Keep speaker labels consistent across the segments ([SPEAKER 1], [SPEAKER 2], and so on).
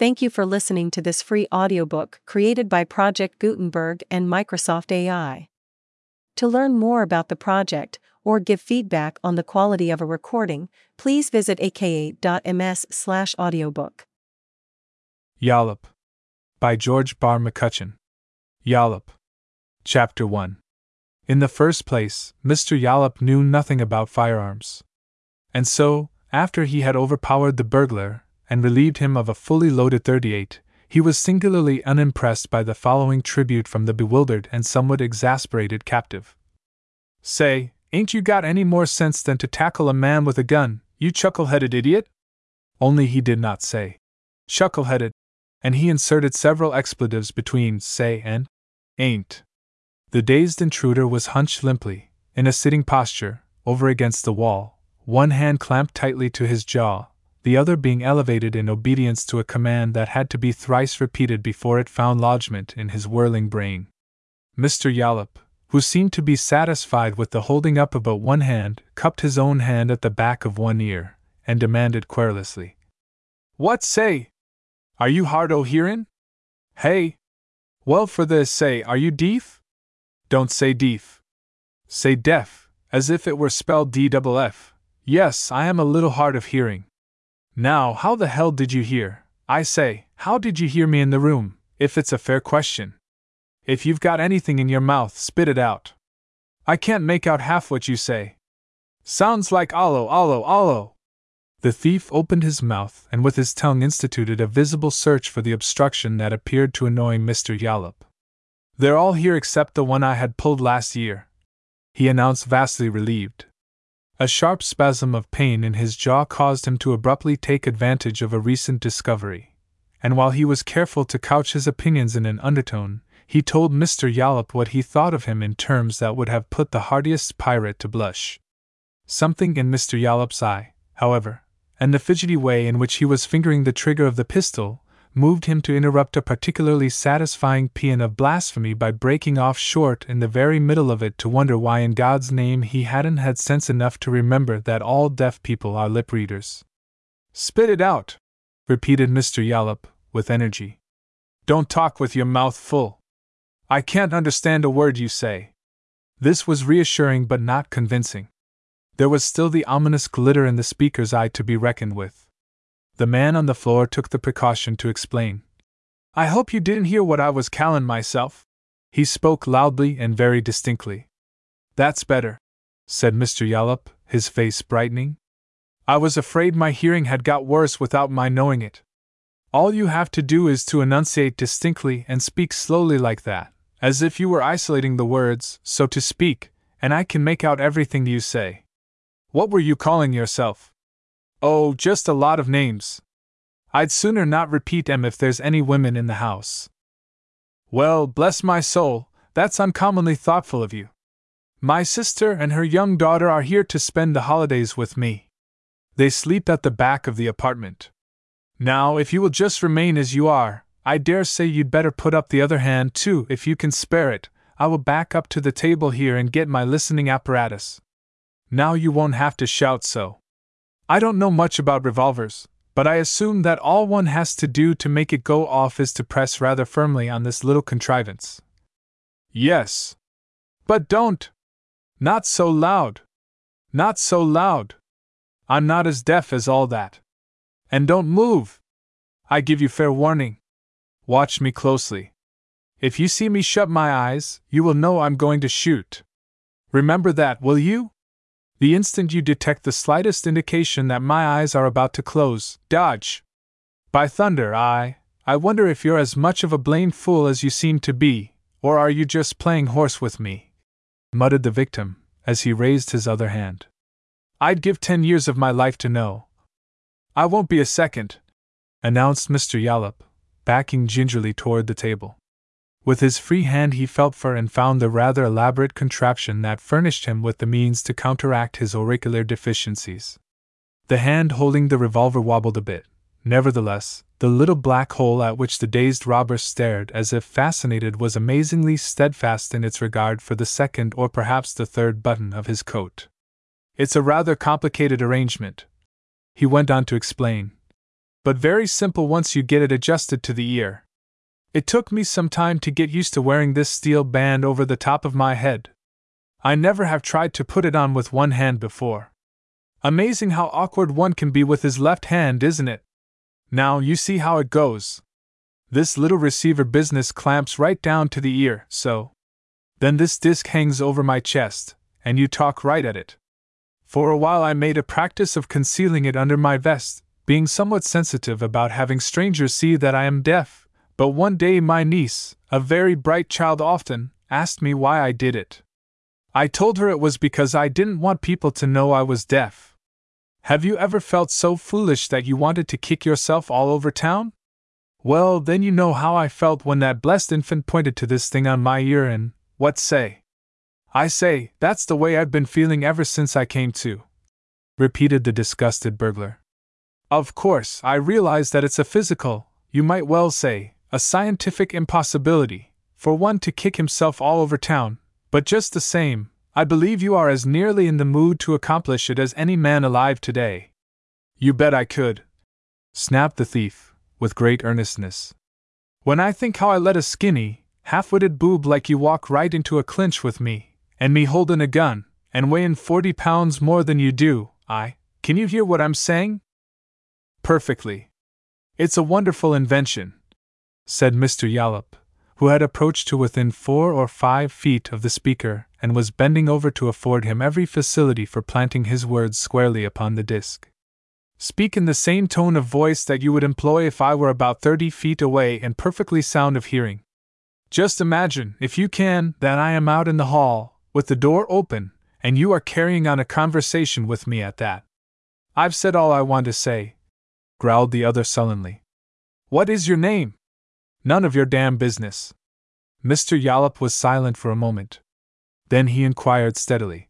[SPEAKER 1] Thank you for listening to this free audiobook created by Project Gutenberg and Microsoft AI. To learn more about the project or give feedback on the quality of a recording, please visit aka.ms/audiobook.
[SPEAKER 2] Yollop by George Barr McCutcheon. Yollop. Chapter 1 In the first place, Mr. Yollop knew nothing about firearms. And so, after he had overpowered the burglar and relieved him of a fully loaded 38, he was singularly unimpressed by the following tribute from the bewildered and somewhat exasperated captive. Say, ain't you got any more sense than to tackle a man with a gun, you chuckle headed idiot? Only he did not say chuckle headed, and he inserted several expletives between say and ain't. The dazed intruder was hunched limply, in a sitting posture, over against the wall, one hand clamped tightly to his jaw, the other being elevated in obedience to a command that had to be thrice repeated before it found lodgment in his whirling brain. Mr. Yollop, who seemed to be satisfied with the holding up but one hand, cupped his own hand at the back of one ear, and demanded querulously, What say? Are you hard o' hearin'? Hey? Well, for this, say, are you deef? Don't say deef. Say deaf, as if it were spelled D double F. Yes, I am a little hard of hearing. Now, how the hell did you hear? I say, how did you hear me in the room, if it's a fair question? If you've got anything in your mouth, spit it out. I can't make out half what you say. Sounds like allo, allo, allo. The thief opened his mouth and with his tongue instituted a visible search for the obstruction that appeared to annoy Mr. Yollop. They're all here except the one I had pulled last year, he announced, vastly relieved. A sharp spasm of pain in his jaw caused him to abruptly take advantage of a recent discovery, and while he was careful to couch his opinions in an undertone, he told Mr. Yollop what he thought of him in terms that would have put the hardiest pirate to blush. Something in Mr. Yollop's eye, however, and the fidgety way in which he was fingering the trigger of the pistol, moved him to interrupt a particularly satisfying paean of blasphemy by breaking off short in the very middle of it to wonder why in God's name he hadn't had sense enough to remember that all deaf people are lip readers. Spit it out, repeated Mr. Yollop, with energy. Don't talk with your mouth full. I can't understand a word you say. This was reassuring but not convincing. There was still the ominous glitter in the speaker's eye to be reckoned with. The man on the floor took the precaution to explain. I hope you didn't hear what I was callin' myself. He spoke loudly and very distinctly. That's better, said Mr. Yollop, his face brightening. I was afraid my hearing had got worse without my knowing it. All you have to do is to enunciate distinctly and speak slowly like that, as if you were isolating the words, so to speak, and I can make out everything you say. What were you calling yourself? Oh, just a lot of names. I'd sooner not repeat 'em if there's any women in the house. Well, bless my soul, that's uncommonly thoughtful of you. My sister and her young daughter are here to spend the holidays with me. They sleep at the back of the apartment. Now, if you will just remain as you are, I dare say you'd better put up the other hand too if you can spare it. I will back up to the table here and get my listening apparatus. Now you won't have to shout so. I don't know much about revolvers, but I assume that all one has to do to make it go off is to press rather firmly on this little contrivance. Yes. But don't! Not so loud! Not so loud! I'm not as deaf as all that. And don't move! I give you fair warning. Watch me closely. If you see me shut my eyes, you will know I'm going to shoot. Remember that, will you? The instant you detect the slightest indication that my eyes are about to close, dodge. By thunder, I. I wonder if you're as much of a blamed fool as you seem to be, or are you just playing horse with me? muttered the victim, as he raised his other hand. I'd give ten years of my life to know. I won't be a second, announced Mr. Yollop, backing gingerly toward the table. With his free hand, he felt for and found the rather elaborate contraption that furnished him with the means to counteract his auricular deficiencies. The hand holding the revolver wobbled a bit. Nevertheless, the little black hole at which the dazed robber stared as if fascinated was amazingly steadfast in its regard for the second or perhaps the third button of his coat. It's a rather complicated arrangement, he went on to explain. but very simple once you get it adjusted to the ear. It took me some time to get used to wearing this steel band over the top of my head. I never have tried to put it on with one hand before. Amazing how awkward one can be with his left hand, isn't it? Now you see how it goes. This little receiver business clamps right down to the ear, so. Then this disc hangs over my chest, and you talk right at it. For a while I made a practice of concealing it under my vest, being somewhat sensitive about having strangers see that I am deaf, but one day my niece, a very bright child, often asked me why I did it. I told her it was because I didn't want people to know I was deaf. Have you ever felt so foolish that you wanted to kick yourself all over town? Well, then you know how I felt when that blessed infant pointed to this thing on my ear and, what say? I say, that's the way I've been feeling ever since I came to. Repeated the disgusted burglar. Of course, I realize that it's a physical, you might well say, a scientific impossibility, for one to kick himself all over town, but just the same, I believe you are as nearly in the mood to accomplish it as any man alive today. You bet I could, snapped the thief, with great earnestness. When I think how I let a skinny, half witted boob like you walk right into a clinch with me, and me holdin' a gun, and weighin' forty pounds more than you do, I. Can you hear what I'm saying? Perfectly. It's a wonderful invention, said Mr. Yollop, who had approached to within four or five feet of the speaker and was bending over to afford him every facility for planting his words squarely upon the disk. Speak in the same tone of voice that you would employ if I were about thirty feet away and perfectly sound of hearing. Just imagine, if you can, that I am out in the hall, with the door open, and you are carrying on a conversation with me at that. I've said all I want to say, growled the other sullenly. What is your name? None of your damn business. Mr. Yollop was silent for a moment. Then he inquired steadily.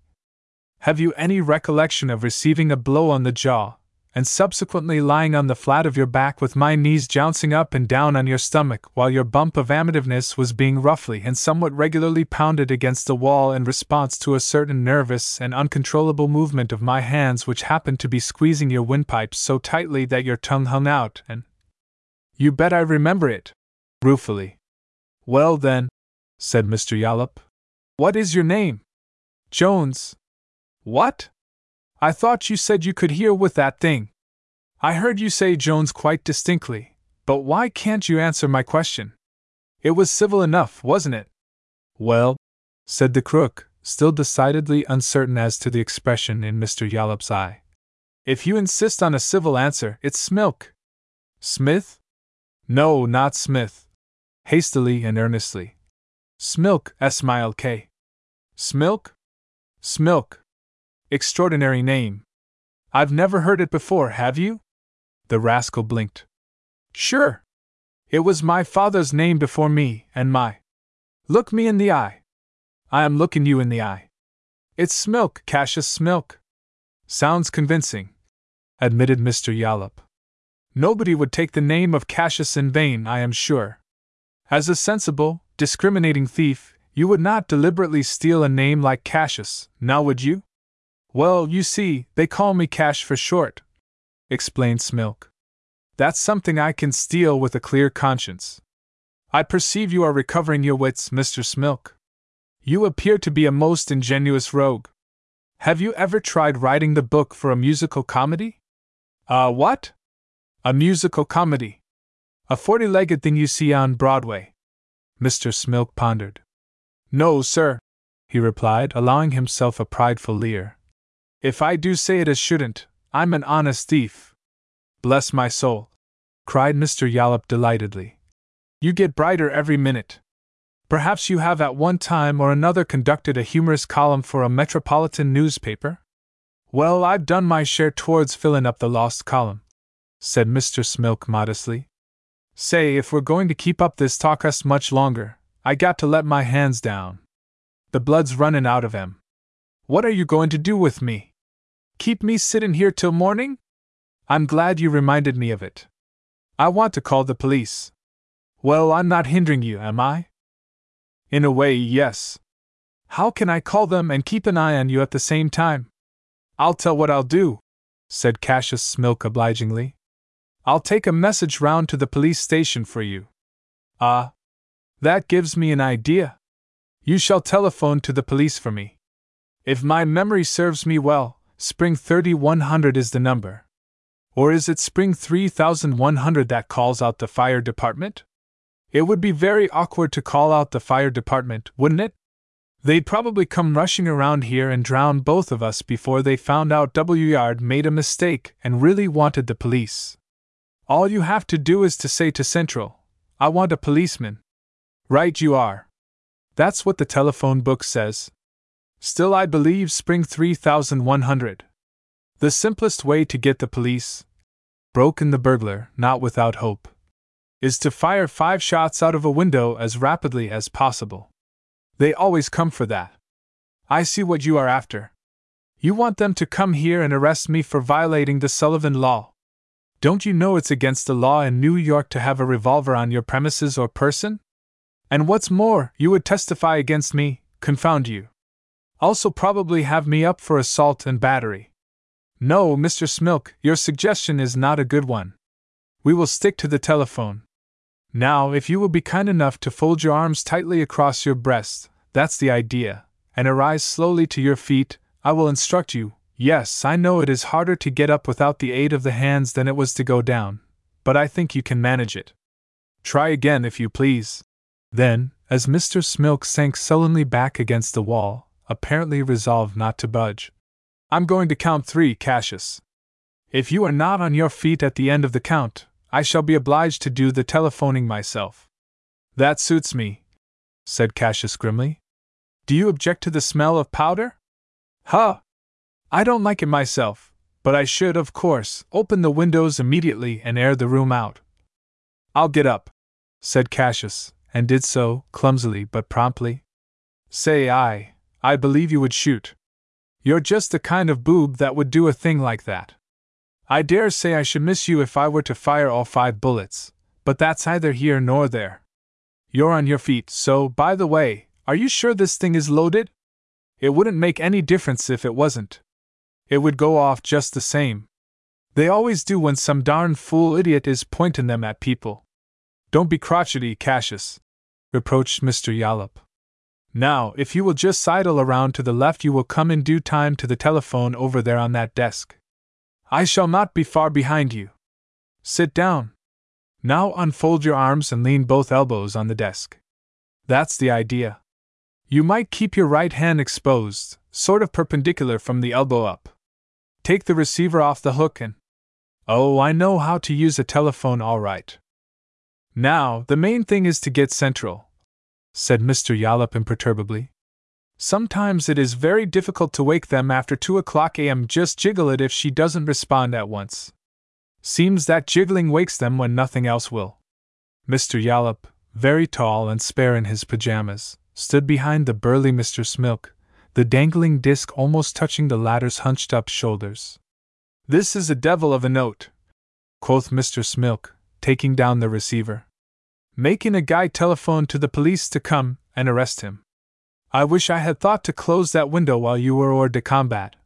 [SPEAKER 2] Have you any recollection of receiving a blow on the jaw, and subsequently lying on the flat of your back with my knees jouncing up and down on your stomach while your bump of amativeness was being roughly and somewhat regularly pounded against the wall in response to a certain nervous and uncontrollable movement of my hands which happened to be squeezing your windpipe so tightly that your tongue hung out, and. You bet I remember it! Ruefully. Well, then, said Mr. Yollop, what is your name? Jones. What? I thought you said you could hear with that thing. I heard you say Jones quite distinctly, but why can't you answer my question? It was civil enough, wasn't it? Well, said the crook, still decidedly uncertain as to the expression in Mr. Yollop's eye. If you insist on a civil answer, it's Smilk. Smith? No, not Smith. Hastily and earnestly. Smilk, smiled K. Smilk? Smilk. Extraordinary name. I've never heard it before, have you? The rascal blinked. Sure. It was my father's name before me, and my. Look me in the eye. I am looking you in the eye. It's Smilk, Cassius Smilk. Sounds convincing, admitted Mr. Yollop. Nobody would take the name of Cassius in vain, I am sure. As a sensible, discriminating thief, you would not deliberately steal a name like Cassius, now would you? Well, you see, they call me Cash for short, explained Smilk. That's something I can steal with a clear conscience. I perceive you are recovering your wits, Mr. Smilk. You appear to be a most ingenuous rogue. Have you ever tried writing the book for a musical comedy? A what? A musical comedy. A forty legged thing you see on Broadway. Mr. Smilk pondered. No, sir, he replied, allowing himself a prideful leer. If I do say it as shouldn't, I'm an honest thief. Bless my soul! cried Mr. Yollop delightedly. You get brighter every minute. Perhaps you have at one time or another conducted a humorous column for a metropolitan newspaper? Well, I've done my share towards filling up the lost column said Mr. Smilk modestly. Say, if we're going to keep up this talkust much longer, I got to let my hands down. The blood's runnin' out of 'em. What are you going to do with me? Keep me sittin' here till morning? I'm glad you reminded me of it. I want to call the police. Well, I'm not hindering you, am I? In a way, yes. How can I call them and keep an eye on you at the same time? I'll tell what I'll do, said Cassius Smilk obligingly. I'll take a message round to the police station for you. Ah, that gives me an idea. You shall telephone to the police for me. If my memory serves me well, Spring 3100 is the number. Or is it Spring 3100 that calls out the fire department? It would be very awkward to call out the fire department, wouldn't it? They'd probably come rushing around here and drown both of us before they found out W. Yard made a mistake and really wanted the police. All you have to do is to say to Central, I want a policeman. Right, you are. That's what the telephone book says. Still, I believe Spring 3100. The simplest way to get the police, broke in the burglar, not without hope, is to fire five shots out of a window as rapidly as possible. They always come for that. I see what you are after. You want them to come here and arrest me for violating the Sullivan Law. Don't you know it's against the law in New York to have a revolver on your premises or person? And what's more, you would testify against me, confound you. Also, probably have me up for assault and battery. No, Mr. Smilk, your suggestion is not a good one. We will stick to the telephone. Now, if you will be kind enough to fold your arms tightly across your breast, that's the idea, and arise slowly to your feet, I will instruct you. Yes, I know it is harder to get up without the aid of the hands than it was to go down, but I think you can manage it. Try again, if you please. Then, as Mr. Smilk sank sullenly back against the wall, apparently resolved not to budge, I'm going to count three, Cassius. If you are not on your feet at the end of the count, I shall be obliged to do the telephoning myself. That suits me, said Cassius grimly. Do you object to the smell of powder? Huh! I don't like it myself, but I should, of course, open the windows immediately and air the room out. I'll get up, said Cassius, and did so, clumsily but promptly. Say, I, I believe you would shoot. You're just the kind of boob that would do a thing like that. I dare say I should miss you if I were to fire all five bullets, but that's either here nor there. You're on your feet, so, by the way, are you sure this thing is loaded? It wouldn't make any difference if it wasn't. It would go off just the same. They always do when some darn fool idiot is pointing them at people. Don't be crotchety, Cassius, reproached Mr. Yollop. Now, if you will just sidle around to the left, you will come in due time to the telephone over there on that desk. I shall not be far behind you. Sit down. Now unfold your arms and lean both elbows on the desk. That's the idea. You might keep your right hand exposed, sort of perpendicular from the elbow up. Take the receiver off the hook and. Oh, I know how to use a telephone all right. Now, the main thing is to get central, said Mr. Yollop imperturbably. Sometimes it is very difficult to wake them after 2 o'clock a.m. Just jiggle it if she doesn't respond at once. Seems that jiggling wakes them when nothing else will. Mr. Yollop, very tall and spare in his pajamas, stood behind the burly Mr. Smilk, the dangling disc almost touching the latter's hunched up shoulders. This is a devil of a note, quoth Mr. Smilk, taking down the receiver. Making a guy telephone to the police to come and arrest him. I wish I had thought to close that window while you were hors de combat,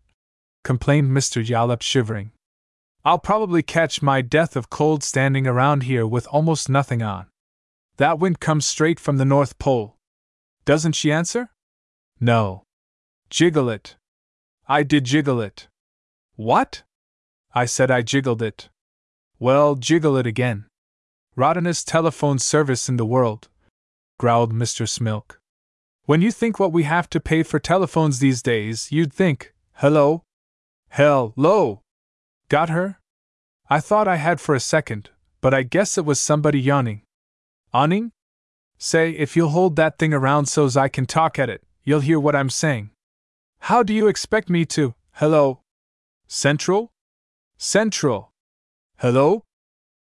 [SPEAKER 2] complained Mr. Yollop, shivering. I'll probably catch my death of cold standing around here with almost nothing on. That wind comes straight from the North Pole. Doesn't she answer? No. Jiggle it. I did jiggle it. What? I said I jiggled it. Well, jiggle it again. Rottenest telephone service in the world, growled Mr. Smilk. When you think what we have to pay for telephones these days, you'd think, hello? Hell, Hello! Got her? I thought I had for a second, but I guess it was somebody yawning. Awning? Say, if you'll hold that thing around so's I can talk at it, you'll hear what I'm saying. How do you expect me to? Hello? Central? Central. Hello?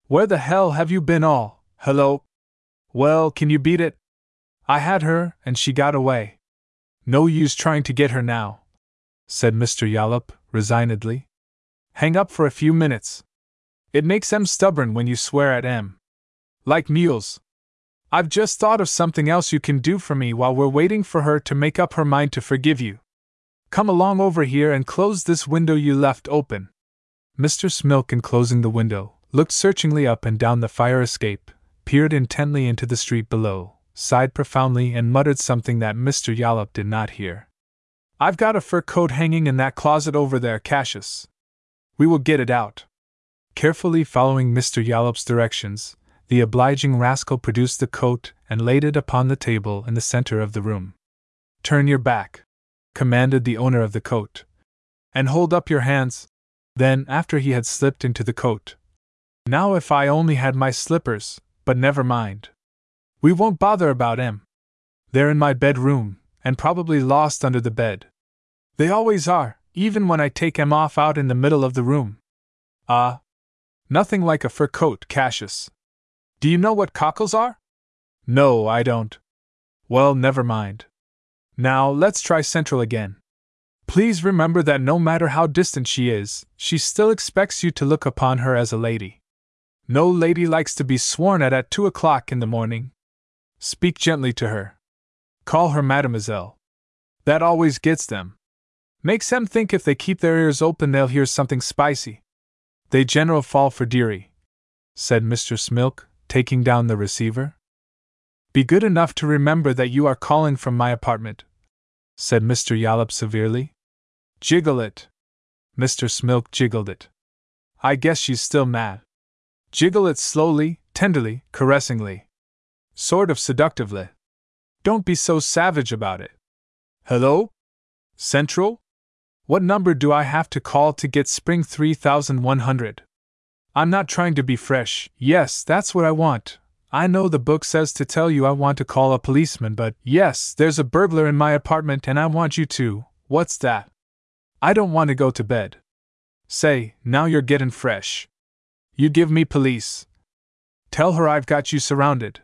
[SPEAKER 2] Where the hell have you been all? Hello? Well, can you beat it? I had her, and she got away. No use trying to get her now, said Mr. Yollop, resignedly. Hang up for a few minutes. It makes em stubborn when you swear at em. Like mules. I've just thought of something else you can do for me while we're waiting for her to make up her mind to forgive you. Come along over here and close this window you left open. Mr. Smilk, in closing the window, looked searchingly up and down the fire escape, peered intently into the street below, sighed profoundly, and muttered something that Mr. Yollop did not hear. I've got a fur coat hanging in that closet over there, Cassius. We will get it out. Carefully following Mr. Yollop's directions, the obliging rascal produced the coat and laid it upon the table in the center of the room. Turn your back, commanded the owner of the coat, and hold up your hands. Then, after he had slipped into the coat, now if I only had my slippers, but never mind. We won't bother about em. They're in my bedroom, and probably lost under the bed. They always are, even when I take em off out in the middle of the room. Ah, nothing like a fur coat, Cassius. Do you know what cockles are? No, I don't. Well, never mind. Now, let's try Central again. Please remember that no matter how distant she is, she still expects you to look upon her as a lady. No lady likes to be sworn at at two o'clock in the morning. Speak gently to her. Call her mademoiselle. That always gets them. Makes them think if they keep their ears open they'll hear something spicy. They general fall for dearie, said Mr. Smilk, taking down the receiver. Be good enough to remember that you are calling from my apartment, said Mr. Yollop severely. Jiggle it. Mr. Smilk jiggled it. I guess she's still mad. Jiggle it slowly, tenderly, caressingly. Sort of seductively. Don't be so savage about it. Hello? Central? What number do I have to call to get Spring 3100? I'm not trying to be fresh. Yes, that's what I want. I know the book says to tell you I want to call a policeman, but yes, there's a burglar in my apartment and I want you to. What's that? I don't want to go to bed. Say, now you're getting fresh. You give me police. Tell her I've got you surrounded,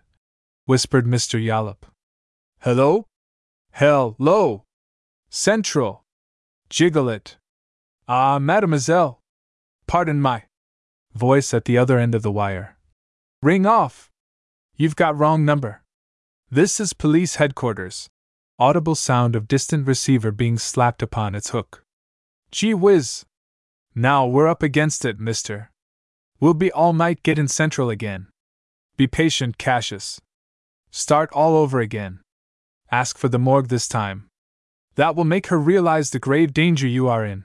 [SPEAKER 2] whispered Mr. Yollop. Hello? Hello! Central! Jiggle it! Ah, mademoiselle! Pardon my voice at the other end of the wire. Ring off! You've got wrong number. This is police headquarters. Audible sound of distant receiver being slapped upon its hook. Gee whiz! Now we're up against it, mister. We'll be all night gettin' central again. Be patient, Cassius. Start all over again. Ask for the morgue this time. That will make her realize the grave danger you are in.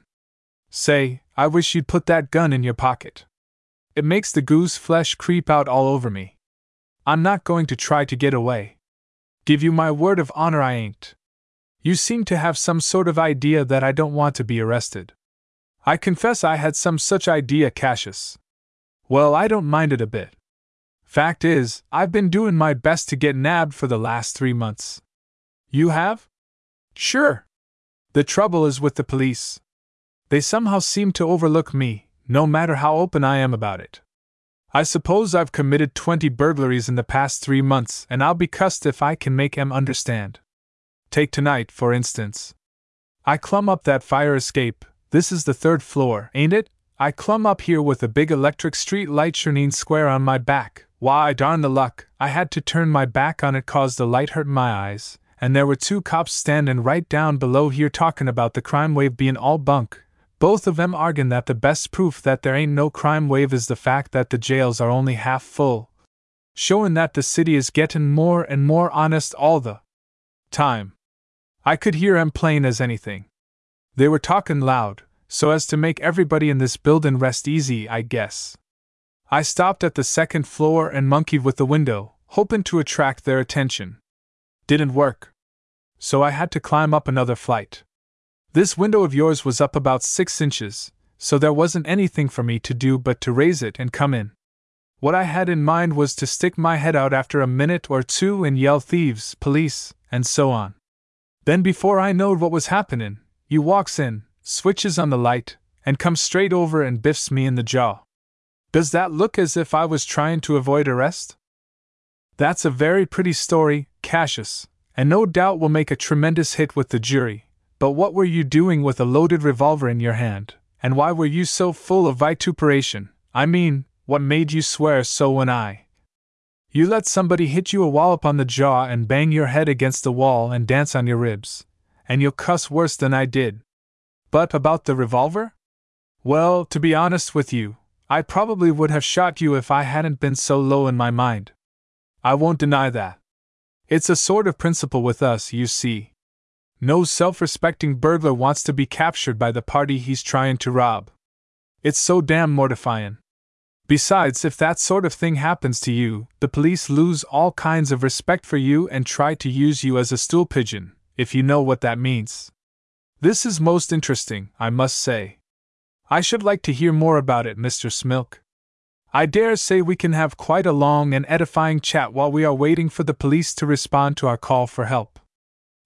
[SPEAKER 2] Say, I wish you'd put that gun in your pocket. It makes the goose flesh creep out all over me. I'm not going to try to get away. Give you my word of honor I ain't. You seem to have some sort of idea that I don't want to be arrested. I confess I had some such idea, Cassius. Well, I don't mind it a bit. Fact is, I've been doing my best to get nabbed for the last three months. You have? Sure. The trouble is with the police. They somehow seem to overlook me, no matter how open I am about it. I suppose I've committed 20 burglaries in the past three months, and I'll be cussed if I can make em understand. Take tonight, for instance. I clumb up that fire escape, this is the third floor, ain't it? I clumb up here with a big electric street light shining square on my back. Why, darn the luck, I had to turn my back on it cause the light hurt my eyes, and there were two cops standin' right down below here talkin' about the crime wave bein' all bunk. Both of 'em arguin' that the best proof that there ain't no crime wave is the fact that the jails are only half full. Showin' that the city is gettin' more and more honest all the time. I could hear 'em plain as anything. They were talkin' loud, so as to make everybody in this buildin' rest easy, I guess. I stopped at the second floor and monkeyed with the window, hopin' to attract their attention. Didn't work. So I had to climb up another flight. This window of yours was up about six inches, so there wasn't anything for me to do but to raise it and come in. What I had in mind was to stick my head out after a minute or two and yell thieves, police, and so on. Then, before I knowed what was happenin', you walks in, switches on the light, and comes straight over and biffs me in the jaw. Does that look as if I was trying to avoid arrest? That's a very pretty story, Cassius, and no doubt will make a tremendous hit with the jury. But what were you doing with a loaded revolver in your hand, and why were you so full of vituperation? I mean, what made you swear so when I. You let somebody hit you a wallop on the jaw and bang your head against the wall and dance on your ribs, and you'll cuss worse than I did. But about the revolver? Well, to be honest with you, I probably would have shot you if I hadn't been so low in my mind. I won't deny that. It's a sort of principle with us, you see. No self respecting burglar wants to be captured by the party he's trying to rob. It's so damn mortifying. Besides, if that sort of thing happens to you, the police lose all kinds of respect for you and try to use you as a stool pigeon, if you know what that means. This is most interesting, I must say. I should like to hear more about it, Mr. Smilk. I dare say we can have quite a long and edifying chat while we are waiting for the police to respond to our call for help.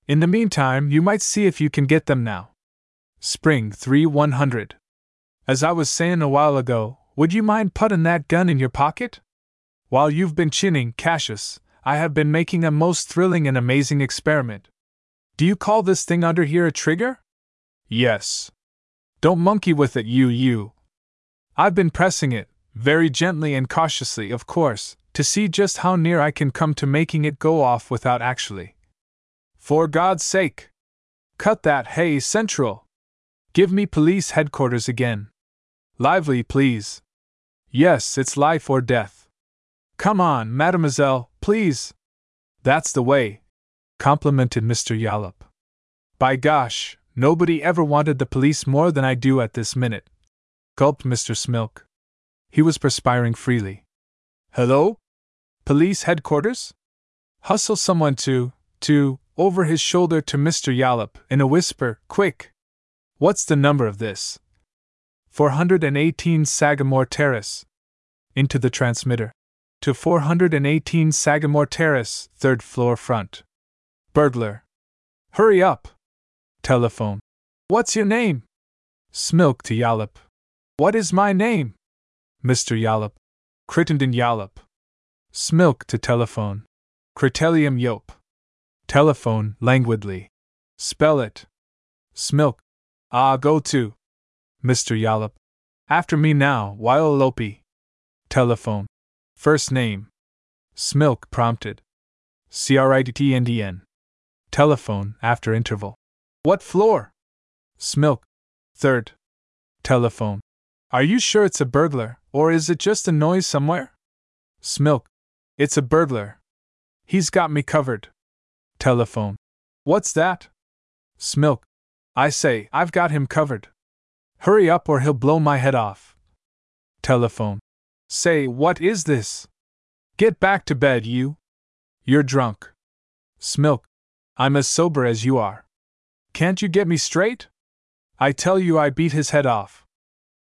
[SPEAKER 2] In the meantime, you might see if you can get them now. Spring 3 100. As I was saying a while ago, would you mind putting that gun in your pocket? While you've been chinning, Cassius, I have been making a most thrilling and amazing experiment. Do you call this thing under here a trigger? Yes. Don't monkey with it, you, you. I've been pressing it, very gently and cautiously, of course, to see just how near I can come to making it go off without actually. For God's sake! Cut that, hey, Central! Give me police headquarters again. Lively, please. Yes, it's life or death. Come on, mademoiselle, please. That's the way, complimented Mr. Yollop. By gosh, nobody ever wanted the police more than I do at this minute. Gulped Mr. Smilk. He was perspiring freely. Hello? Police headquarters? Hustle someone to, to, over his shoulder to Mr. Yollop, in a whisper, quick! What's the number of this? 418 Sagamore Terrace. Into the transmitter. To 418 Sagamore Terrace, third floor front. Burglar. Hurry up! Telephone. What's your name? Smilk to Yollop. What is my name? Mr. Yollop. Crittenden Yollop. Smilk to telephone. Critelium Yope. Telephone, languidly. Spell it. Smilk. Ah, go to. Mr. Yollop. After me now, Lopi. Telephone. First name. Smilk prompted. C-R-I-T-T-N-D-N. Telephone, after interval. What floor? Smilk. Third. Telephone. Are you sure it's a burglar, or is it just a noise somewhere? Smilk. It's a burglar. He's got me covered. Telephone. What's that? Smilk. I say, I've got him covered. Hurry up or he'll blow my head off. Telephone. Say, what is this? Get back to bed, you. You're drunk. Smilk. I'm as sober as you are. Can't you get me straight? I tell you, I beat his head off.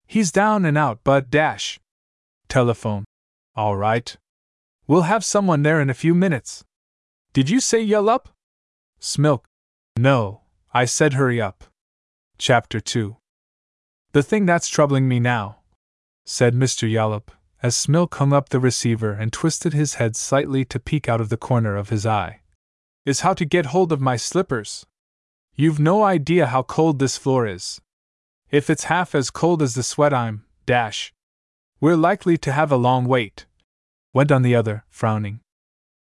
[SPEAKER 2] He's down and out, but dash. Telephone. All right. We'll have someone there in a few minutes. Did you say yell up? Smilk. No, I said hurry up. Chapter 2 the thing that's troubling me now, said Mr. Yollop, as Smilk hung up the receiver and twisted his head slightly to peek out of the corner of his eye, is how to get hold of my slippers. You've no idea how cold this floor is. If it's half as cold as the sweat I'm, dash. We're likely to have a long wait. Went on the other, frowning.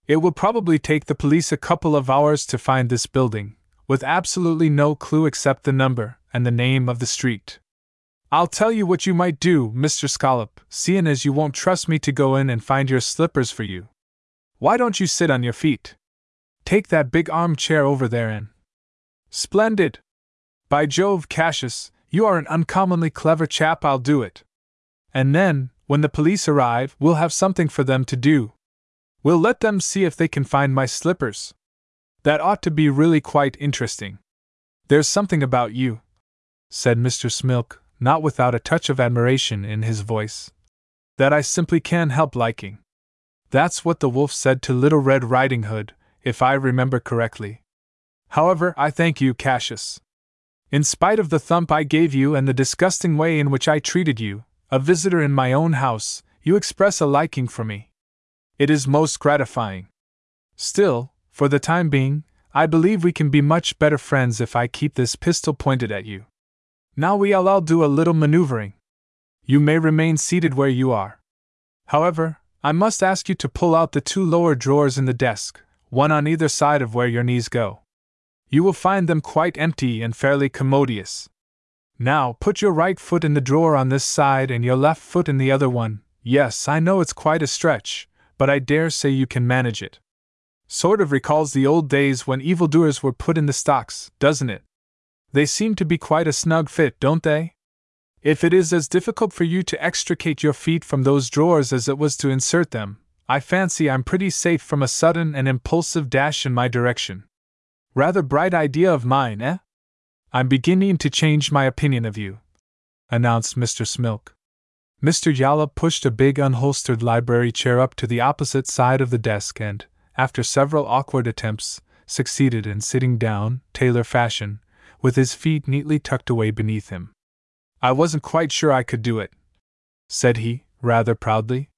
[SPEAKER 2] It will probably take the police a couple of hours to find this building, with absolutely no clue except the number and the name of the street. I'll tell you what you might do, Mr. Scallop, seeing as you won't trust me to go in and find your slippers for you. Why don't you sit on your feet? Take that big armchair over there and. Splendid! By Jove, Cassius, you are an uncommonly clever chap, I'll do it. And then, when the police arrive, we'll have something for them to do. We'll let them see if they can find my slippers. That ought to be really quite interesting. There's something about you, said Mr. Smilk, not without a touch of admiration in his voice, that I simply can't help liking. That's what the wolf said to Little Red Riding Hood, if I remember correctly. However, I thank you, Cassius. In spite of the thump I gave you and the disgusting way in which I treated you, a visitor in my own house, you express a liking for me. It is most gratifying. Still, for the time being, I believe we can be much better friends if I keep this pistol pointed at you. Now we'll all do a little maneuvering. You may remain seated where you are. However, I must ask you to pull out the two lower drawers in the desk, one on either side of where your knees go. You will find them quite empty and fairly commodious. Now, put your right foot in the drawer on this side and your left foot in the other one. Yes, I know it's quite a stretch, but I dare say you can manage it. Sort of recalls the old days when evildoers were put in the stocks, doesn't it? They seem to be quite a snug fit, don't they? If it is as difficult for you to extricate your feet from those drawers as it was to insert them, I fancy I'm pretty safe from a sudden and impulsive dash in my direction. Rather bright idea of mine, eh? I'm beginning to change my opinion of you, announced Mr. Smilk. Mr. Yollop pushed a big unholstered library chair up to the opposite side of the desk and, after several awkward attempts, succeeded in sitting down, tailor fashion, with his feet neatly tucked away beneath him. I wasn't quite sure I could do it, said he, rather proudly.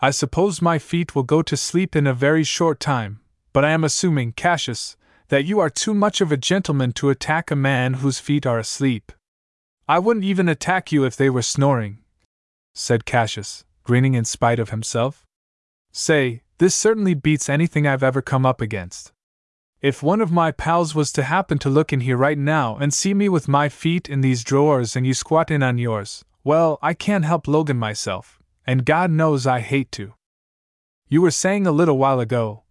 [SPEAKER 2] I suppose my feet will go to sleep in a very short time, but I am assuming, Cassius, that you are too much of a gentleman to attack a man whose feet are asleep. I wouldn't even attack you if they were snoring, said Cassius, grinning in spite of himself. Say, this certainly beats anything I've ever come up against. If one of my pals was to happen to look in here right now and see me with my feet in these drawers and you squat in on yours, well, I can't help Logan myself, and God knows I hate to. You were saying a little while ago,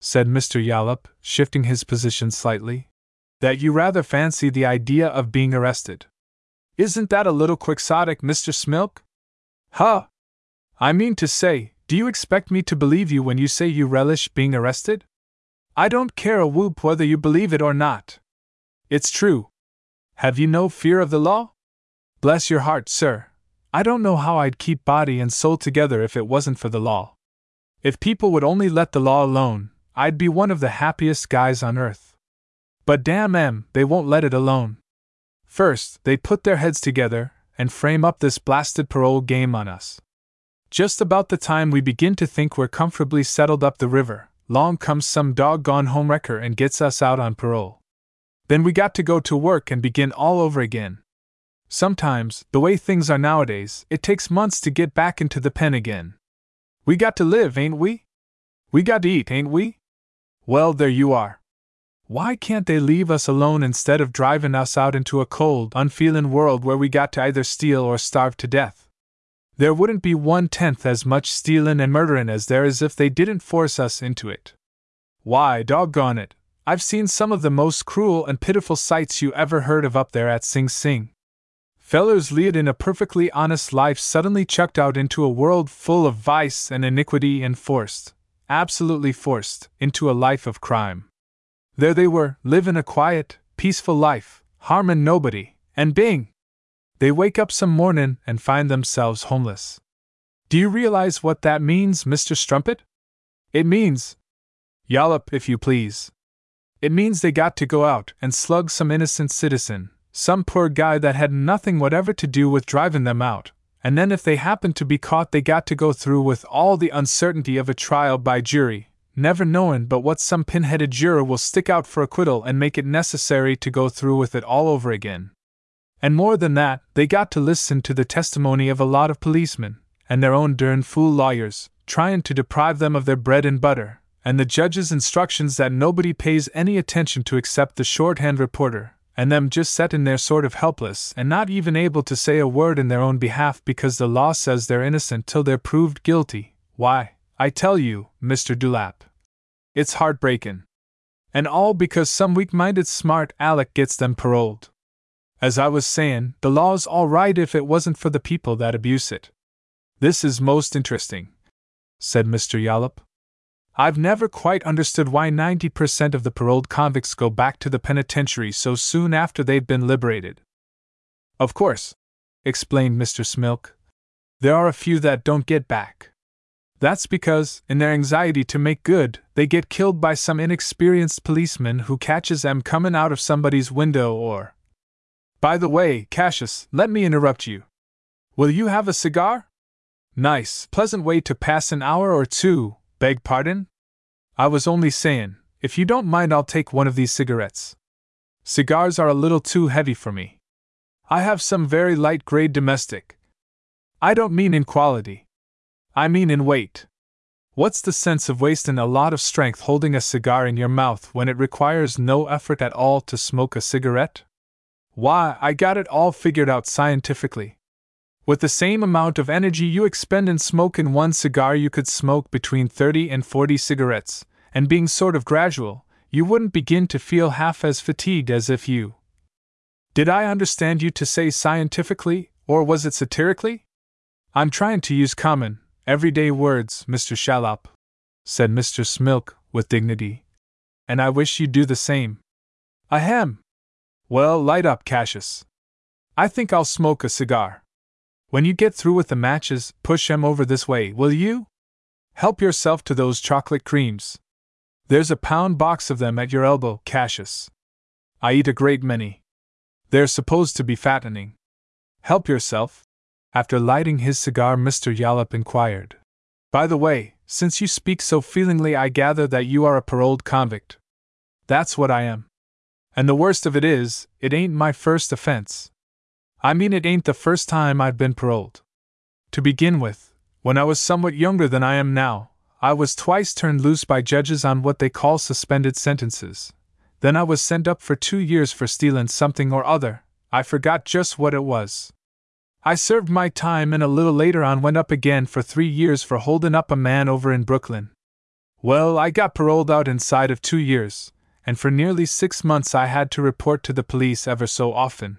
[SPEAKER 2] said Mr. Yollop, shifting his position slightly, that you rather fancy the idea of being arrested. Isn't that a little quixotic, Mr. Smilk? Huh! I mean to say, do you expect me to believe you when you say you relish being arrested? I don't care a whoop whether you believe it or not. It's true. Have you no fear of the law? Bless your heart, sir. I don't know how I'd keep body and soul together if it wasn't for the law. If people would only let the law alone, I'd be one of the happiest guys on earth. But damn em, they won't let it alone. First, they put their heads together and frame up this blasted parole game on us. Just about the time we begin to think we're comfortably settled up the river, long comes some doggone homewrecker and gets us out on parole. Then we got to go to work and begin all over again. Sometimes, the way things are nowadays, it takes months to get back into the pen again. We got to live, ain't we? We got to eat, ain't we? Well, there you are. Why can't they leave us alone instead of driving us out into a cold, unfeeling world where we got to either steal or starve to death? there wouldn't be one tenth as much stealin' and murderin' as there is if they didn't force us into it. Why, doggone it, I've seen some of the most cruel and pitiful sights you ever heard of up there at Sing Sing. Fellers lead in a perfectly honest life suddenly chucked out into a world full of vice and iniquity and forced, absolutely forced, into a life of crime. There they were, livin' a quiet, peaceful life, harmin' nobody, and bing! They wake up some mornin' and find themselves homeless. Do you realize what that means, Mr. Strumpet? It means. Yollop, if you please. It means they got to go out and slug some innocent citizen, some poor guy that had nothing whatever to do with driving them out, and then if they happen to be caught, they got to go through with all the uncertainty of a trial by jury, never knowing but what some pin-headed juror will stick out for acquittal and make it necessary to go through with it all over again. And more than that, they got to listen to the testimony of a lot of policemen, and their own dern fool lawyers, trying to deprive them of their bread and butter, and the judge's instructions that nobody pays any attention to except the shorthand reporter, and them just setting there sort of helpless and not even able to say a word in their own behalf because the law says they're innocent till they're proved guilty. Why, I tell you, Mr. Dewlap, it's heartbreaking. And all because some weak minded smart Aleck gets them paroled. As I was saying, the law's all right if it wasn't for the people that abuse it. This is most interesting, said Mr. Yollop. I've never quite understood why 90% of the paroled convicts go back to the penitentiary so soon after they've been liberated. Of course, explained Mr. Smilk, there are a few that don't get back. That's because, in their anxiety to make good, they get killed by some inexperienced policeman who catches them coming out of somebody's window or, by the way, Cassius, let me interrupt you. Will you have a cigar? Nice, pleasant way to pass an hour or two, beg pardon? I was only saying, if you don't mind, I'll take one of these cigarettes. Cigars are a little too heavy for me. I have some very light grade domestic. I don't mean in quality, I mean in weight. What's the sense of wasting a lot of strength holding a cigar in your mouth when it requires no effort at all to smoke a cigarette? Why, I got it all figured out scientifically. With the same amount of energy you expend in smoking one cigar, you could smoke between 30 and 40 cigarettes, and being sort of gradual, you wouldn't begin to feel half as fatigued as if you. Did I understand you to say scientifically, or was it satirically? I'm trying to use common, everyday words, Mr. Shallop, said Mr. Smilk with dignity. And I wish you'd do the same. Ahem! Well, light up, Cassius. I think I'll smoke a cigar. When you get through with the matches, push 'em over this way, will you? Help yourself to those chocolate creams. There's a pound box of them at your elbow, Cassius. I eat a great many. They're supposed to be fattening. Help yourself. After lighting his cigar, Mr. Yollop inquired. By the way, since you speak so feelingly, I gather that you are a paroled convict. That's what I am. And the worst of it is, it ain't my first offense. I mean, it ain't the first time I've been paroled. To begin with, when I was somewhat younger than I am now, I was twice turned loose by judges on what they call suspended sentences. Then I was sent up for two years for stealing something or other, I forgot just what it was. I served my time and a little later on went up again for three years for holding up a man over in Brooklyn. Well, I got paroled out inside of two years, and for nearly six months I had to report to the police ever so often.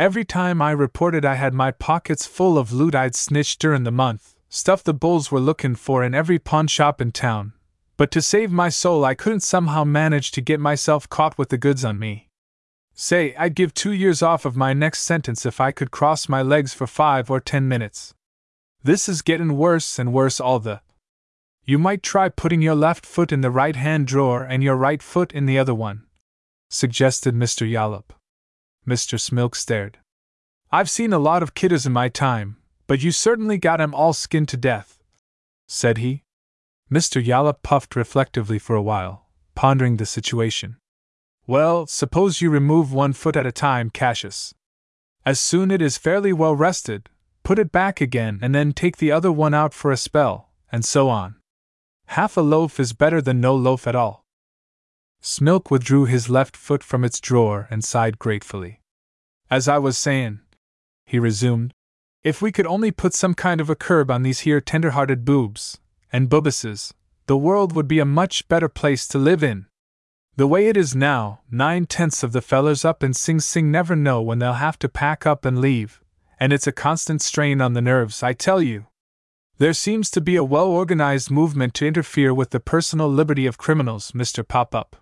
[SPEAKER 2] Every time I reported, I had my pockets full of loot I'd snitched during the month, stuff the bulls were looking for in every pawn shop in town. But to save my soul, I couldn't somehow manage to get myself caught with the goods on me. Say, I'd give two years off of my next sentence if I could cross my legs for five or ten minutes. This is getting worse and worse all the you might try putting your left foot in the right hand drawer and your right foot in the other one, suggested Mr. Yollop. Mr. Smilk stared. I've seen a lot of kidders in my time, but you certainly got 'em all skinned to death, said he. Mr. Yollop puffed reflectively for a while, pondering the situation. Well, suppose you remove one foot at a time, Cassius. As soon as it is fairly well rested, put it back again and then take the other one out for a spell, and so on. Half a loaf is better than no loaf at all. Smilk withdrew his left foot from its drawer and sighed gratefully. As I was sayin', he resumed, if we could only put some kind of a curb on these here tender hearted boobs and boobuses, the world would be a much better place to live in. The way it is now, nine tenths of the fellers up in Sing Sing never know when they'll have to pack up and leave, and it's a constant strain on the nerves, I tell you. There seems to be a well organized movement to interfere with the personal liberty of criminals, Mr. Pop Up.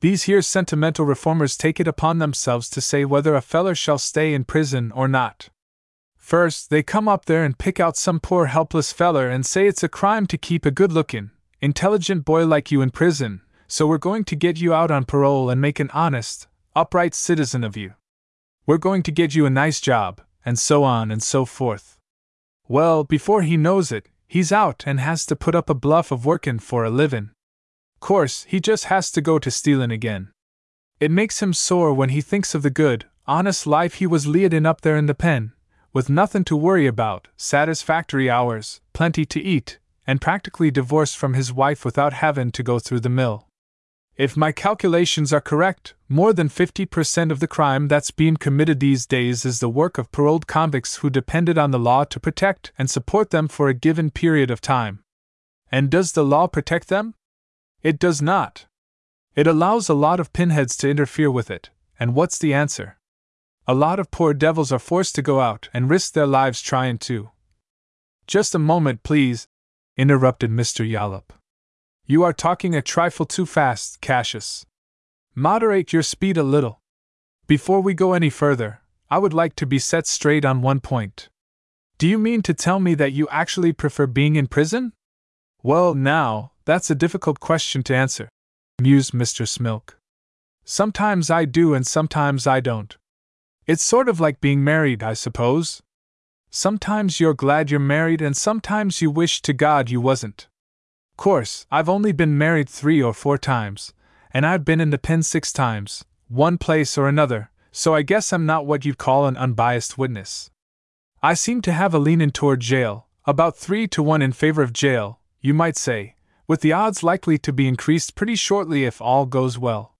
[SPEAKER 2] These here sentimental reformers take it upon themselves to say whether a feller shall stay in prison or not. First, they come up there and pick out some poor helpless feller and say it's a crime to keep a good looking, intelligent boy like you in prison, so we're going to get you out on parole and make an honest, upright citizen of you. We're going to get you a nice job, and so on and so forth. Well, before he knows it, he's out and has to put up a bluff of workin' for a livin'. Course, he just has to go to stealin' again. It makes him sore when he thinks of the good, honest life he was leadin' up there in the pen, with nothin' to worry about, satisfactory hours, plenty to eat, and practically divorced from his wife without havin' to go through the mill. If my calculations are correct, more than 50% of the crime that's being committed these days is the work of paroled convicts who depended on the law to protect and support them for a given period of time. And does the law protect them? It does not. It allows a lot of pinheads to interfere with it, and what's the answer? A lot of poor devils are forced to go out and risk their lives trying to. Just a moment, please, interrupted Mr. Yollop. You are talking a trifle too fast, Cassius. Moderate your speed a little. Before we go any further, I would like to be set straight on one point. Do you mean to tell me that you actually prefer being in prison? Well, now, that's a difficult question to answer, mused Mr. Smilk. Sometimes I do and sometimes I don't. It's sort of like being married, I suppose. Sometimes you're glad you're married and sometimes you wish to God you wasn't. Course, I've only been married three or four times, and I've been in the pen six times, one place or another, so I guess I'm not what you'd call an unbiased witness. I seem to have a leanin' toward jail, about three to one in favor of jail, you might say, with the odds likely to be increased pretty shortly if all goes well.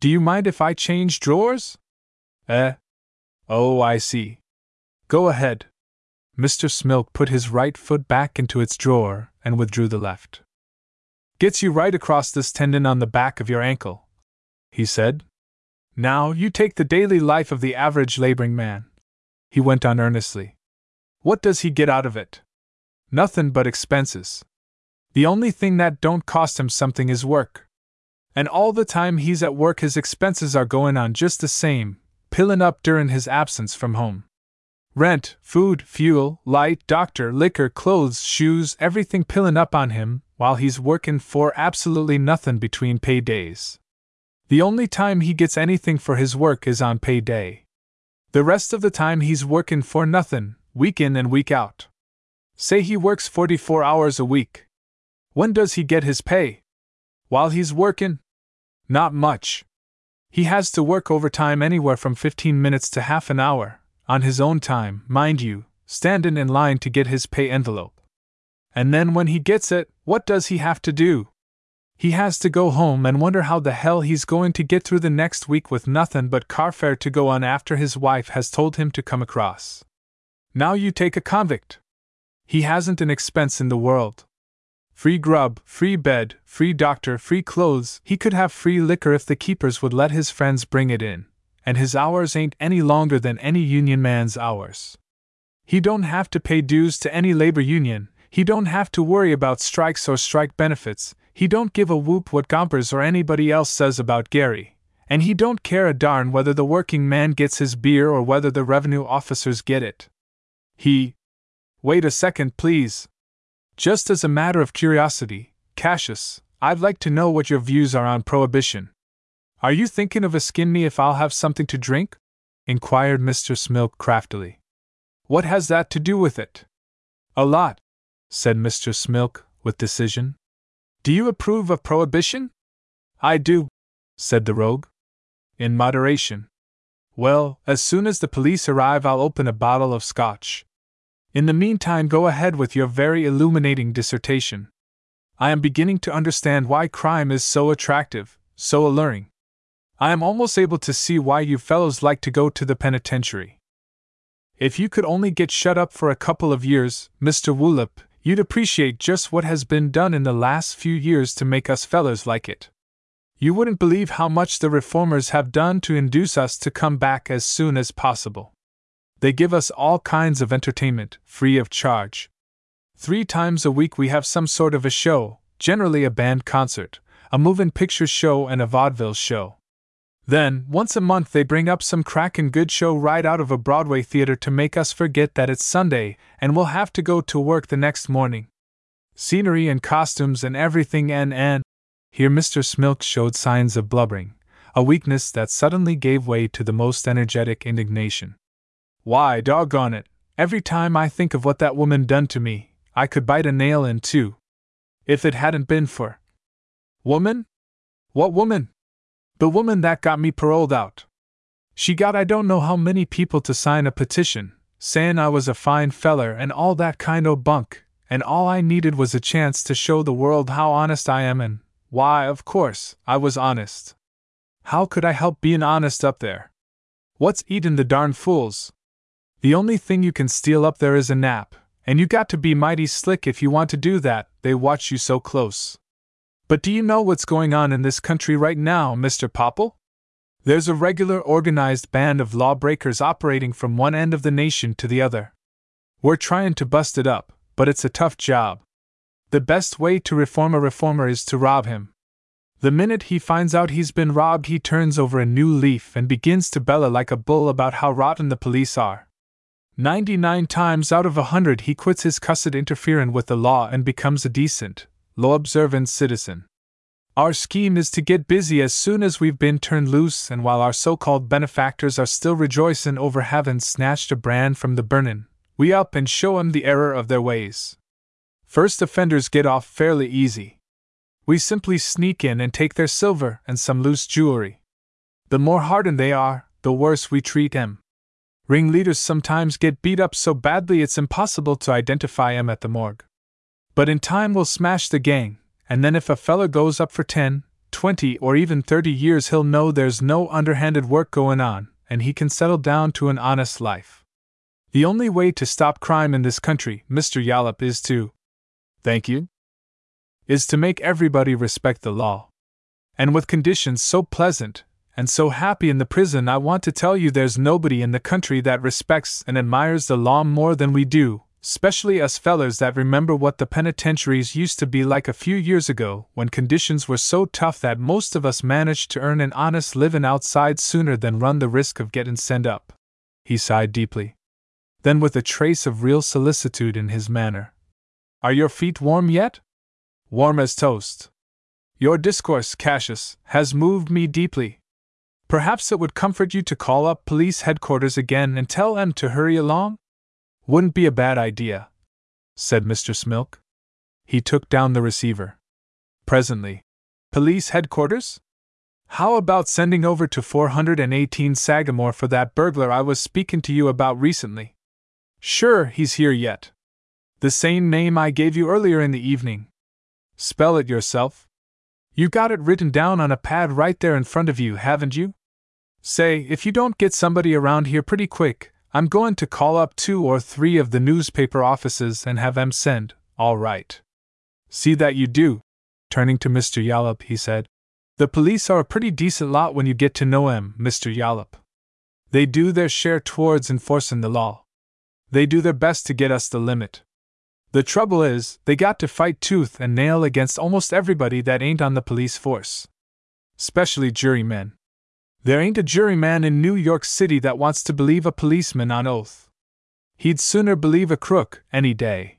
[SPEAKER 2] Do you mind if I change drawers? Eh? Oh, I see. Go ahead. Mr. Smilk put his right foot back into its drawer and withdrew the left. Gets you right across this tendon on the back of your ankle, he said. Now, you take the daily life of the average laboring man. He went on earnestly. What does he get out of it? Nothing but expenses. The only thing that don't cost him something is work. And all the time he's at work, his expenses are going on just the same, pillin' up during his absence from home. Rent, food, fuel, light, doctor, liquor, clothes, shoes, everything pillin' up on him, while he's workin' for absolutely nothing between pay days. The only time he gets anything for his work is on pay day. The rest of the time he's workin' for nothing, week in and week out. Say he works 44 hours a week. When does he get his pay? While he's workin'? Not much. He has to work overtime anywhere from 15 minutes to half an hour, on his own time, mind you, standin' in line to get his pay envelope. And then when he gets it, what does he have to do? He has to go home and wonder how the hell he's going to get through the next week with nothing but car fare to go on after his wife has told him to come across. Now you take a convict. He hasn't an expense in the world. Free grub, free bed, free doctor, free clothes, he could have free liquor if the keepers would let his friends bring it in, and his hours ain't any longer than any union man's hours. He don't have to pay dues to any labor union, he don't have to worry about strikes or strike benefits, he don't give a whoop what Gompers or anybody else says about Gary, and he don't care a darn whether the working man gets his beer or whether the revenue officers get it. He. Wait a second, please. Just as a matter of curiosity, Cassius, I'd like to know what your views are on prohibition. Are you thinking of a skin me if I'll have something to drink? inquired Mr. Smilk craftily. What has that to do with it? A lot, said Mr. Smilk, with decision. Do you approve of prohibition? I do, said the rogue. In moderation. Well, as soon as the police arrive, I'll open a bottle of scotch. In the meantime, go ahead with your very illuminating dissertation. I am beginning to understand why crime is so attractive, so alluring. I am almost able to see why you fellows like to go to the penitentiary. If you could only get shut up for a couple of years, Mr. Woolip, you'd appreciate just what has been done in the last few years to make us fellows like it. You wouldn't believe how much the reformers have done to induce us to come back as soon as possible. They give us all kinds of entertainment, free of charge. Three times a week we have some sort of a show, generally a band concert, a moving picture show, and a vaudeville show. Then, once a month, they bring up some crackin' good show right out of a Broadway theater to make us forget that it's Sunday and we'll have to go to work the next morning. Scenery and costumes and everything, and and. Here Mr. Smilk showed signs of blubbering, a weakness that suddenly gave way to the most energetic indignation. Why, doggone it, every time I think of what that woman done to me, I could bite a nail in two. If it hadn't been for. Woman? What woman? The woman that got me paroled out. She got I don't know how many people to sign a petition, sayin' I was a fine feller and all that kind o' bunk, and all I needed was a chance to show the world how honest I am, and why, of course, I was honest. How could I help bein' honest up there? What's eatin' the darn fools? The only thing you can steal up there is a nap, and you got to be mighty slick if you want to do that, they watch you so close. But do you know what's going on in this country right now, Mr. Popple? There's a regular organized band of lawbreakers operating from one end of the nation to the other. We're trying to bust it up, but it's a tough job. The best way to reform a reformer is to rob him. The minute he finds out he's been robbed, he turns over a new leaf and begins to bellow like a bull about how rotten the police are. Ninety nine times out of a hundred, he quits his cussed interfering with the law and becomes a decent, law observant citizen. Our scheme is to get busy as soon as we've been turned loose, and while our so called benefactors are still rejoicing over having snatched a brand from the burnin', we up and show 'em the error of their ways. First offenders get off fairly easy. We simply sneak in and take their silver and some loose jewelry. The more hardened they are, the worse we treat 'em. Ringleaders sometimes get beat up so badly it's impossible to identify 'em at the morgue. But in time we'll smash the gang, and then if a feller goes up for 10, 20, or even 30 years, he'll know there's no underhanded work going on, and he can settle down to an honest life. The only way to stop crime in this country, Mr. Yollop, is to. Thank you? Is to make everybody respect the law. And with conditions so pleasant and so happy in the prison, I want to tell you there's nobody in the country that respects and admires the law more than we do, Especially us fellers that remember what the penitentiaries used to be like a few years ago, when conditions were so tough that most of us managed to earn an honest livin' outside sooner than run the risk of gettin' sent up. He sighed deeply. Then, with a trace of real solicitude in his manner, Are your feet warm yet? Warm as toast. Your discourse, Cassius, has moved me deeply. Perhaps it would comfort you to call up police headquarters again and tell them to hurry along? Wouldn't be a bad idea, said Mr. Smilk. He took down the receiver. Presently. Police headquarters? How about sending over to 418 Sagamore for that burglar I was speaking to you about recently? Sure, he's here yet. The same name I gave you earlier in the evening. Spell it yourself. You got it written down on a pad right there in front of you, haven't you? Say, if you don't get somebody around here pretty quick, I'm going to call up two or three of the newspaper offices and have them send, all right. See that you do. Turning to Mr. Yollop, he said. The police are a pretty decent lot when you get to know 'em, Mr. Yollop. They do their share towards enforcing the law. They do their best to get us the limit. The trouble is, they got to fight tooth and nail against almost everybody that ain't on the police force. Especially jurymen. There ain't a juryman in New York City that wants to believe a policeman on oath. He'd sooner believe a crook, any day.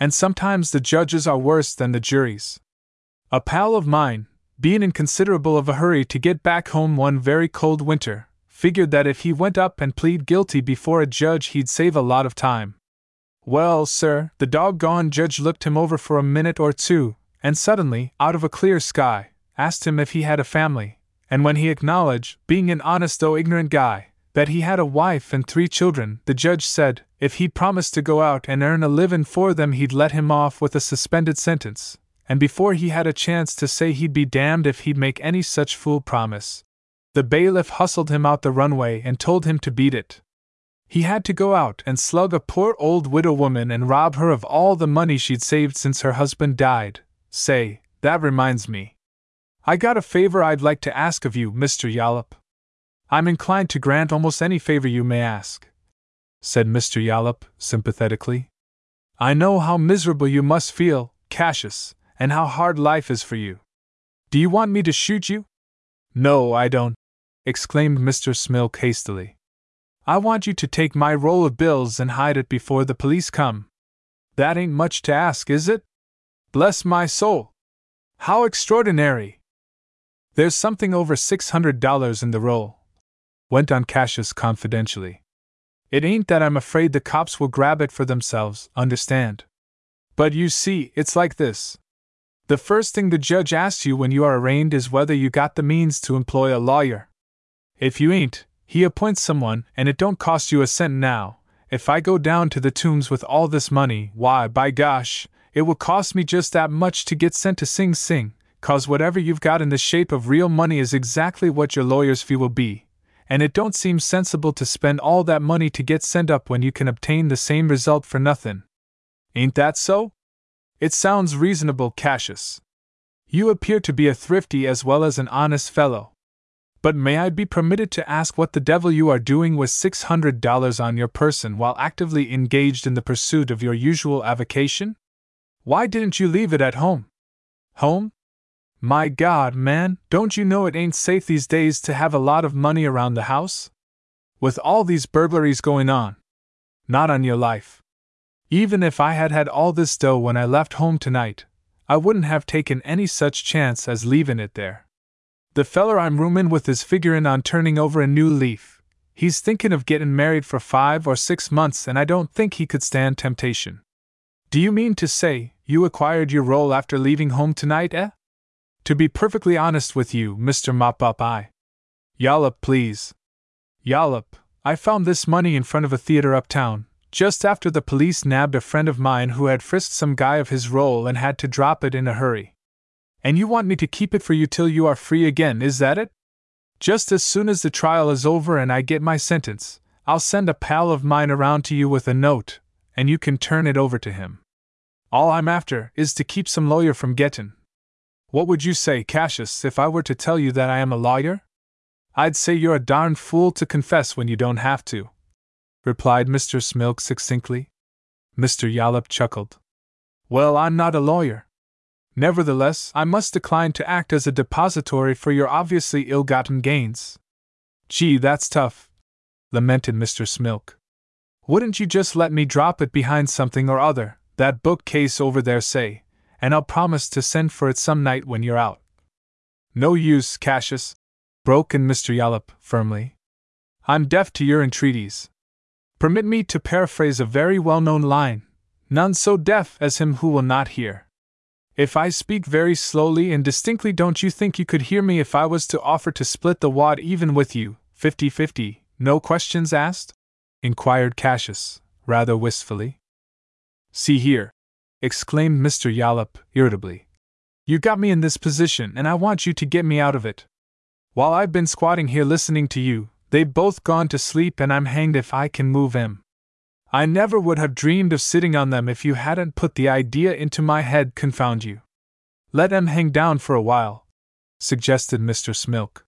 [SPEAKER 2] And sometimes the judges are worse than the juries. A pal of mine, being in considerable of a hurry to get back home one very cold winter, figured that if he went up and plead guilty before a judge he'd save a lot of time. Well, sir, the doggone judge looked him over for a minute or two, and suddenly, out of a clear sky, asked him if he had a family, and when he acknowledged, being an honest though ignorant guy, that he had a wife and three children, the judge said if he'd promised to go out and earn a living for them, he'd let him off with a suspended sentence. And before he had a chance to say he'd be damned if he'd make any such fool promise, the bailiff hustled him out the runway and told him to beat it. He had to go out and slug a poor old widow woman and rob her of all the money she'd saved since her husband died. Say, that reminds me. I got a favor I'd like to ask of you, Mr. Yollop. I'm inclined to grant almost any favor you may ask, said Mr. Yollop, sympathetically. I know how miserable you must feel, Cassius, and how hard life is for you. Do you want me to shoot you? No, I don't, exclaimed Mr. Smilk hastily. I want you to take my roll of bills and hide it before the police come. That ain't much to ask, is it? Bless my soul! How extraordinary! There's something over $600 in the roll, went on Cassius confidentially. It ain't that I'm afraid the cops will grab it for themselves, understand. But you see, it's like this. The first thing the judge asks you when you are arraigned is whether you got the means to employ a lawyer. If you ain't, he appoints someone, and it don't cost you a cent now. If I go down to the tombs with all this money, why, by gosh, it will cost me just that much to get sent to Sing Sing, cause whatever you've got in the shape of real money is exactly what your lawyer's fee will be, and it don't seem sensible to spend all that money to get sent up when you can obtain the same result for nothing. Ain't that so? It sounds reasonable, Cassius. You appear to be a thrifty as well as an honest fellow. But may I be permitted to ask what the devil you are doing with $600 on your person while actively engaged in the pursuit of your usual avocation? Why didn't you leave it at home? Home? My God, man, don't you know it ain't safe these days to have a lot of money around the house? With all these burglaries going on. Not on your life. Even if I had had all this dough when I left home tonight, I wouldn't have taken any such chance as leaving it there. The feller I'm roomin' with is figurin' on turning over a new leaf. He's thinkin' of gettin' married for five or six months, and I don't think he could stand temptation. Do you mean to say you acquired your roll after leaving home tonight, eh? To be perfectly honest with you, Mr. Mop Up, I. Yollop, please. Yollop, I found this money in front of a theater uptown, just after the police nabbed a friend of mine who had frisked some guy of his roll and had to drop it in a hurry. And you want me to keep it for you till you are free again, is that it? Just as soon as the trial is over and I get my sentence, I'll send a pal of mine around to you with a note, and you can turn it over to him. All I'm after is to keep some lawyer from gettin'. What would you say, Cassius, if I were to tell you that I am a lawyer? I'd say you're a darn fool to confess when you don't have to, replied Mr. Smilk succinctly. Mr. Yollop chuckled. Well, I'm not a lawyer. Nevertheless, I must decline to act as a depository for your obviously ill gotten gains. Gee, that's tough, lamented Mr. Smilk. Wouldn't you just let me drop it behind something or other, that bookcase over there, say, and I'll promise to send for it some night when you're out? No use, Cassius, broke in Mr. Yollop firmly. I'm deaf to your entreaties. Permit me to paraphrase a very well known line none so deaf as him who will not hear. If I speak very slowly and distinctly, don't you think you could hear me if I was to offer to split the wad even with you, 50 50, no questions asked? inquired Cassius, rather wistfully. See here, exclaimed Mr. Yollop, irritably. You got me in this position, and I want you to get me out of it. While I've been squatting here listening to you, they've both gone to sleep, and I'm hanged if I can move em. I never would have dreamed of sitting on them if you hadn't put the idea into my head, confound you. Let em hang down for a while, suggested Mr. Smilk.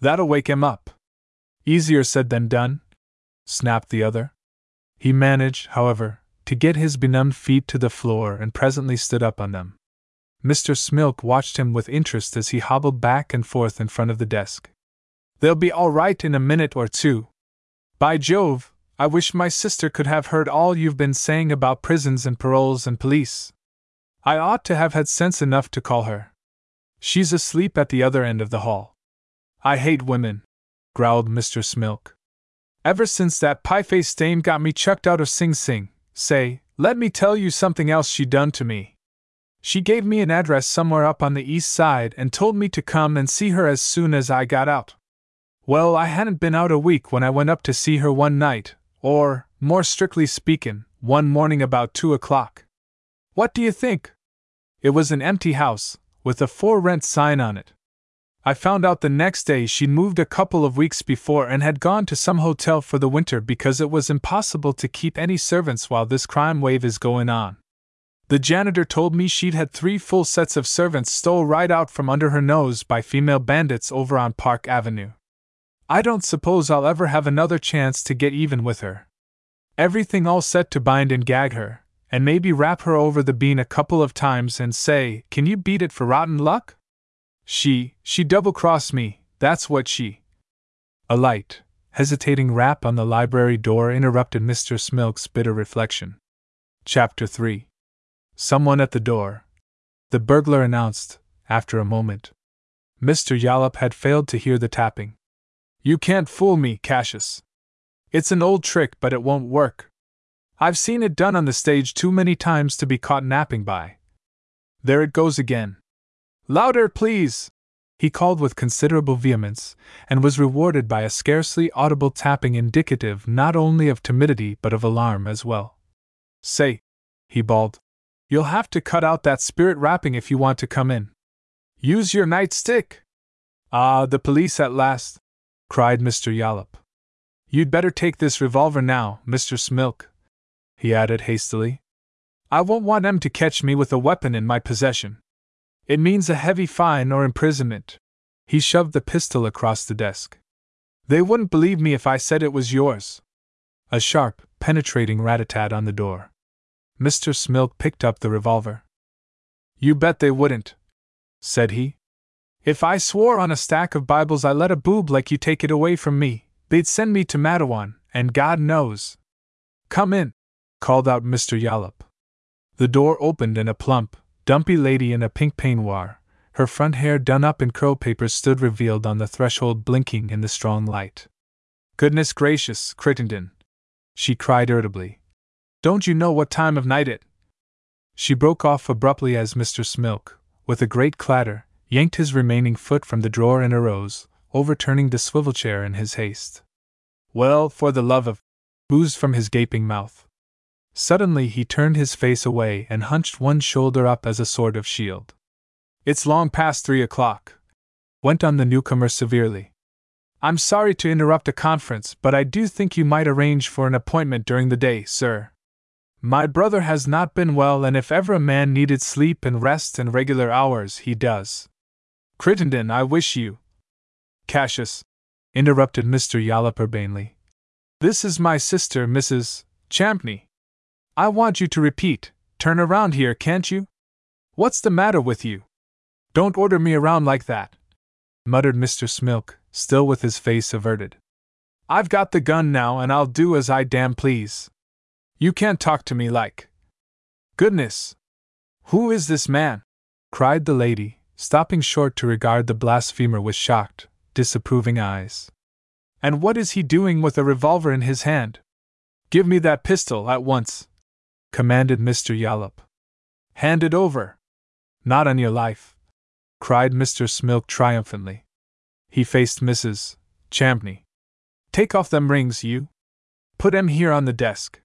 [SPEAKER 2] That'll wake em up. Easier said than done, snapped the other. He managed, however, to get his benumbed feet to the floor and presently stood up on them. Mr. Smilk watched him with interest as he hobbled back and forth in front of the desk. They'll be all right in a minute or two. By Jove, I wish my sister could have heard all you've been saying about prisons and paroles and police. I ought to have had sense enough to call her. She's asleep at the other end of the hall. I hate women, growled Mr. Smilk. Ever since that pie faced dame got me chucked out of Sing Sing, say, let me tell you something else she done to me. She gave me an address somewhere up on the east side and told me to come and see her as soon as I got out. Well, I hadn't been out a week when I went up to see her one night, or, more strictly speaking, one morning about two o'clock. What do you think? It was an empty house, with a for rent sign on it. I found out the next day she'd moved a couple of weeks before and had gone to some hotel for the winter because it was impossible to keep any servants while this crime wave is going on. The janitor told me she'd had three full sets of servants stole right out from under her nose by female bandits over on Park Avenue. I don't suppose I'll ever have another chance to get even with her. Everything all set to bind and gag her, and maybe rap her over the bean a couple of times and say, Can you beat it for rotten luck? She, she double crossed me, that's what she. A light, hesitating rap on the library door interrupted Mr. Smilk's bitter reflection. Chapter 3 Someone at the door. The burglar announced, after a moment. Mr. Yollop had failed to hear the tapping. You can't fool me, Cassius. It's an old trick, but it won't work. I've seen it done on the stage too many times to be caught napping by. There it goes again. Louder, please! He called with considerable vehemence, and was rewarded by a scarcely audible tapping indicative not only of timidity but of alarm as well. Say, he bawled, you'll have to cut out that spirit rapping if you want to come in. Use your nightstick! Ah, the police at last cried Mr. Yollop. You'd better take this revolver now, Mr. Smilk, he added hastily. I won't want them to catch me with a weapon in my possession. It means a heavy fine or imprisonment. He shoved the pistol across the desk. They wouldn't believe me if I said it was yours. A sharp, penetrating rat a tat on the door. Mr. Smilk picked up the revolver. You bet they wouldn't, said he. If I swore on a stack of Bibles I let a boob like you take it away from me, they'd send me to Matteawan, and God knows. Come in, called out Mr. Yollop. The door opened and a plump, dumpy lady in a pink peignoir, her front hair done up in curl papers, stood revealed on the threshold, blinking in the strong light. Goodness gracious, Crittenden! she cried irritably. Don't you know what time of night it? She broke off abruptly as Mr. Smilk, with a great clatter, yanked his remaining foot from the drawer and arose, overturning the swivel chair in his haste. Well, for the love of. oozed from his gaping mouth. Suddenly he turned his face away and hunched one shoulder up as a sort of shield. It's long past three o'clock, went on the newcomer severely. I'm sorry to interrupt a conference, but I do think you might arrange for an appointment during the day, sir. My brother has not been well, and if ever a man needed sleep and rest and regular hours, he does. Crittenden, I wish you. Cassius, interrupted Mr. Yollop urbanely. This is my sister, Mrs. Champney. I want you to repeat. Turn around here, can't you? What's the matter with you? Don't order me around like that, muttered Mr. Smilk, still with his face averted. I've got the gun now, and I'll do as I damn please. You can't talk to me like. Goodness! Who is this man? cried the lady, stopping short to regard the blasphemer with shocked, disapproving eyes. And what is he doing with a revolver in his hand? Give me that pistol at once, commanded Mr. Yollop. Hand it over. Not on your life, cried Mr. Smilk triumphantly. He faced Mrs. Champney. Take off them rings, you. Put 'em here on the desk.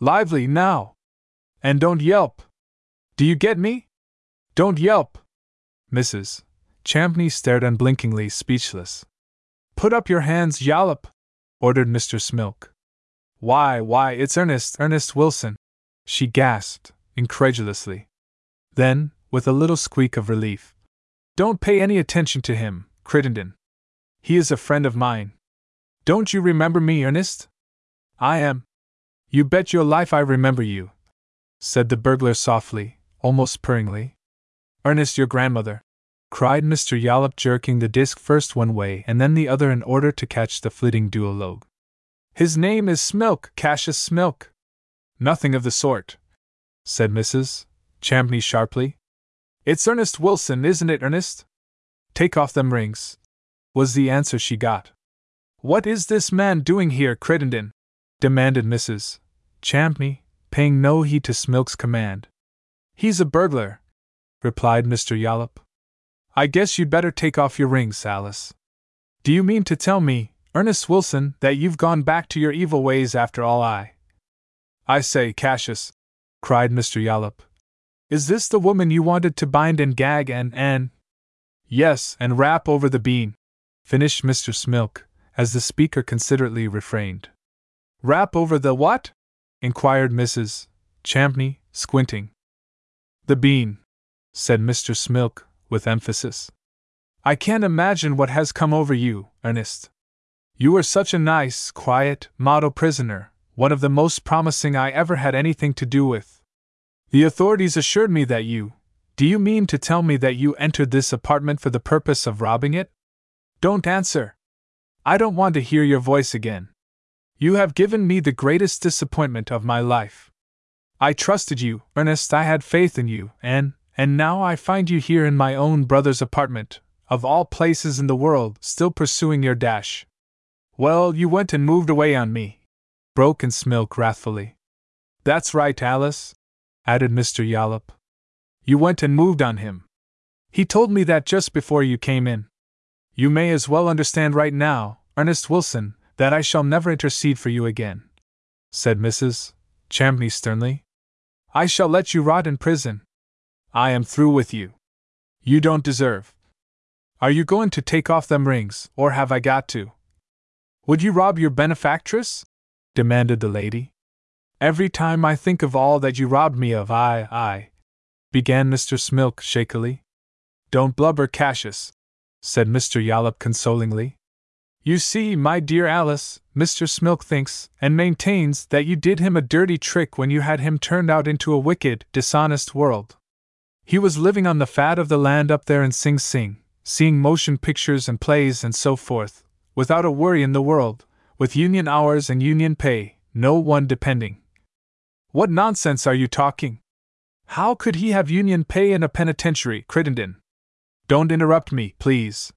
[SPEAKER 2] Lively now! And don't yelp! Do you get me? Don't yelp! Mrs. Champney stared unblinkingly, speechless. Put up your hands, Yollop! ordered Mr. Smilk. Why, why, it's Ernest, Ernest Wilson! She gasped, incredulously. Then, with a little squeak of relief, don't pay any attention to him, Crittenden. He is a friend of mine. Don't you remember me, Ernest? I am. You bet your life I remember you, said the burglar softly, almost purringly. Ernest, your grandmother, cried Mr. Yollop, jerking the disc first one way and then the other in order to catch the flitting duologue. His name is Smilk, Cassius Smilk. Nothing of the sort, said Mrs. Champney sharply. It's Ernest Wilson, isn't it, Ernest? Take off them rings, was the answer she got. What is this man doing here, Crittenden? demanded Mrs. Champney, paying no heed to Smilk's command. He's a burglar, replied Mr. Yollop. I guess you'd better take off your rings, Alice. Do you mean to tell me, Ernest Wilson, that you've gone back to your evil ways after all I. I say, Cassius, cried Mr. Yollop, is this the woman you wanted to bind and gag and and Yes, and rap over the bean, finished Mr. Smilk, as the speaker considerately refrained. Rap over the what? inquired Mrs. Champney, squinting. The bean, said Mr. Smilk, with emphasis. I can't imagine what has come over you, Ernest. You were such a nice, quiet, model prisoner, one of the most promising I ever had anything to do with. The authorities assured me that you. Do you mean to tell me that you entered this apartment for the purpose of robbing it? Don't answer. I don't want to hear your voice again. You have given me the greatest disappointment of my life. I trusted you, Ernest, I had faith in you, and, and now I find you here in my own brother's apartment, of all places in the world, still pursuing your dash. Well, you went and moved away on me, broke in Smilk wrathfully. That's right, Alice, added Mr. Yollop. You went and moved on him. He told me that just before you came in. You may as well understand right now, Ernest Wilson, that I shall never intercede for you again, said Mrs. Champney sternly. I shall let you rot in prison. I am through with you. You don't deserve. Are you going to take off them rings, or have I got to? Would you rob your benefactress? Demanded the lady. Every time I think of all that you robbed me of, I, I, began Mr. Smilk shakily. Don't blubber, Cassius, said Mr. Yollop consolingly. You see, my dear Alice, Mr. Smilk thinks and maintains that you did him a dirty trick when you had him turned out into a wicked, dishonest world. He was living on the fat of the land up there in Sing Sing, seeing motion pictures and plays and so forth, without a worry in the world, with union hours and union pay, no one depending. What nonsense are you talking? How could he have union pay in a penitentiary, Crittenden? Don't interrupt me, please.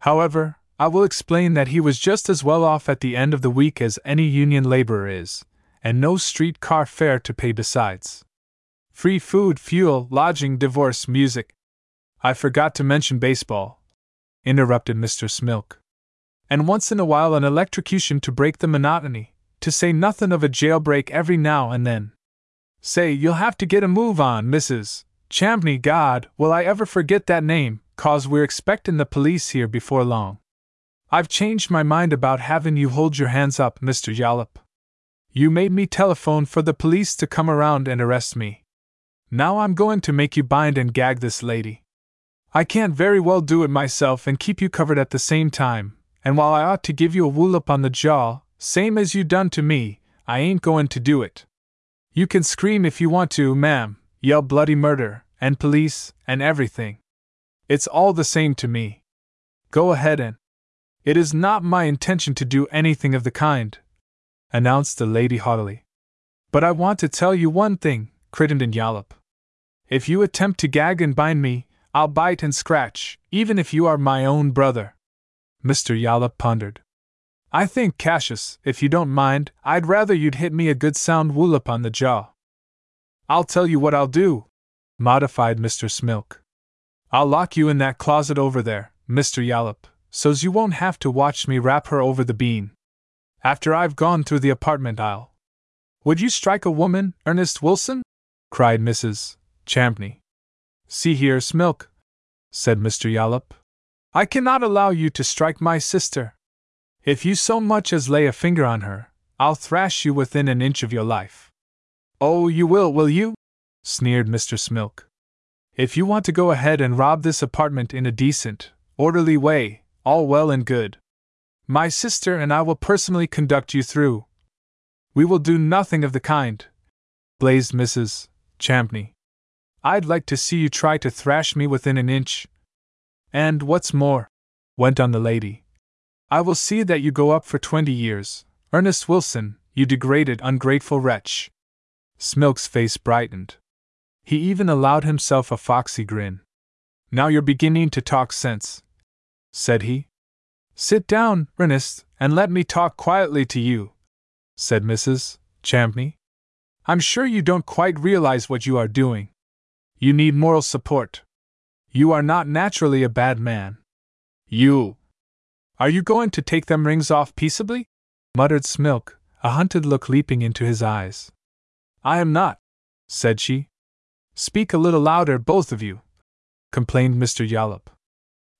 [SPEAKER 2] However, I will explain that he was just as well off at the end of the week as any union laborer is, and no street car fare to pay besides. Free food, fuel, lodging, divorce, music. I forgot to mention baseball, interrupted Mr. Smilk. And once in a while an electrocution to break the monotony, to say nothing of a jailbreak every now and then. Say, you'll have to get a move on, Mrs. Champney. God, will I ever forget that name, cause we're expectin' the police here before long. I've changed my mind about having you hold your hands up, Mr. Yollop. You made me telephone for the police to come around and arrest me. Now I'm going to make you bind and gag this lady. I can't very well do it myself and keep you covered at the same time, and while I ought to give you a woolop on the jaw, same as you done to me, I ain't going to do it. You can scream if you want to, ma'am, yell bloody murder, and police, and everything. It's all the same to me. Go ahead and. It is not my intention to do anything of the kind, announced the lady haughtily. But I want to tell you one thing, Crittenden Yollop. If you attempt to gag and bind me, I'll bite and scratch, even if you are my own brother. Mr. Yollop pondered. I think, Cassius, if you don't mind, I'd rather you'd hit me a good sound wallop on the jaw. I'll tell you what I'll do, modified Mr. Smilk. I'll lock you in that closet over there, Mr. Yollop, so's you won't have to watch me rap her over the bean. After I've gone through the apartment, I'll. Would you strike a woman, Ernest Wilson? cried Mrs. Champney. See here, Smilk, said Mr. Yollop. I cannot allow you to strike my sister. If you so much as lay a finger on her, I'll thrash you within an inch of your life. Oh, you will, will you? sneered Mr. Smilk. If you want to go ahead and rob this apartment in a decent, orderly way, all well and good. My sister and I will personally conduct you through. We will do nothing of the kind, blazed Mrs. Champney. I'd like to see you try to thrash me within an inch. And what's more, went on the lady, I will see that you go up for twenty years, Ernest Wilson, you degraded, ungrateful wretch. Smilk's face brightened. He even allowed himself a foxy grin. Now you're beginning to talk sense, said he. Sit down, Ernest, and let me talk quietly to you, said Mrs. Champney. I'm sure you don't quite realize what you are doing. You need moral support. You are not naturally a bad man. You. Are you going to take them rings off peaceably? muttered Smilk, a hunted look leaping into his eyes. I am not, said she. Speak a little louder, both of you, complained Mr. Yollop.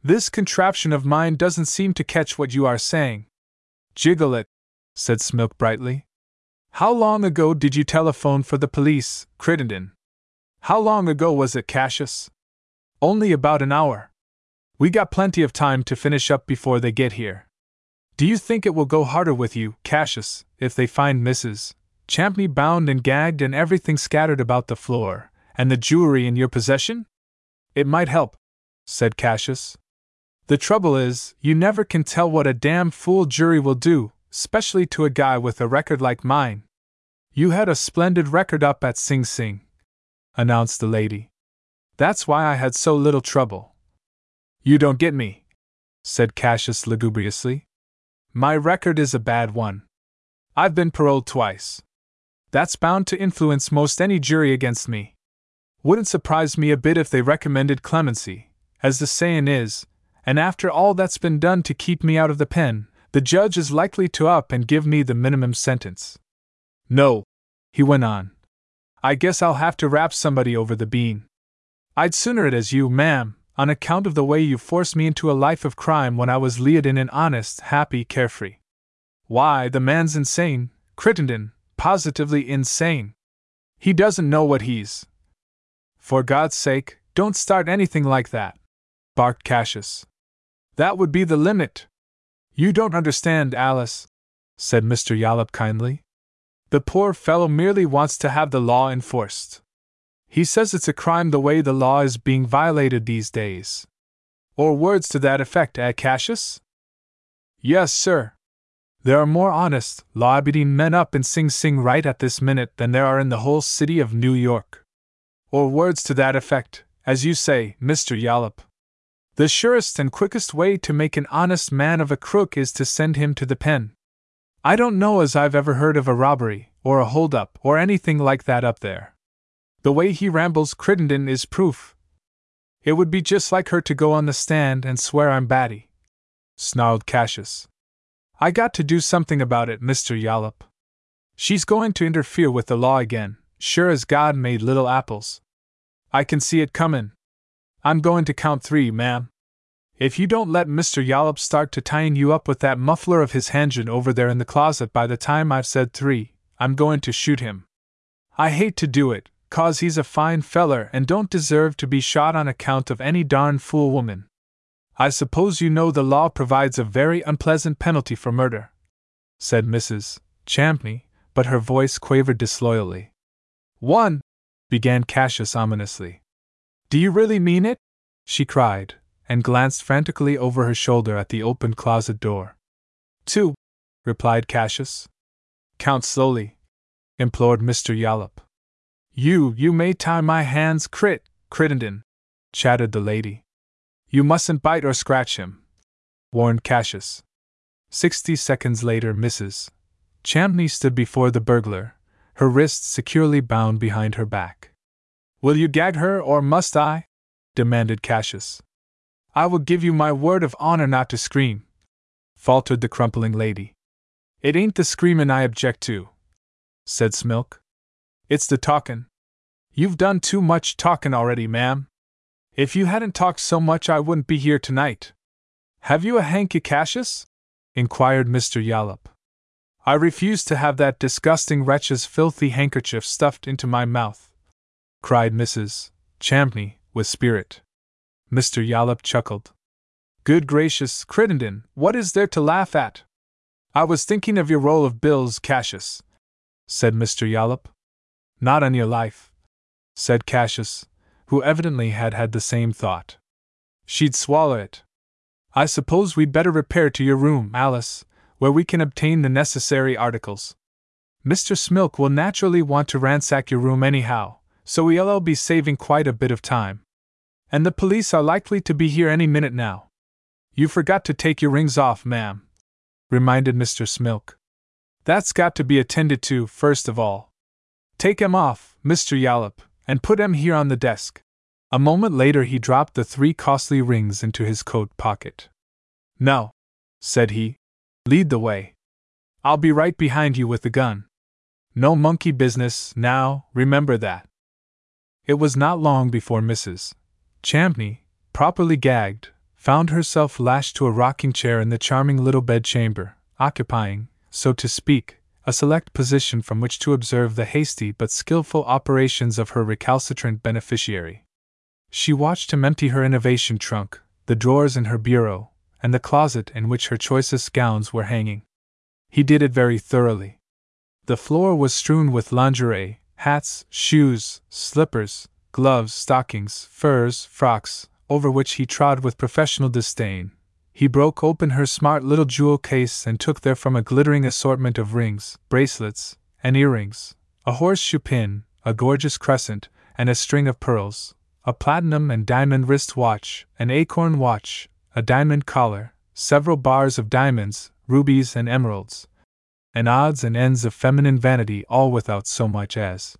[SPEAKER 2] This contraption of mine doesn't seem to catch what you are saying. Jiggle it, said Smilk brightly. How long ago did you telephone for the police, Crittenden? How long ago was it, Cassius? Only about an hour. We got plenty of time to finish up before they get here. Do you think it will go harder with you, Cassius, if they find Mrs. Champney bound and gagged and everything scattered about the floor, and the jewelry in your possession? It might help, said Cassius. The trouble is, you never can tell what a damn fool jury will do, especially to a guy with a record like mine. You had a splendid record up at Sing Sing, announced the lady. That's why I had so little trouble. You don't get me, said Cassius lugubriously. My record is a bad one. I've been paroled twice. That's bound to influence most any jury against me. Wouldn't surprise me a bit if they recommended clemency, as the sayin' is, and after all that's been done to keep me out of the pen, the judge is likely to up and give me the minimum sentence. No, he went on. I guess I'll have to rap somebody over the bean. I'd sooner it as you, ma'am, on account of the way you forced me into a life of crime when I was leadin' an honest, happy, carefree. Why, the man's insane, Crittenden, positively insane. He doesn't know what he's. For God's sake, don't start anything like that, barked Cassius. That would be the limit. You don't understand, Alice, said Mr. Yollop kindly. The poor fellow merely wants to have the law enforced. He says it's a crime the way the law is being violated these days. Or words to that effect, eh, Cassius? Yes, sir. There are more honest, law abiding men up in Sing Sing right at this minute than there are in the whole city of New York. Or words to that effect, as you say, Mr. Yollop. The surest and quickest way to make an honest man of a crook is to send him to the pen. I don't know as I've ever heard of a robbery, or a holdup, or anything like that up there. The way he rambles Crittenden is proof. It would be just like her to go on the stand and swear I'm batty. Snarled Cassius. I got to do something about it, Mr. Yollop. She's going to interfere with the law again, sure as God made little apples. I can see it comin'. I'm going to count three, ma'am. If you don't let Mr. Yollop start to tying you up with that muffler of his engine over there in the closet by the time I've said three, I'm going to shoot him. I hate to do it, cause he's a fine feller and don't deserve to be shot on account of any darn fool woman. I suppose you know the law provides a very unpleasant penalty for murder, said Mrs. Champney, but her voice quavered disloyally. One, began Cassius ominously. Do you really mean it? she cried, and glanced frantically over her shoulder at the open closet door. Two, replied Cassius. Count slowly, implored Mr. Yollop. You, you may tie my hands, Crit, Crittenden, chattered the lady. You mustn't bite or scratch him, warned Cassius. Sixty seconds later, Mrs. Champney stood before the burglar, her wrists securely bound behind her back. Will you gag her, or must I? demanded Cassius. I will give you my word of honor not to scream, faltered the crumpling lady. It ain't the screamin' I object to, said Smilk. It's the talkin'. You've done too much talkin' already, ma'am. If you hadn't talked so much, I wouldn't be here tonight. Have you a hanky, Cassius? inquired Mr. Yollop. I refuse to have that disgusting wretch's filthy handkerchief stuffed into my mouth, cried Mrs. Champney, with spirit. Mr. Yollop chuckled. Good gracious, Crittenden, what is there to laugh at? I was thinking of your roll of bills, Cassius, said Mr. Yollop. Not on your life, said Cassius, who evidently had had the same thought. She'd swallow it. I suppose we'd better repair to your room, Alice, where we can obtain the necessary articles. Mr. Smilk will naturally want to ransack your room anyhow, so we'll all be saving quite a bit of time. And the police are likely to be here any minute now. You forgot to take your rings off, ma'am, reminded Mr. Smilk. That's got to be attended to, first of all. Take 'em off, Mr. Yollop, and put 'em here on the desk. A moment later, he dropped the three costly rings into his coat pocket. Now, said he, lead the way. I'll be right behind you with the gun. No monkey business, now, remember that. It was not long before Mrs. Champney, properly gagged, found herself lashed to a rocking chair in the charming little bedchamber, occupying, so to speak, a select position from which to observe the hasty but skilful operations of her recalcitrant beneficiary. She watched him empty her innovation trunk, the drawers in her bureau, and the closet in which her choicest gowns were hanging. He did it very thoroughly. The floor was strewn with lingerie, hats, shoes, slippers, gloves, stockings, furs, frocks, over which he trod with professional disdain. He broke open her smart little jewel case and took therefrom a glittering assortment of rings, bracelets, and earrings, a horseshoe pin, a gorgeous crescent, and a string of pearls, a platinum and diamond wrist watch, an acorn watch, a diamond collar, several bars of diamonds, rubies, and emeralds, and odds and ends of feminine vanity, all without so much as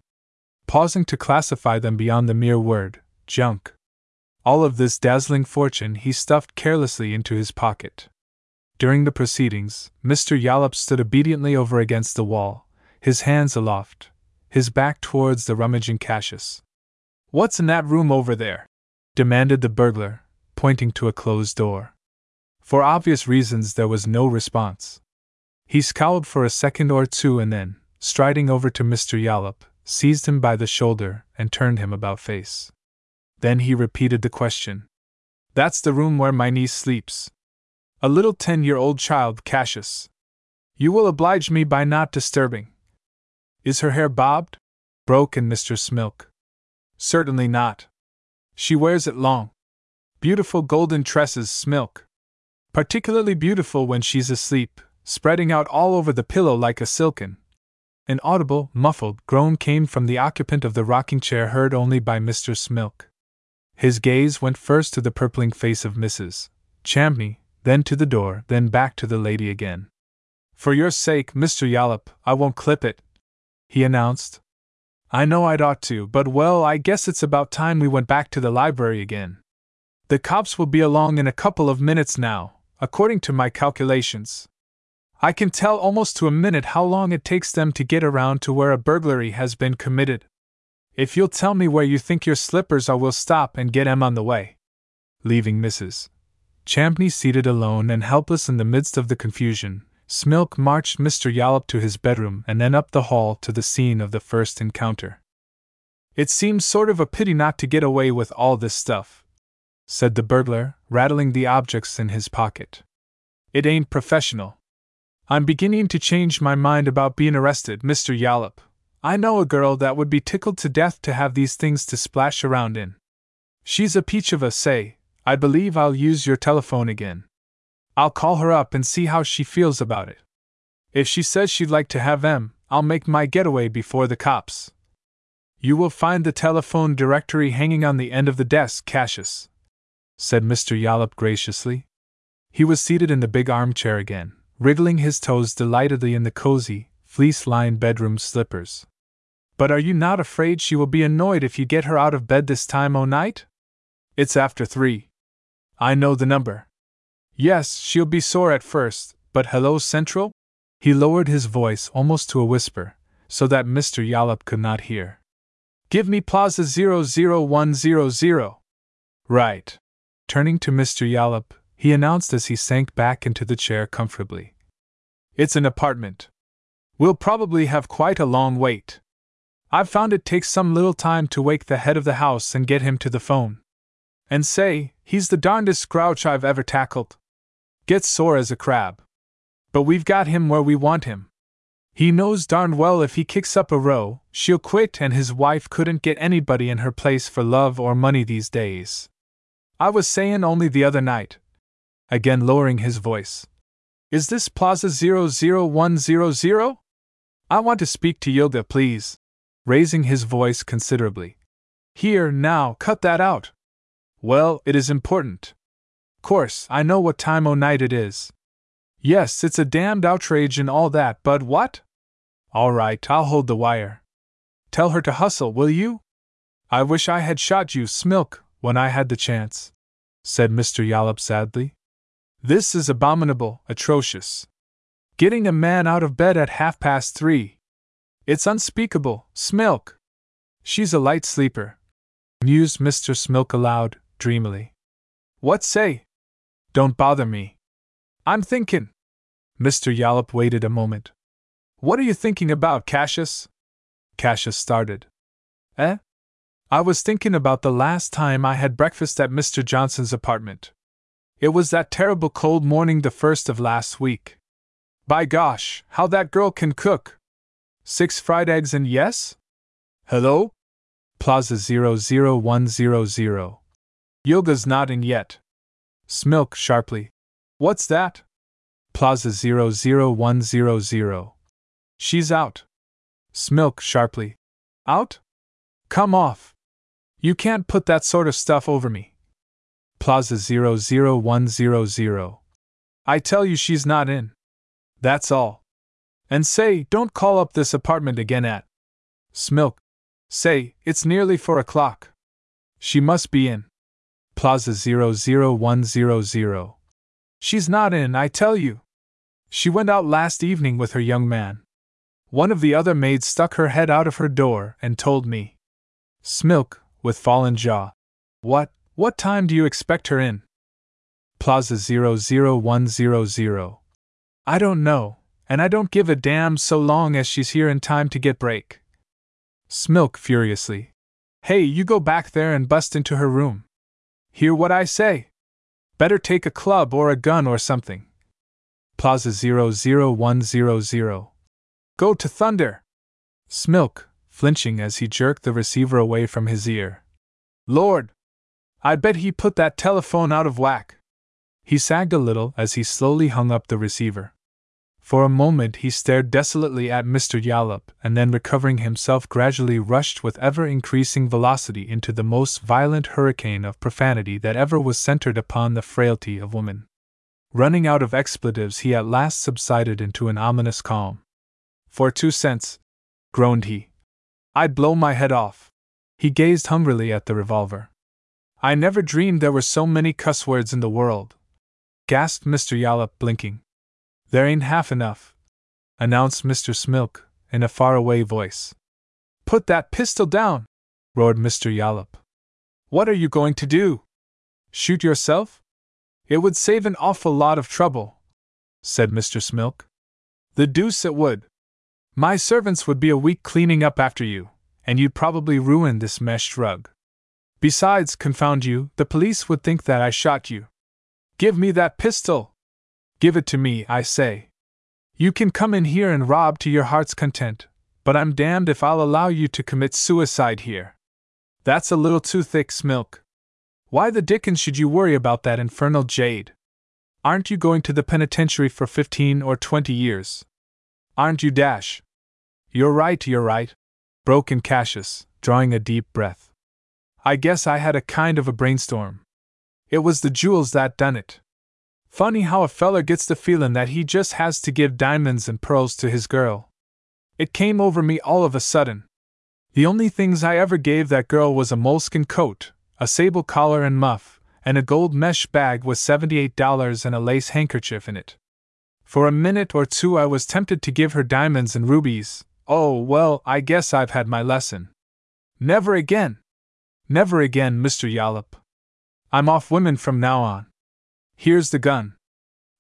[SPEAKER 2] pausing to classify them beyond the mere word, junk. All of this dazzling fortune he stuffed carelessly into his pocket. During the proceedings, Mr. Yollop stood obediently over against the wall, his hands aloft, his back towards the rummaging Cassius. What's in that room over there? demanded the burglar, pointing to a closed door. For obvious reasons, there was no response. He scowled for a second or two and then, striding over to Mr. Yollop, seized him by the shoulder, and turned him about face. Then he repeated the question. That's the room where my niece sleeps. A little ten year old child, Cassius. You will oblige me by not disturbing. Is her hair bobbed? broke in Mr. Smilk. Certainly not. She wears it long. Beautiful golden tresses, Smilk. Particularly beautiful when she's asleep, spreading out all over the pillow like a silken, an audible, muffled groan came from the occupant of the rocking chair, heard only by Mr. Smilk. His gaze went first to the purpling face of Mrs. Champney, then to the door, then back to the lady again. For your sake, Mr. Yollop, I won't clip it, he announced. I know I'd ought to, but well, I guess it's about time we went back to the library again. The cops will be along in a couple of minutes now, according to my calculations. I can tell almost to a minute how long it takes them to get around to where a burglary has been committed. If you'll tell me where you think your slippers are, we'll stop and get 'em on the way. Leaving Mrs. Champney seated alone and helpless in the midst of the confusion, Smilk marched Mr. Yollop to his bedroom and then up the hall to the scene of the first encounter. It seems sort of a pity not to get away with all this stuff, said the burglar, rattling the objects in his pocket. It ain't professional. I'm beginning to change my mind about being arrested, Mr. Yollop. I know a girl that would be tickled to death to have these things to splash around in. She's a peach of a say. I believe I'll use your telephone again. I'll call her up and see how she feels about it. If she says she'd like to have them, I'll make my getaway before the cops. You will find the telephone directory hanging on the end of the desk, Cassius, said Mr. Yollop graciously. He was seated in the big armchair again, wriggling his toes delightedly in the cozy, fleece lined bedroom slippers. But are you not afraid she will be annoyed if you get her out of bed this time o' night? It's after three. I know the number. Yes, she'll be sore at first, but hello, Central? He lowered his voice almost to a whisper, so that Mr. Yollop could not hear. Give me Plaza 00100. Right. Turning to Mr. Yollop, he announced as he sank back into the chair comfortably. It's an apartment. We'll probably have quite a long wait. I've found it takes some little time to wake the head of the house and get him to the phone. And say, he's the darndest grouch I've ever tackled. Gets sore as a crab. But we've got him where we want him. He knows darned well if he kicks up a row, she'll quit, and his wife couldn't get anybody in her place for love or money these days. I was sayin' only the other night, again lowering his voice. Is this Plaza 00100? I want to speak to Yilda, please. Raising his voice considerably. Here, now, cut that out. Well, it is important. Course, I know what time o' night it is. Yes, it's a damned outrage and all that, but what? All right, I'll hold the wire. Tell her to hustle, will you? I wish I had shot you, Smilk, when I had the chance, said Mr. Yollop sadly. This is abominable, atrocious. Getting a man out of bed at half past three. It's unspeakable, Smilk. She's a light sleeper, mused Mr. Smilk aloud, dreamily. What say? Don't bother me. I'm thinking. Mr. Yollop waited a moment. What are you thinking about, Cassius? Cassius started. Eh? I was thinking about the last time I had breakfast at Mr. Johnson's apartment. It was that terrible cold morning the first of last week. By gosh, how that girl can cook! Six fried eggs and yes? Hello? Plaza 00100. Yoga's not in yet. Smilk sharply. What's that? Plaza 00100. She's out. Smilk sharply. Out? Come off. You can't put that sort of stuff over me. Plaza 00100. I tell you she's not in. That's all. And say, don't call up this apartment again at. Smilk. Say, it's nearly four o'clock. She must be in. Plaza 00100. She's not in, I tell you. She went out last evening with her young man. One of the other maids stuck her head out of her door and told me. Smilk, with fallen jaw. What, what time do you expect her in? Plaza 00100. I don't know, and I don't give a damn so long as she's here in time to get break. Smilk furiously. Hey, you go back there and bust into her room. Hear what I say? Better take a club or a gun or something. Plaza 00100. Go to thunder! Smilk, flinching as he jerked the receiver away from his ear. Lord! I bet he put that telephone out of whack. He sagged a little as he slowly hung up the receiver. For a moment he stared desolately at Mr. Yollop, and then recovering himself gradually rushed with ever increasing velocity into the most violent hurricane of profanity that ever was centered upon the frailty of woman. Running out of expletives, he at last subsided into an ominous calm. For two cents, groaned he. I'd blow my head off. He gazed hungrily at the revolver. I never dreamed there were so many cuss words in the world, gasped Mr. Yollop, blinking. There ain't half enough, announced Mr. Smilk in a faraway voice. Put that pistol down, roared Mr. Yollop. What are you going to do? Shoot yourself? It would save an awful lot of trouble, said Mr. Smilk. The deuce it would. My servants would be a week cleaning up after you, and you'd probably ruin this meshed rug. Besides, confound you, the police would think that I shot you. Give me that pistol! Give it to me, I say. You can come in here and rob to your heart's content, but I'm damned if I'll allow you to commit suicide here. That's a little too thick, Smilk. Why the dickens should you worry about that infernal jade? Aren't you going to the penitentiary for fifteen or twenty years? Aren't you, Dash? You're right, you're right, broke in Cassius, drawing a deep breath. I guess I had a kind of a brainstorm. It was the jewels that done it. Funny how a feller gets the feelin' that he just has to give diamonds and pearls to his girl. It came over me all of a sudden. The only things I ever gave that girl was a moleskin coat, a sable collar and muff, and a gold mesh bag with $78 and a lace handkerchief in it. For a minute or two, I was tempted to give her diamonds and rubies. Oh, well, I guess I've had my lesson. Never again! Never again, Mr. Yollop. I'm off women from now on. Here's the gun.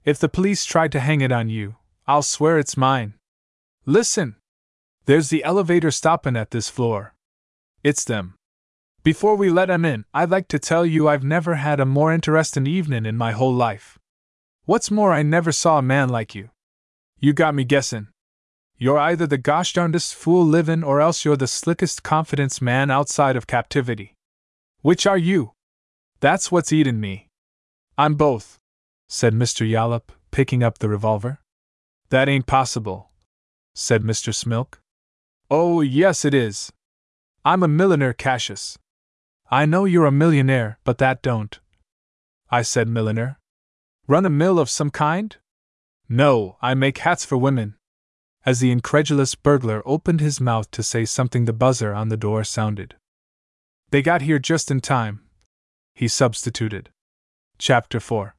[SPEAKER 2] If the police try to hang it on you, I'll swear it's mine. Listen! There's the elevator stoppin' at this floor. It's them. Before we let 'em in, I'd like to tell you I've never had a more interestin' evenin' in my whole life. What's more, I never saw a man like you. You got me guessin'. You're either the gosh darndest fool livin' or else you're the slickest confidence man outside of captivity. Which are you? That's what's eatin' me. I'm both, said Mr. Yollop, picking up the revolver. That ain't possible, said Mr. Smilk. Oh, yes, it is. I'm a milliner, Cassius. I know you're a millionaire, but that don't. I said milliner. Run a mill of some kind? No, I make hats for women. As the incredulous burglar opened his mouth to say something, the buzzer on the door sounded. They got here just in time. He substituted. Chapter 4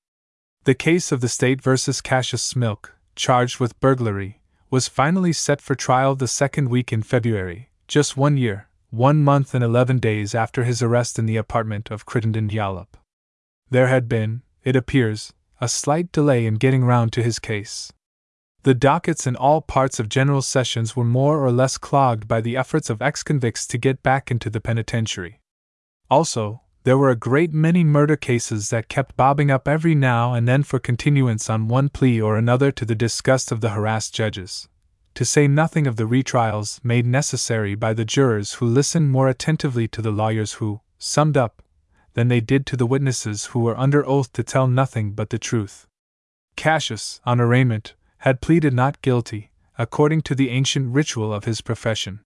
[SPEAKER 2] The case of the state versus Cassius Smilk, charged with burglary, was finally set for trial the second week in February, just one year, one month and eleven days after his arrest in the apartment of Crittenden Yollop. There had been, it appears, a slight delay in getting round to his case. The dockets in all parts of General Sessions were more or less clogged by the efforts of ex convicts to get back into the penitentiary. Also, there were a great many murder cases that kept bobbing up every now and then for continuance on one plea or another to the disgust of the harassed judges to say nothing of the retrials made necessary by the jurors who listened more attentively to the lawyers who, summed up, than they did to the witnesses who were under oath to tell nothing but the truth. Cassius, on arraignment, had pleaded not guilty, according to the ancient ritual of his profession.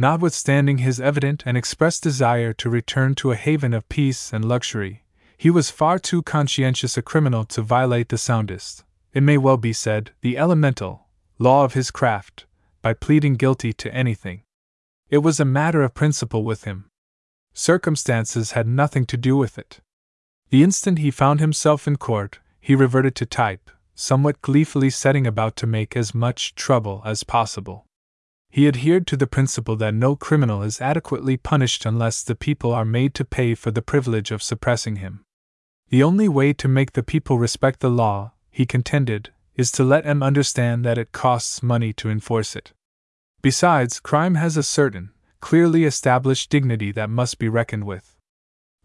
[SPEAKER 2] Notwithstanding his evident and expressed desire to return to a haven of peace and luxury, he was far too conscientious a criminal to violate the soundest, it may well be said, the elemental, law of his craft, by pleading guilty to anything. It was a matter of principle with him. Circumstances had nothing to do with it. The instant he found himself in court, he reverted to type, somewhat gleefully setting about to make as much trouble as possible. He adhered to the principle that no criminal is adequately punished unless the people are made to pay for the privilege of suppressing him. The only way to make the people respect the law, he contended, is to let them understand that it costs money to enforce it. Besides, crime has a certain, clearly established dignity that must be reckoned with.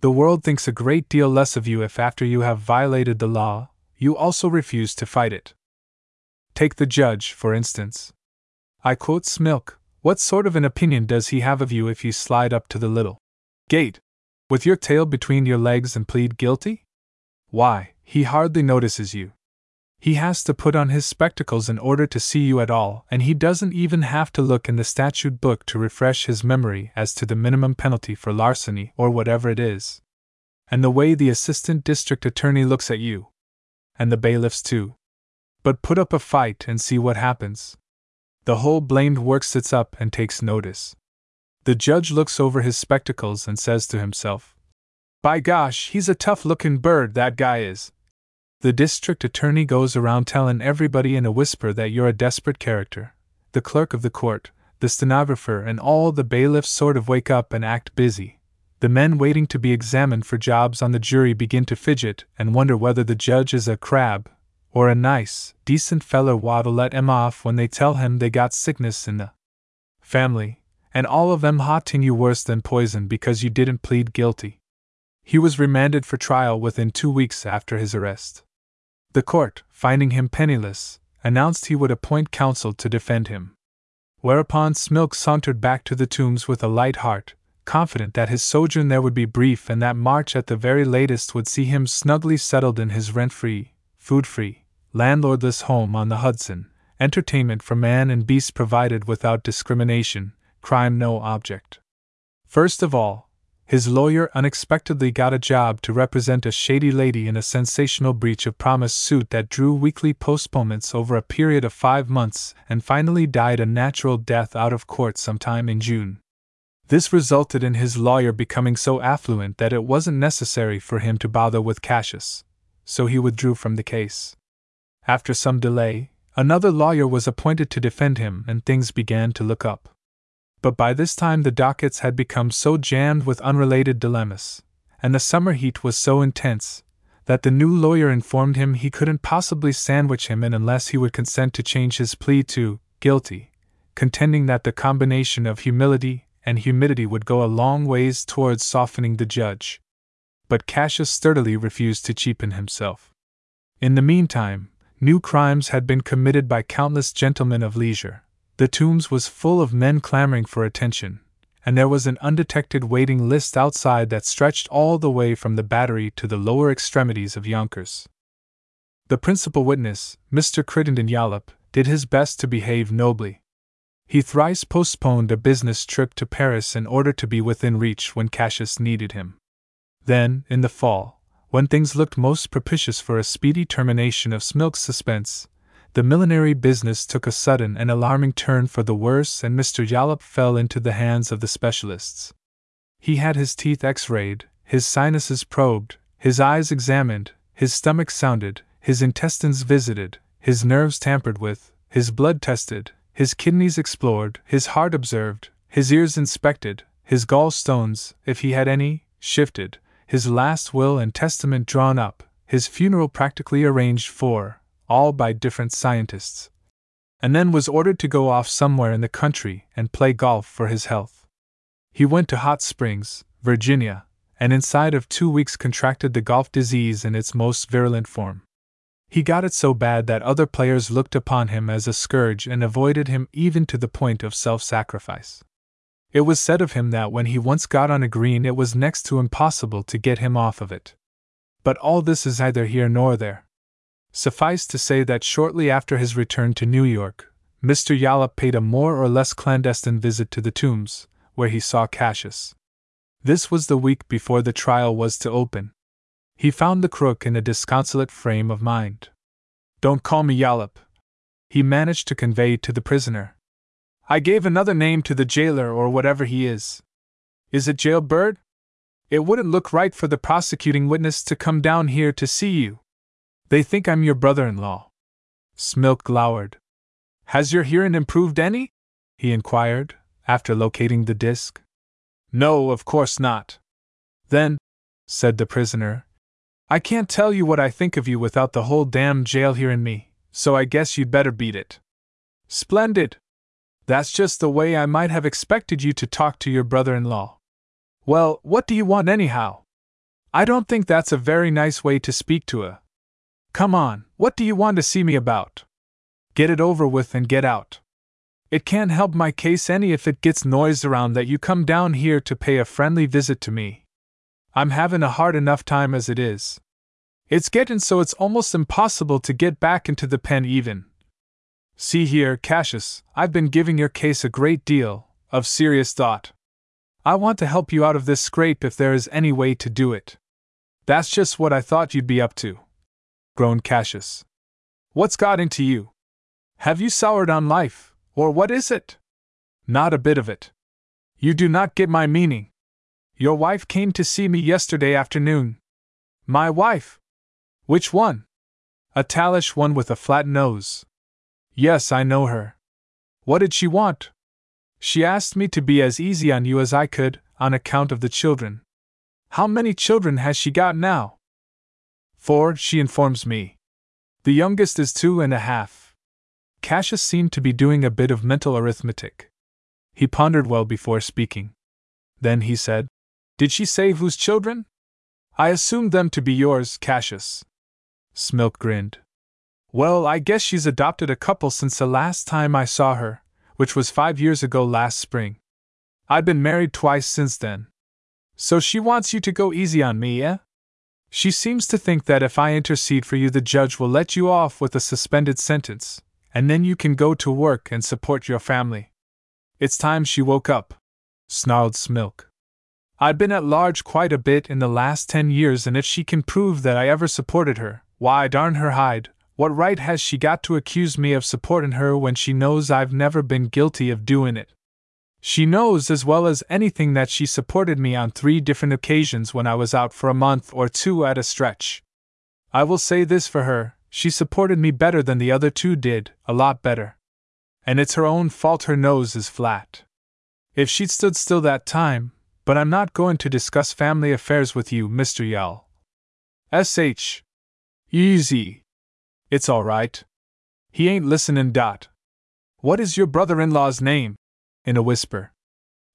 [SPEAKER 2] The world thinks a great deal less of you if, after you have violated the law, you also refuse to fight it. Take the judge, for instance. I quote Smilk What sort of an opinion does he have of you if you slide up to the little gate, with your tail between your legs and plead guilty? Why, he hardly notices you. He has to put on his spectacles in order to see you at all, and he doesn't even have to look in the statute book to refresh his memory as to the minimum penalty for larceny or whatever it is. And the way the assistant district attorney looks at you. And the bailiffs, too. But put up a fight and see what happens. The whole blamed work sits up and takes notice. The judge looks over his spectacles and says to himself, By gosh, he's a tough looking bird, that guy is, the district attorney goes around telling everybody in a whisper that you're a desperate character. The clerk of the court, the stenographer, and all the bailiffs sort of wake up and act busy. the men waiting to be examined for jobs on the jury begin to fidget and wonder whether the judge is a crab or a nice, decent feller what'll let 'em off when they tell him they got sickness in the family, and all of them haunting you worse than poison because you didn't plead guilty. He was remanded for trial within two weeks after his arrest. The court, finding him penniless, announced he would appoint counsel to defend him. Whereupon Smilk sauntered back to the tombs with a light heart, confident that his sojourn there would be brief and that March at the very latest would see him snugly settled in his rent free, food free, landlordless home on the Hudson, entertainment for man and beast provided without discrimination, crime no object. First of all, his lawyer unexpectedly got a job to represent a shady lady in a sensational breach of promise suit that drew weekly postponements over a period of five months and finally died a natural death out of court sometime in June. This resulted in his lawyer becoming so affluent that it wasn't necessary for him to bother with Cassius, so he withdrew from the case. After some delay, another lawyer was appointed to defend him, and things began to look up. But by this time the dockets had become so jammed with unrelated dilemmas, and the summer heat was so intense, that the new lawyer informed him he couldn't possibly sandwich him in unless he would consent to change his plea to guilty, contending that the combination of humility and humidity would go a long ways towards softening the judge. But Cassius sturdily refused to cheapen himself. In the meantime, New crimes had been committed by countless gentlemen of leisure. The Tombs was full of men clamoring for attention, and there was an undetected waiting list outside that stretched all the way from the battery to the lower extremities of Yonkers. The principal witness, Mr. Crittenden Yollop, did his best to behave nobly. He thrice postponed a business trip to Paris in order to be within reach when Cassius needed him. Then, in the fall, when things looked most propitious for a speedy termination of Smilk's suspense, the millinery business took a sudden and alarming turn for the worse, and Mr. Yollop fell into the hands of the specialists. He had his teeth x rayed, his sinuses probed, his eyes examined, his stomach sounded, his intestines visited, his nerves tampered with, his blood tested, his kidneys explored, his heart observed, his ears inspected, his gallstones, if he had any, shifted, his last will and testament drawn up, his funeral practically arranged for, all by different scientists. And then was ordered to go off somewhere in the country and play golf for his health. He went to Hot Springs, Virginia, and inside of two weeks contracted the golf disease in its most virulent form. He got it so bad that other players looked upon him as a scourge and avoided him even to the point of self sacrifice. It was said of him that when he once got on a green, it was next to impossible to get him off of it. But all this is neither here nor there. Suffice to say that shortly after his return to New York, Mr. Yollop paid a more or less clandestine visit to the tombs, where he saw Cassius. This was the week before the trial was to open. He found the crook in a disconsolate frame of mind. Don't call me Yollop, he managed to convey to the prisoner. I gave another name to the jailer or whatever he is. Is it jailbird? It wouldn't look right for the prosecuting witness to come down here to see you. They think I'm your brother in law. Smilk glowered. Has your hearing improved any? he inquired, after locating the disc. No, of course not. Then, said the prisoner, I can't tell you what I think of you without the whole damn jail hearing me, so I guess you'd better beat it. Splendid, that's just the way I might have expected you to talk to your brother in law. Well, what do you want anyhow? I don't think that's a very nice way to speak to a. Come on, what do you want to see me about? Get it over with and get out. It can't help my case any if it gets noised around that you come down here to pay a friendly visit to me. I'm having a hard enough time as it is. It's getting so it's almost impossible to get back into the pen even. See here, Cassius, I've been giving your case a great deal of serious thought. I want to help you out of this scrape if there is any way to do it. That's just what I thought you'd be up to. groaned Cassius. What's got into you? Have you soured on life, or what is it? Not a bit of it. You do not get my meaning. Your wife came to see me yesterday afternoon. My wife? Which one? A tallish one with a flat nose. Yes, I know her. What did she want? She asked me to be as easy on you as I could, on account of the children, How many children has she got now? Four, she informs me. The youngest is two and a half. Cassius seemed to be doing a bit of mental arithmetic. He pondered well before speaking. Then he said, Did she say whose children? I assumed them to be yours, Cassius. Smilk grinned. Well, I guess she's adopted a couple since the last time I saw her, which was five years ago last spring. I've been married twice since then. So she wants you to go easy on me, eh? She seems to think that if I intercede for you, the judge will let you off with a suspended sentence, and then you can go to work and support your family. It's time she woke up, snarled Smilk. I've been at large quite a bit in the last ten years, and if she can prove that I ever supported her, why, darn her hide, what right has she got to accuse me of supporting her when she knows I've never been guilty of doing it? She knows as well as anything that she supported me on three different occasions when I was out for a month or two at a stretch. I will say this for her she supported me better than the other two did, a lot better. And it's her own fault her nose is flat. If she'd stood still that time, but I'm not going to discuss family affairs with you, Mr. Yell. S.H. Easy. It's all right. He ain't listening. Dot. What is your brother in law's name? In a whisper.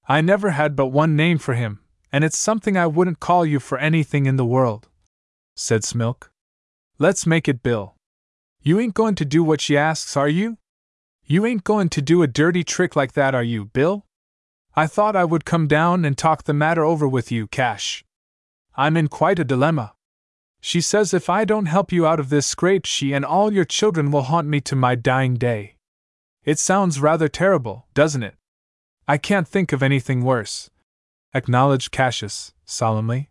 [SPEAKER 2] I never had but one name for him, and it's something I wouldn't call you for anything in the world, said Smilk. Let's make it Bill. You ain't going to do what she asks, are you? You ain't going to do a dirty trick like that, are you, Bill? I thought I would come down and talk the matter over with you, Cash. I'm in quite a dilemma. She says if I don't help you out of this scrape, she and all your children will haunt me to my dying day. It sounds rather terrible, doesn't it? I can't think of anything worse, acknowledged Cassius, solemnly.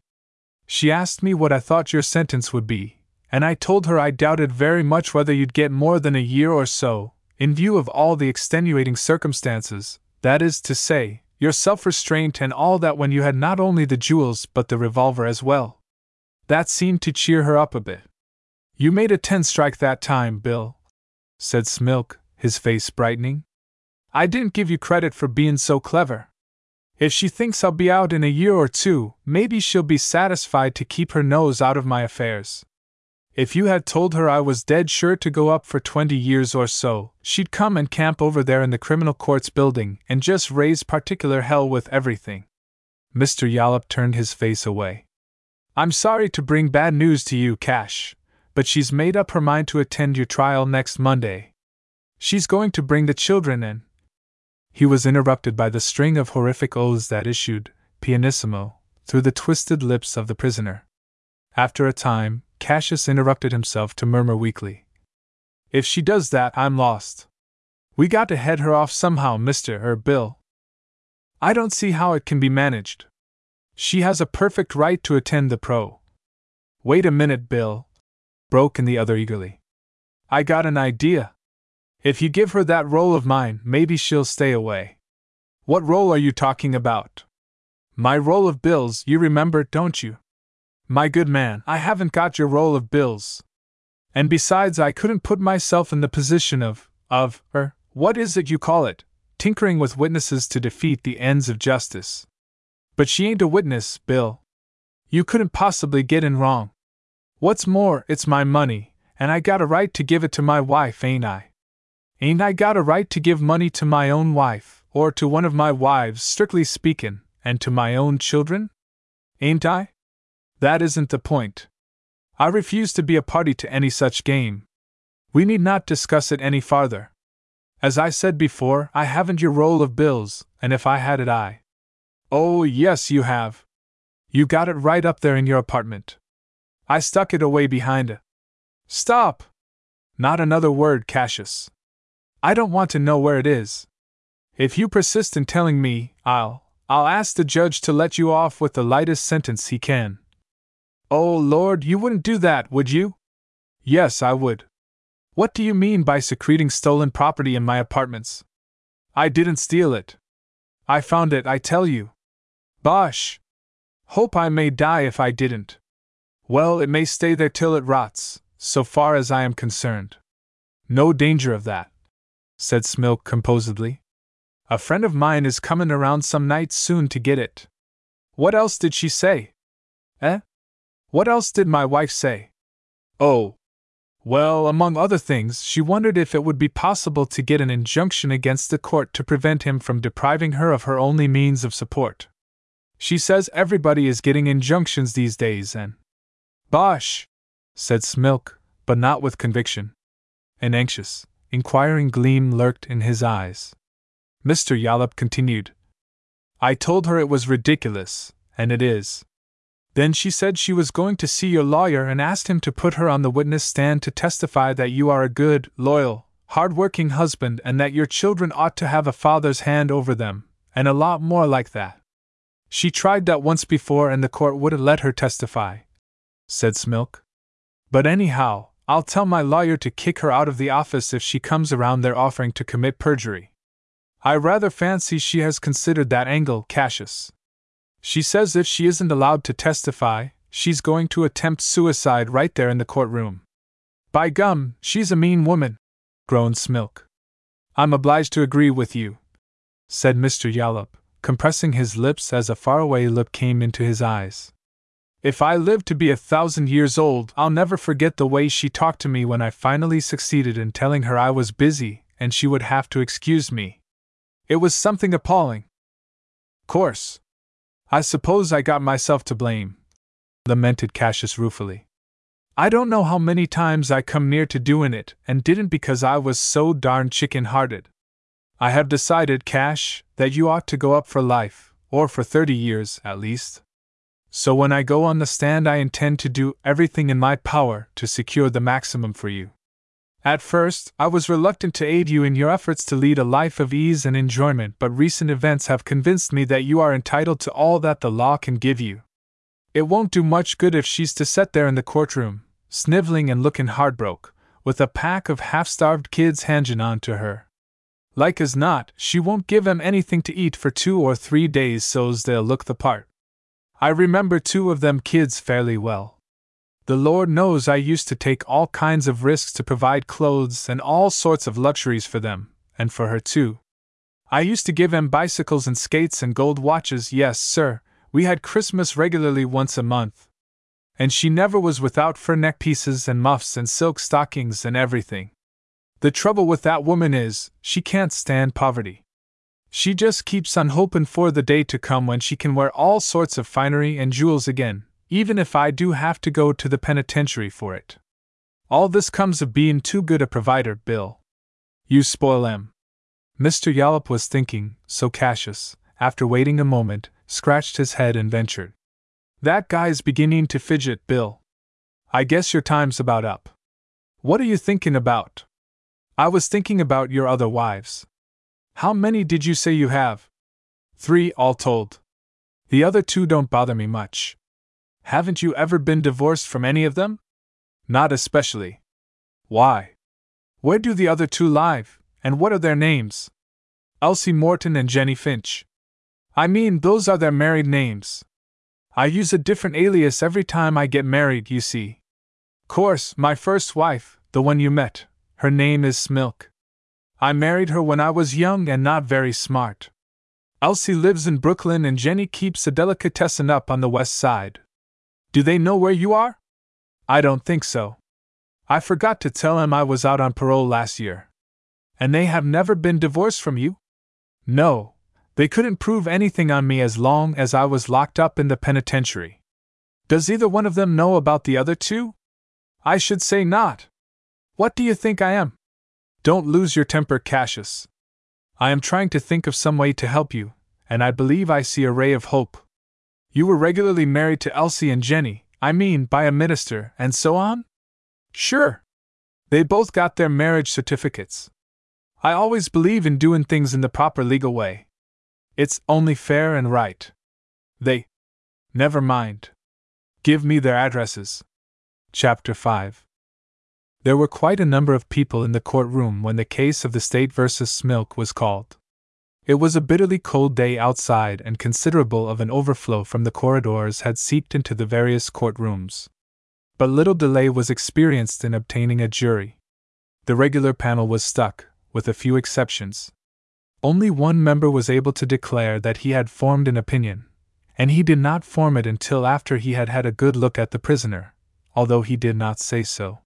[SPEAKER 2] She asked me what I thought your sentence would be, and I told her I doubted very much whether you'd get more than a year or so, in view of all the extenuating circumstances, that is to say, your self restraint and all that when you had not only the jewels but the revolver as well. That seemed to cheer her up a bit. You made a ten strike that time, Bill, said Smilk, his face brightening. I didn't give you credit for being so clever. If she thinks I'll be out in a year or two, maybe she'll be satisfied to keep her nose out of my affairs. If you had told her I was dead sure to go up for twenty years or so, she'd come and camp over there in the criminal courts building and just raise particular hell with everything. Mr. Yollop turned his face away. I'm sorry to bring bad news to you, Cash, but she's made up her mind to attend your trial next Monday. She's going to bring the children in. He was interrupted by the string of horrific oaths that issued, pianissimo, through the twisted lips of the prisoner. After a time, Cassius interrupted himself to murmur weakly, If she does that, I'm lost. We got to head her off somehow, Mr. Er Bill. I don't see how it can be managed. She has a perfect right to attend the pro. Wait a minute, Bill, broke in the other eagerly. I got an idea. If you give her that roll of mine, maybe she'll stay away. What roll are you talking about? My roll of bills, you remember, don't you? My good man, I haven't got your roll of bills. And besides, I couldn't put myself in the position of, of, er, what is it you call it, tinkering with witnesses to defeat the ends of justice. But she ain't a witness, Bill. You couldn't possibly get in wrong. What's more, it's my money, and I got a right to give it to my wife, ain't I? Ain't I got a right to give money to my own wife, or to one of my wives, strictly speakin', and to my own children? Ain't I? That isn't the point. I refuse to be a party to any such game. We need not discuss it any farther. As I said before, I haven't your roll of bills, and if I had it, I Oh, yes, you have. You got it right up there in your apartment. I stuck it away behind a. Stop! Not another word, Cassius. I don't want to know where it is. If you persist in telling me, I'll. I'll ask the judge to let you off with the lightest sentence he can. Oh, Lord, you wouldn't do that, would you? Yes, I would. What do you mean by secreting stolen property in my apartments? I didn't steal it. I found it, I tell you. Bosh! Hope I may die if I didn't. Well, it may stay there till it rots, so far as I am concerned. No danger of that, said Smilk composedly. A friend of mine is coming around some night soon to get it. What else did she say? Eh? What else did my wife say? Oh. Well, among other things, she wondered if it would be possible to get an injunction against the court to prevent him from depriving her of her only means of support. She says everybody is getting injunctions these days, and. Bosh! said Smilk, but not with conviction. An anxious, inquiring gleam lurked in his eyes. Mr. Yollop continued. I told her it was ridiculous, and it is. Then she said she was going to see your lawyer and asked him to put her on the witness stand to testify that you are a good, loyal, hard-working husband and that your children ought to have a father's hand over them, and a lot more like that. She tried that once before and the court wouldn't let her testify, said Smilk. But anyhow, I'll tell my lawyer to kick her out of the office if she comes around there offering to commit perjury. I rather fancy she has considered that angle, Cassius. She says if she isn't allowed to testify, she's going to attempt suicide right there in the courtroom. By gum, she's a mean woman, groaned Smilk. I'm obliged to agree with you, said Mr. Yollop, compressing his lips as a faraway look came into his eyes. If I live to be a thousand years old, I'll never forget the way she talked to me when I finally succeeded in telling her I was busy and she would have to excuse me. It was something appalling. Course, I suppose I got myself to blame, lamented Cassius ruefully. I don't know how many times I come near to doing it and didn't because I was so darn chicken hearted. I have decided, Cash, that you ought to go up for life, or for thirty years, at least. So when I go on the stand, I intend to do everything in my power to secure the maximum for you. At first, I was reluctant to aid you in your efforts to lead a life of ease and enjoyment, but recent events have convinced me that you are entitled to all that the law can give you. It won't do much good if she's to sit there in the courtroom, sniveling and looking heartbroken, with a pack of half starved kids hanging on to her. Like as not, she won't give 'em anything to eat for two or three days so's they'll look the part. I remember two of them kids fairly well. The Lord knows I used to take all kinds of risks to provide clothes and all sorts of luxuries for them, and for her too. I used to give them bicycles and skates and gold watches, yes, sir, we had Christmas regularly once a month. And she never was without fur neck pieces and muffs and silk stockings and everything. The trouble with that woman is, she can't stand poverty. She just keeps on hoping for the day to come when she can wear all sorts of finery and jewels again, even if I do have to go to the penitentiary for it. All this comes of being too good a provider, Bill. You spoil em. Mr. Yollop was thinking, so Cassius, after waiting a moment, scratched his head and ventured. That guy's beginning to fidget, Bill. I guess your time's about up. What are you thinking about? I was thinking about your other wives. How many did you say you have? Three, all told. The other two don't bother me much. Haven't you ever been divorced from any of them? Not especially. Why? Where do the other two live, and what are their names? Elsie Morton and Jenny Finch. I mean, those are their married names. I use a different alias every time I get married, you see. Course, my first wife, the one you met, her name is Smilk. I married her when I was young and not very smart. Elsie lives in Brooklyn and Jenny keeps a delicatessen up on the west side. Do they know where you are? I don't think so. I forgot to tell them I was out on parole last year. And they have never been divorced from you? No, they couldn't prove anything on me as long as I was locked up in the penitentiary. Does either one of them know about the other two? I should say not. What do you think I am? Don't lose your temper, Cassius. I am trying to think of some way to help you, and I believe I see a ray of hope. You were regularly married to Elsie and Jenny, I mean, by a minister, and so on? Sure. They both got their marriage certificates. I always believe in doing things in the proper legal way. It's only fair and right. They. Never mind. Give me their addresses. Chapter 5 There were quite a number of people in the courtroom when the case of the State versus Smilk was called. It was a bitterly cold day outside, and considerable of an overflow from the corridors had seeped into the various courtrooms. But little delay was experienced in obtaining a jury. The regular panel was stuck, with a few exceptions. Only one member was able to declare that he had formed an opinion, and he did not form it until after he had had a good look at the prisoner, although he did not say so.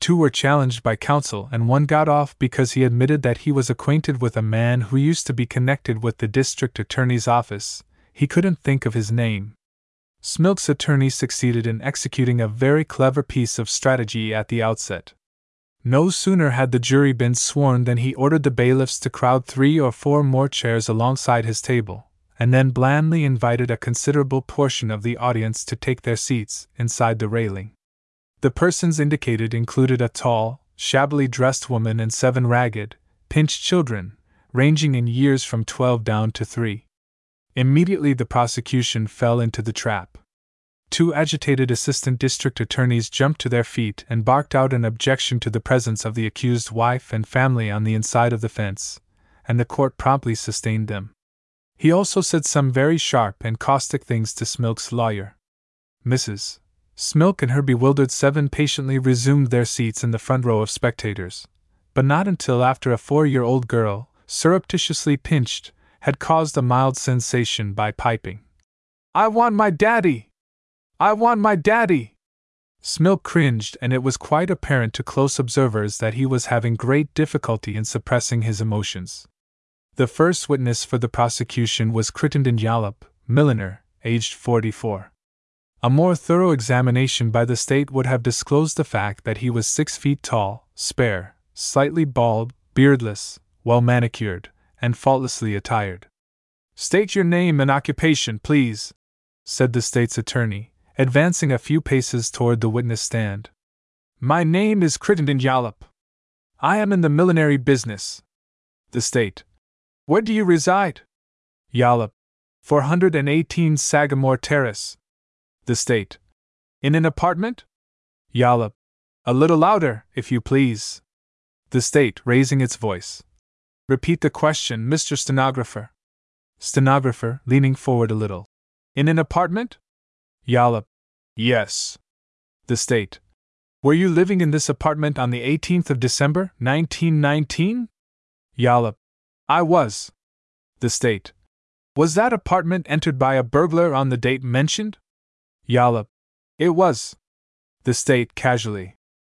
[SPEAKER 2] Two were challenged by counsel, and one got off because he admitted that he was acquainted with a man who used to be connected with the district attorney's office. He couldn't think of his name. Smilk's attorney succeeded in executing a very clever piece of strategy at the outset. No sooner had the jury been sworn than he ordered the bailiffs to crowd three or four more chairs alongside his table, and then blandly invited a considerable portion of the audience to take their seats inside the railing. The persons indicated included a tall, shabbily dressed woman and seven ragged, pinched children, ranging in years from twelve down to three. Immediately the prosecution fell into the trap. Two agitated assistant district attorneys jumped to their feet and barked out an objection to the presence of the accused wife and family on the inside of the fence, and the court promptly sustained them. He also said some very sharp and caustic things to Smilk's lawyer. Mrs. Smilk and her bewildered seven patiently resumed their seats in the front row of spectators, but not until after a four year old girl, surreptitiously pinched, had caused a mild sensation by piping. I want my daddy! I want my daddy! Smilk cringed, and it was quite apparent to close observers that he was having great difficulty in suppressing his emotions. The first witness for the prosecution was Crittenden Yollop, milliner, aged 44. A more thorough examination by the state would have disclosed the fact that he was six feet tall, spare, slightly bald, beardless, well manicured, and faultlessly attired. State your name and occupation, please, said the state's attorney, advancing a few paces toward the witness stand. My name is Crittenden Yollop. I am in the millinery business. The state. Where do you reside? Yollop. 418 Sagamore Terrace. The State. In an apartment? Yollop. A little louder, if you please. The State, raising its voice. Repeat the question, Mr. Stenographer. Stenographer, leaning forward a little. In an apartment? Yollop. Yes. The State. Were you living in this apartment on the 18th of December, 1919? Yollop. I was. The State. Was that apartment entered by a burglar on the date mentioned? Yollop. It was. The State casually.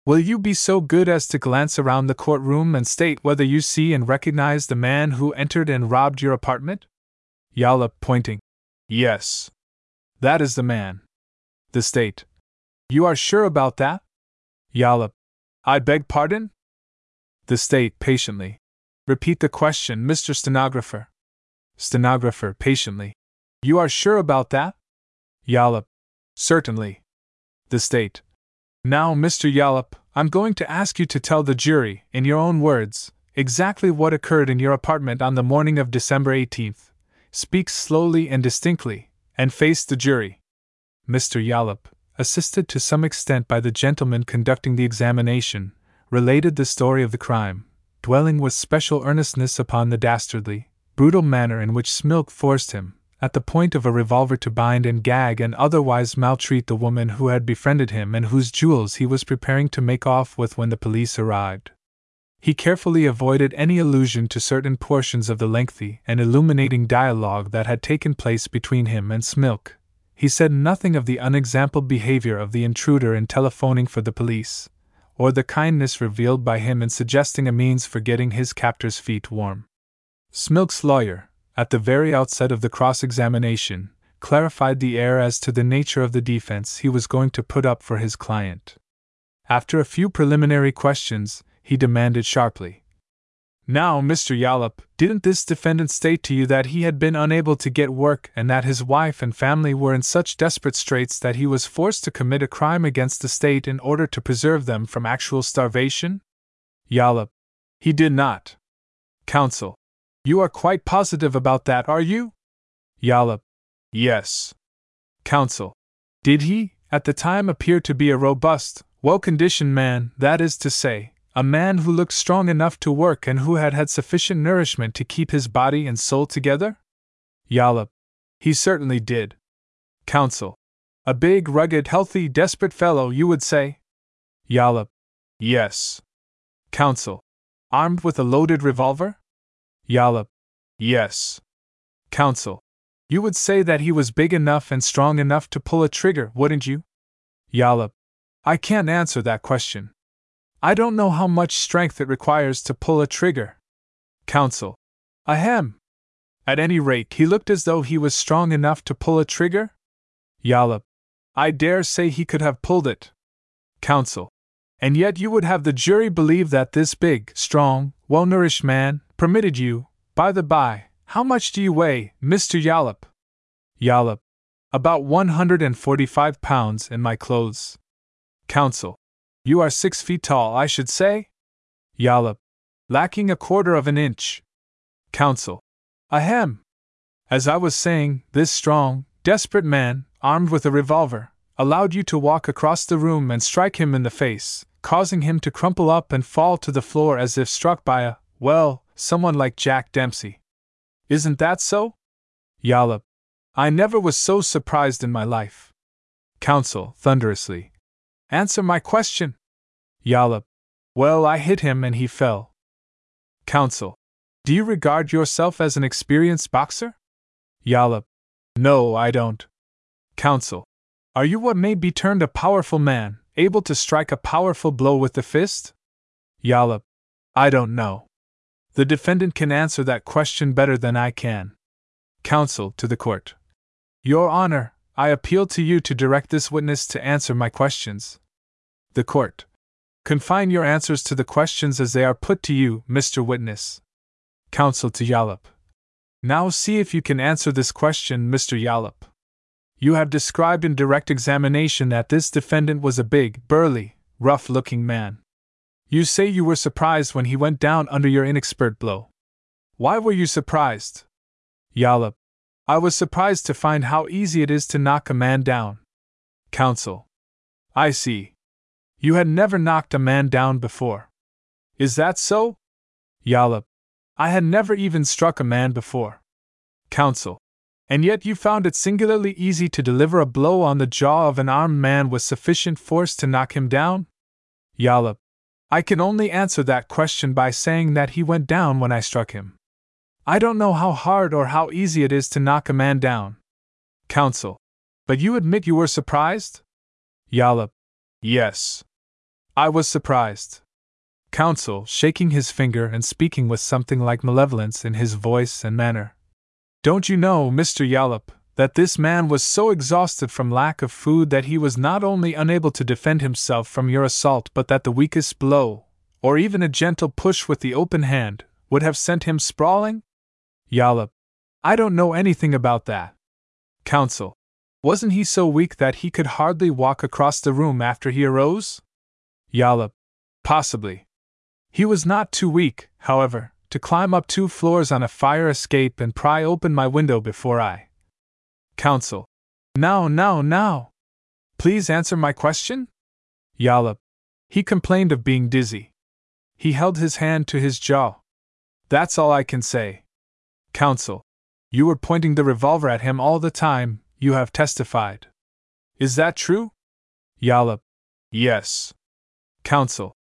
[SPEAKER 2] Will you be so good as to glance around the courtroom and state whether you see and recognize the man who entered and robbed your apartment? Yollop pointing. Yes. That is the man. The State. You are sure about that? Yollop. I beg pardon? The State patiently. Repeat the question, Mr. Stenographer. Stenographer patiently. You are sure about that? Yollop. Certainly. The State. Now, Mr. Yollop, I'm going to ask you to tell the jury, in your own words, exactly what occurred in your apartment on the morning of December 18th. Speak slowly and distinctly, and face the jury. Mr. Yollop, assisted to some extent by the gentleman conducting the examination, related the story of the crime, dwelling with special earnestness upon the dastardly, brutal manner in which Smilk forced him, at the point of a revolver to bind and gag and otherwise maltreat the woman who had befriended him and whose jewels he was preparing to make off with when the police arrived. He carefully avoided any allusion to certain portions of the lengthy and illuminating dialogue that had taken place between him and Smilk. He said nothing of the unexampled behavior of the intruder in telephoning for the police, or the kindness revealed by him in suggesting a means for getting his captor's feet warm. Smilk's lawyer, at the very outset of the cross examination, clarified the air as to the nature of the defense he was going to put up for his client. After a few preliminary questions, he demanded sharply Now, Mr. Yollop, didn't this defendant state to you that he had been unable to get work and that his wife and family were in such desperate straits that he was forced to commit a crime against the state in order to preserve them from actual starvation? Yollop. He did not. Counsel. You are quite positive about that, are you? Yollop. Yes. Counsel. Did he, at the time, appear to be a robust, well conditioned man, that is to say, a man who looked strong enough to work and who had had sufficient nourishment to keep his body and soul together? Yollop. He certainly did. Counsel. A big, rugged, healthy, desperate fellow, you would say? Yollop. Yes. Counsel. Armed with a loaded revolver? Yollop. Yes. Counsel. You would say that he was big enough and strong enough to pull a trigger, wouldn't you? Yollop. I can't answer that question. I don't know how much strength it requires to pull a trigger. Counsel. Ahem. At any rate, he looked as though he was strong enough to pull a trigger? Yollop. I dare say he could have pulled it. Counsel. And yet you would have the jury believe that this big, strong, well nourished man permitted you, by the by, how much do you weigh, Mr. Yollop? Yollop. About 145 pounds in my clothes. Counsel. You are six feet tall, I should say? Yollop. Lacking a quarter of an inch. Counsel. Ahem. As I was saying, this strong, desperate man, armed with a revolver, allowed you to walk across the room and strike him in the face, causing him to crumple up and fall to the floor as if struck by a, well, someone like Jack Dempsey. Isn't that so? Yollop. I never was so surprised in my life. Counsel, thunderously. Answer my question. Yollop. Well, I hit him and he fell. Counsel. Do you regard yourself as an experienced boxer? Yollop. No, I don't. Counsel. Are you what may be termed a powerful man, able to strike a powerful blow with the fist? Yollop. I don't know. The defendant can answer that question better than I can. Counsel to the court. Your Honor, I appeal to you to direct this witness to answer my questions. The court. Confine your answers to the questions as they are put to you, Mr. Witness. Counsel to Yollop. Now see if you can answer this question, Mr. Yollop. You have described in direct examination that this defendant was a big, burly, rough looking man. You say you were surprised when he went down under your inexpert blow. Why were you surprised? Yollop. I was surprised to find how easy it is to knock a man down. Counsel. I see. You had never knocked a man down before. Is that so? Yollop. I had never even struck a man before. Counsel. And yet you found it singularly easy to deliver a blow on the jaw of an armed man with sufficient force to knock him down? Yollop. I can only answer that question by saying that he went down when I struck him. I don't know how hard or how easy it is to knock a man down. Counsel. But you admit you were surprised? Yollop. Yes. I was surprised. Counsel, shaking his finger and speaking with something like malevolence in his voice and manner. Don't you know, Mr. Yollop, that this man was so exhausted from lack of food that he was not only unable to defend himself from your assault, but that the weakest blow, or even a gentle push with the open hand, would have sent him sprawling? Yollop. I don't know anything about that. Counsel. Wasn't he so weak that he could hardly walk across the room after he arose? Yollop. Possibly. He was not too weak, however, to climb up two floors on a fire escape and pry open my window before I. Counsel. Now, now, now. Please answer my question? Yollop. He complained of being dizzy. He held his hand to his jaw. That's all I can say. Counsel. You were pointing the revolver at him all the time, you have testified. Is that true? Yollop. Yes. Counsel.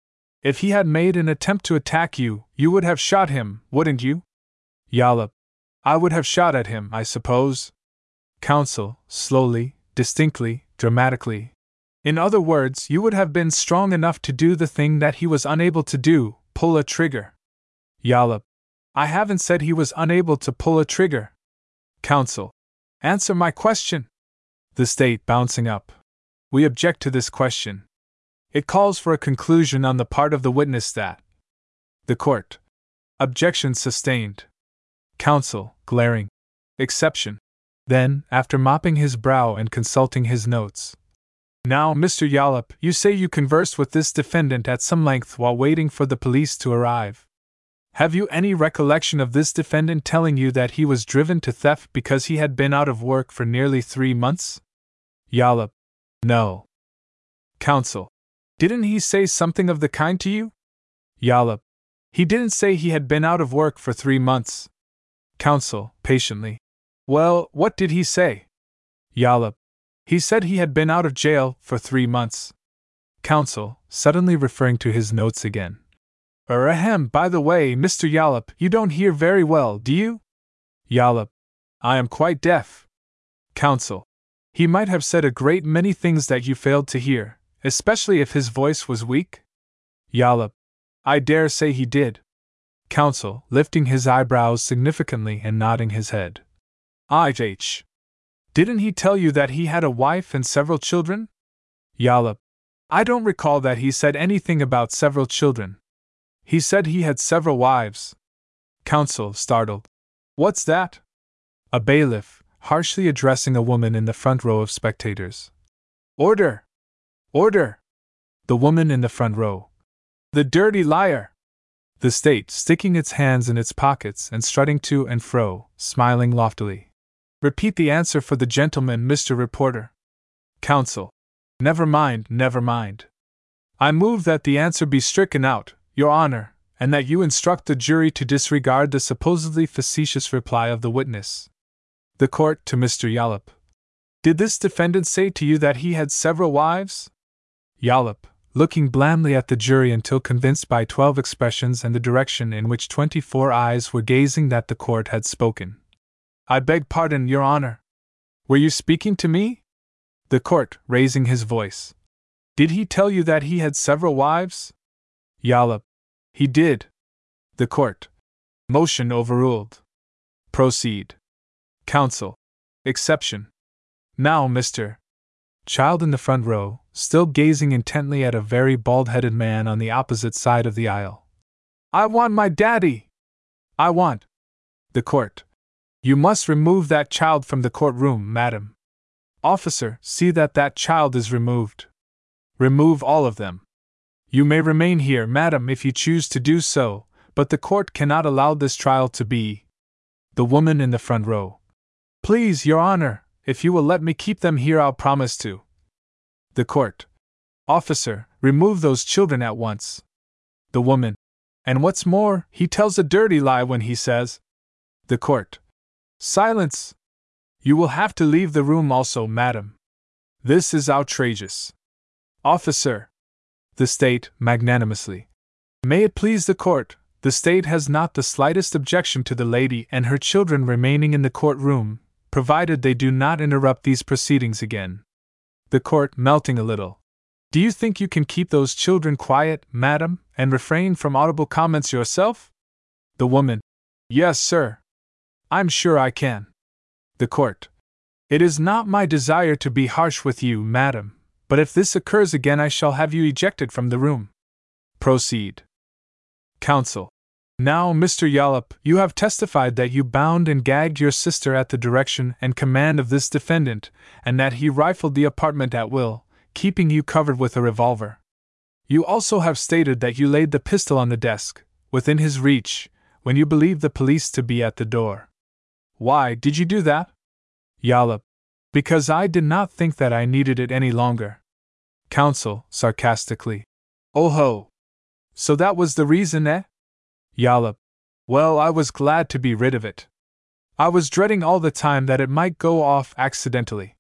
[SPEAKER 2] If he had made an attempt to attack you, you would have shot him, wouldn't you? Yollop. I would have shot at him, I suppose. Counsel, slowly, distinctly, dramatically. In other words, you would have been strong enough to do the thing that he was unable to do pull a trigger. Yollop. I haven't said he was unable to pull a trigger. Counsel. Answer my question. The State bouncing up. We object to this question. It calls for a conclusion on the part of the witness that. The Court. Objection sustained. Counsel, glaring. Exception. Then, after mopping his brow and consulting his notes. Now, Mr. Yollop, you say you conversed with this defendant at some length while waiting for the police to arrive. Have you any recollection of this defendant telling you that he was driven to theft because he had been out of work for nearly three months? Yollop, No. Counsel. Didn't he say something of the kind to you? Yollop, He didn't say he had been out of work for three months. Counsel, patiently. Well, what did he say? Yollop. He said he had been out of jail for three months. Counsel, suddenly referring to his notes again. Ahem, by the way, Mr. Yollop, you don't hear very well, do you? Yollop. I am quite deaf. Counsel. He might have said a great many things that you failed to hear, especially if his voice was weak? Yollop. I dare say he did. Counsel, lifting his eyebrows significantly and nodding his head. IH. Didn't he tell you that he had a wife and several children? Yollop. I don't recall that he said anything about several children. He said he had several wives. Counsel, startled. What's that? A bailiff, harshly addressing a woman in the front row of spectators. Order! Order! The woman in the front row. The dirty liar! The state, sticking its hands in its pockets and strutting to and fro, smiling loftily. Repeat the answer for the gentleman, Mr. Reporter. Counsel. Never mind, never mind. I move that the answer be stricken out, Your Honor, and that you instruct the jury to disregard the supposedly facetious reply of the witness. The court to Mr. Yollop. Did this defendant say to you that he had several wives? Yollop, looking blandly at the jury until convinced by twelve expressions and the direction in which twenty four eyes were gazing that the court had spoken. I beg pardon, Your Honor. Were you speaking to me? The court, raising his voice. Did he tell you that he had several wives? Yollop. He did. The court. Motion overruled. Proceed. Counsel. Exception. Now, Mr. Child in the front row, still gazing intently at a very bald headed man on the opposite side of the aisle. I want my daddy! I want. The court. You must remove that child from the courtroom, madam. Officer, see that that child is removed. Remove all of them. You may remain here, madam, if you choose to do so, but the court cannot allow this trial to be. The woman in the front row. Please, Your Honor, if you will let me keep them here, I'll promise to. The court. Officer, remove those children at once. The woman. And what's more, he tells a dirty lie when he says. The court. Silence! You will have to leave the room also, madam. This is outrageous. Officer. The State, magnanimously. May it please the court, the State has not the slightest objection to the lady and her children remaining in the courtroom, provided they do not interrupt these proceedings again. The court, melting a little. Do you think you can keep those children quiet, madam, and refrain from audible comments yourself? The woman. Yes, sir. I'm sure I can. The court. It is not my desire to be harsh with you, madam, but if this occurs again, I shall have you ejected from the room. Proceed. Counsel. Now, Mr. Yollop, you have testified that you bound and gagged your sister at the direction and command of this defendant, and that he rifled the apartment at will, keeping you covered with a revolver. You also have stated that you laid the pistol on the desk, within his reach, when you believed the police to be at the door. Why did you do that? Yollop. Because I did not think that I needed it any longer. Counsel, sarcastically. Oh ho! So that was the reason, eh? Yollop. Well, I was glad to be rid of it. I was dreading all the time that it might go off accidentally.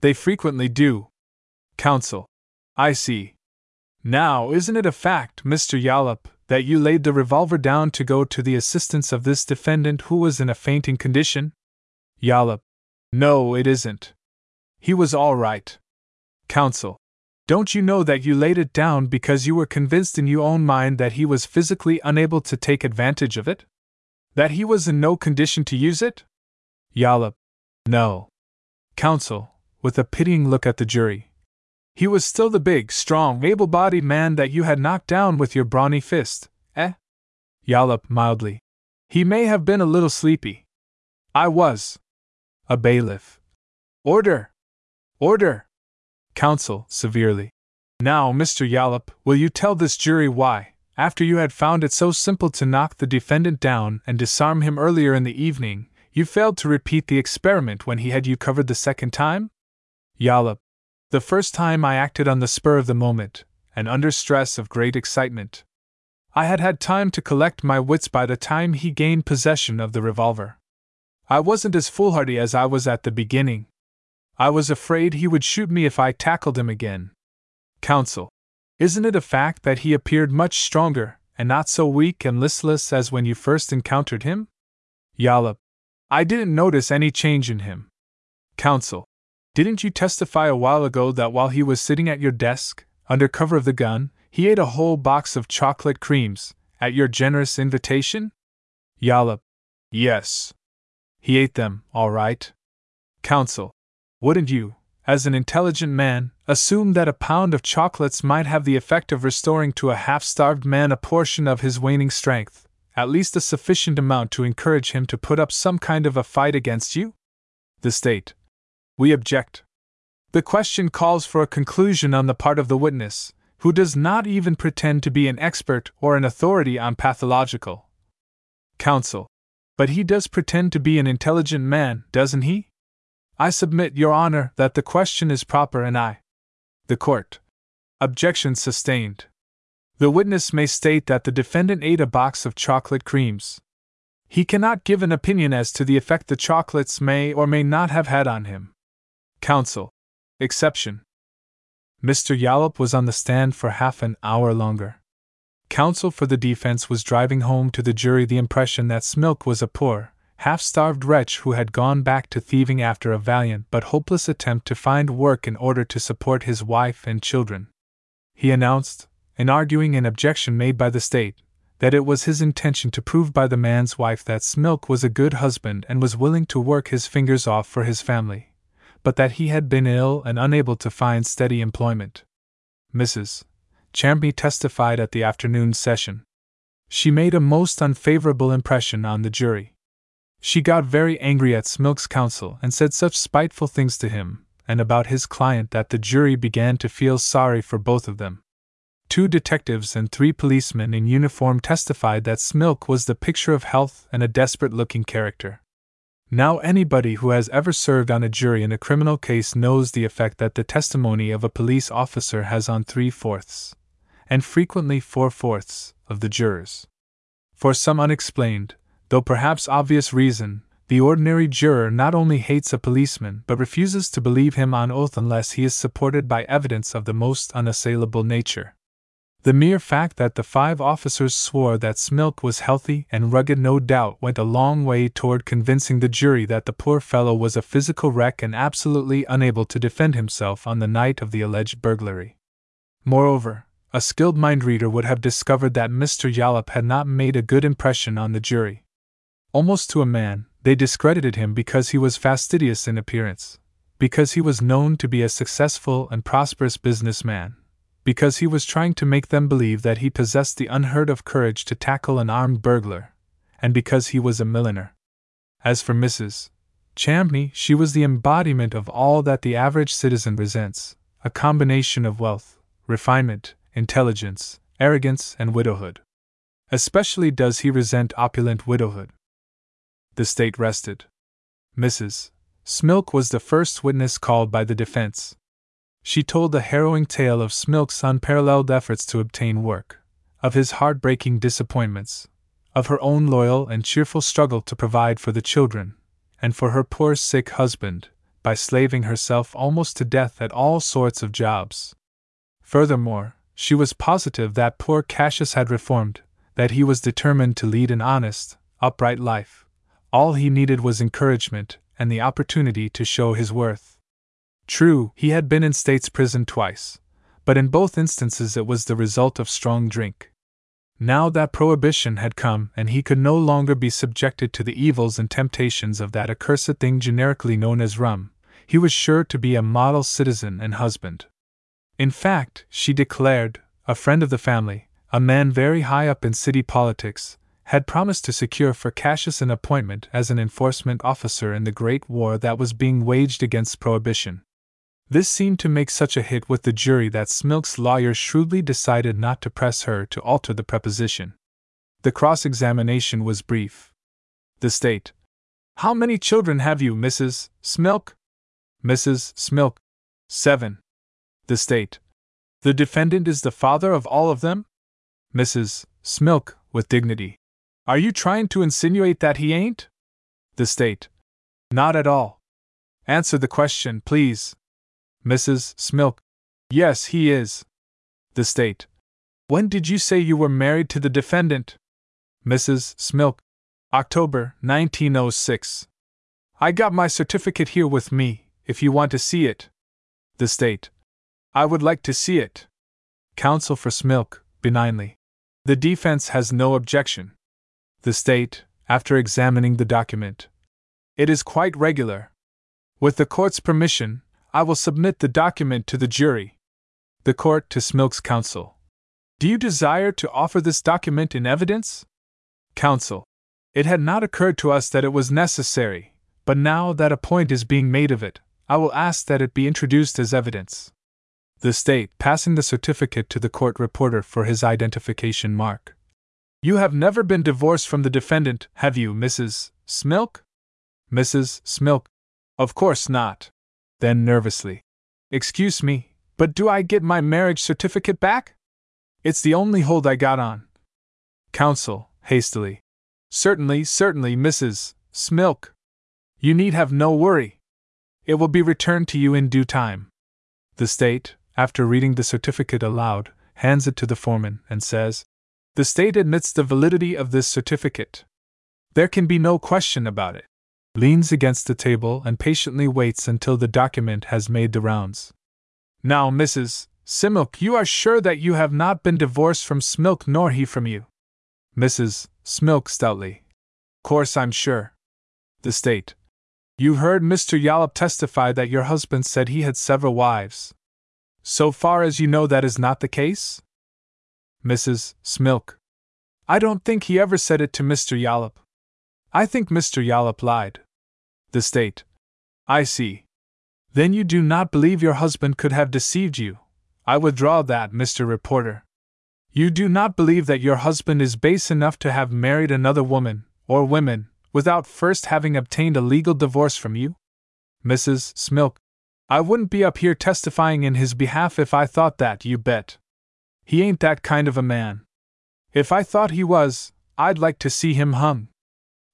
[SPEAKER 2] They frequently do. Counsel. I see. Now, isn't it a fact, Mr. Yollop, that you laid the revolver down to go to the assistance of this defendant who was in a fainting condition? Yollop. No, it isn't. He was all right. Counsel. Don't you know that you laid it down because you were convinced in your own mind that he was physically unable to take advantage of it? That he was in no condition to use it? Yollop. No. Counsel, with a pitying look at the jury. He was still the big, strong, able bodied man that you had knocked down with your brawny fist, eh? Yollop mildly. He may have been a little sleepy. I was. A bailiff. Order! Order! Counsel, severely. Now, Mr. Yollop, will you tell this jury why, after you had found it so simple to knock the defendant down and disarm him earlier in the evening, you failed to repeat the experiment when he had you covered the second time? Yollop. The first time I acted on the spur of the moment, and under stress of great excitement. I had had time to collect my wits by the time he gained possession of the revolver. I wasn't as foolhardy as I was at the beginning. I was afraid he would shoot me if I tackled him again. Counsel. Isn't it a fact that he appeared much stronger, and not so weak and listless as when you first encountered him? Yollop. I didn't notice any change in him. Counsel. Didn't you testify a while ago that while he was sitting at your desk, under cover of the gun, he ate a whole box of chocolate creams, at your generous invitation? Yollop. Yes. He ate them, all right. Counsel. Wouldn't you, as an intelligent man, assume that a pound of chocolates might have the effect of restoring to a half starved man a portion of his waning strength, at least a sufficient amount to encourage him to put up some kind of a fight against you? The State. We object. The question calls for a conclusion on the part of the witness, who does not even pretend to be an expert or an authority on pathological. Counsel. But he does pretend to be an intelligent man, doesn't he? I submit, Your Honor, that the question is proper and I. The Court. Objection sustained. The witness may state that the defendant ate a box of chocolate creams. He cannot give an opinion as to the effect the chocolates may or may not have had on him. Counsel. Exception. Mr. Yollop was on the stand for half an hour longer. Counsel for the defense was driving home to the jury the impression that Smilk was a poor, half starved wretch who had gone back to thieving after a valiant but hopeless attempt to find work in order to support his wife and children. He announced, in arguing an objection made by the State, that it was his intention to prove by the man's wife that Smilk was a good husband and was willing to work his fingers off for his family but that he had been ill and unable to find steady employment. Mrs. Champney testified at the afternoon session. She made a most unfavorable impression on the jury. She got very angry at Smilk's counsel and said such spiteful things to him and about his client that the jury began to feel sorry for both of them. Two detectives and three policemen in uniform testified that Smilk was the picture of health and a desperate looking character. Now, anybody who has ever served on a jury in a criminal case knows the effect that the testimony of a police officer has on three fourths, and frequently four fourths, of the jurors. For some unexplained, though perhaps obvious reason, the ordinary juror not only hates a policeman but refuses to believe him on oath unless he is supported by evidence of the most unassailable nature. The mere fact that the five officers swore that Smilk was healthy and rugged no doubt went a long way toward convincing the jury that the poor fellow was a physical wreck and absolutely unable to defend himself on the night of the alleged burglary. Moreover, a skilled mind reader would have discovered that Mr. Yollop had not made a good impression on the jury. Almost to a man, they discredited him because he was fastidious in appearance, because he was known to be a successful and prosperous businessman because he was trying to make them believe that he possessed the unheard of courage to tackle an armed burglar, and because he was a milliner. As for Mrs. Champney, she was the embodiment of all that the average citizen resents a combination of wealth, refinement, intelligence, arrogance, and widowhood. Especially does he resent opulent widowhood. The state rested. Mrs. Smilk was the first witness called by the defense, she told the harrowing tale of Smilk's unparalleled efforts to obtain work, of his heartbreaking disappointments, of her own loyal and cheerful struggle to provide for the children, and for her poor sick husband, by slaving herself almost to death at all sorts of jobs. Furthermore, she was positive that poor Cassius had reformed, that he was determined to lead an honest, upright life. All he needed was encouragement and the opportunity to show his worth. True, he had been in state's prison twice, but in both instances it was the result of strong drink. Now that prohibition had come and he could no longer be subjected to the evils and temptations of that accursed thing generically known as rum, he was sure to be a model citizen and husband. In fact, she declared, a friend of the family, a man very high up in city politics, had promised to secure for Cassius an appointment as an enforcement officer in the great war that was being waged against prohibition. This seemed to make such a hit with the jury that Smilk's lawyers shrewdly decided not to press her to alter the preposition. The cross examination was brief. The State. How many children have you, Mrs. Smilk? Mrs. Smilk. Seven. The State. The defendant is the father of all of them? Mrs. Smilk, with dignity. Are you trying to insinuate that he ain't? The State. Not at all. Answer the question, please. Mrs. Smilk. Yes, he is. The State. When did you say you were married to the defendant? Mrs. Smilk. October 1906. I got my certificate here with me, if you want to see it. The State. I would like to see it. Counsel for Smilk, benignly. The defense has no objection. The State, after examining the document. It is quite regular. With the court's permission, I will submit the document to the jury. The court to Smilk's counsel. Do you desire to offer this document in evidence? Counsel. It had not occurred to us that it was necessary, but now that a point is being made of it, I will ask that it be introduced as evidence. The State passing the certificate to the court reporter for his identification mark. You have never been divorced from the defendant, have you, Mrs. Smilk? Mrs. Smilk. Of course not. Then nervously. Excuse me, but do I get my marriage certificate back? It's the only hold I got on. Counsel, hastily. Certainly, certainly, Mrs. Smilk. You need have no worry. It will be returned to you in due time. The State, after reading the certificate aloud, hands it to the foreman and says, The State admits the validity of this certificate. There can be no question about it. Leans against the table and patiently waits until the document has made the rounds. Now, Mrs. Smilk, you are sure that you have not been divorced from Smilk nor he from you? Mrs. Smilk stoutly. Course I'm sure. The State. You heard Mr. Yollop testify that your husband said he had several wives. So far as you know, that is not the case? Mrs. Smilk. I don't think he ever said it to Mr. Yollop. I think Mr. Yollop lied. The State. I see. Then you do not believe your husband could have deceived you. I withdraw that, Mr. Reporter. You do not believe that your husband is base enough to have married another woman, or women, without first having obtained a legal divorce from you? Mrs. Smilk. I wouldn't be up here testifying in his behalf if I thought that, you bet. He ain't that kind of a man. If I thought he was, I'd like to see him hung.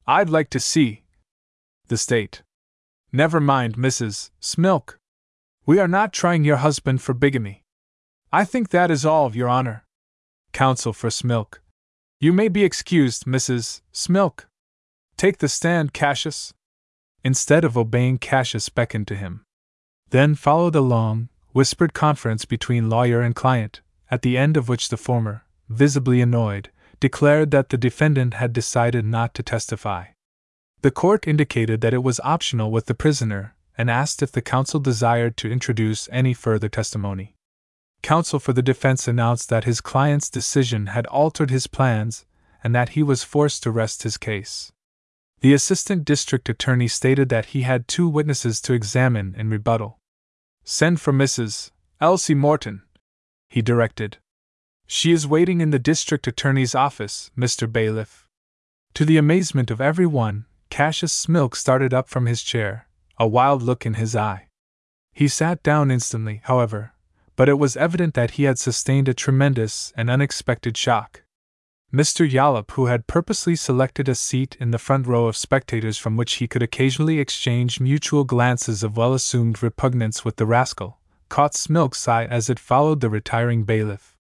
[SPEAKER 2] I'd like to see. The State. Never mind, Mrs. Smilk. We are not trying your husband for bigamy. I think that is all, Your Honor. Counsel for Smilk. You may be excused, Mrs. Smilk. Take the stand, Cassius. Instead of obeying, Cassius beckoned to him. Then followed a long, whispered conference between lawyer and client, at the end of which the former, visibly annoyed, declared that the defendant had decided not to testify. The court indicated that it was optional with the prisoner and asked if the counsel desired to introduce any further testimony. Counsel for the defense announced that his client's decision had altered his plans and that he was forced to rest his case. The assistant district attorney stated that he had two witnesses to examine in rebuttal. Send for Mrs. Elsie Morton, he directed. She is waiting in the district attorney's office, Mr. Bailiff. To the amazement of every one, Cassius Smilk started up from his chair, a wild look in his eye. He sat down instantly, however, but it was evident that he had sustained a tremendous and unexpected shock. Mr. Yollop, who had purposely selected a seat in the front row of spectators from which he could occasionally exchange mutual glances of well assumed repugnance with the rascal, caught Smilk's eye as it followed the retiring bailiff.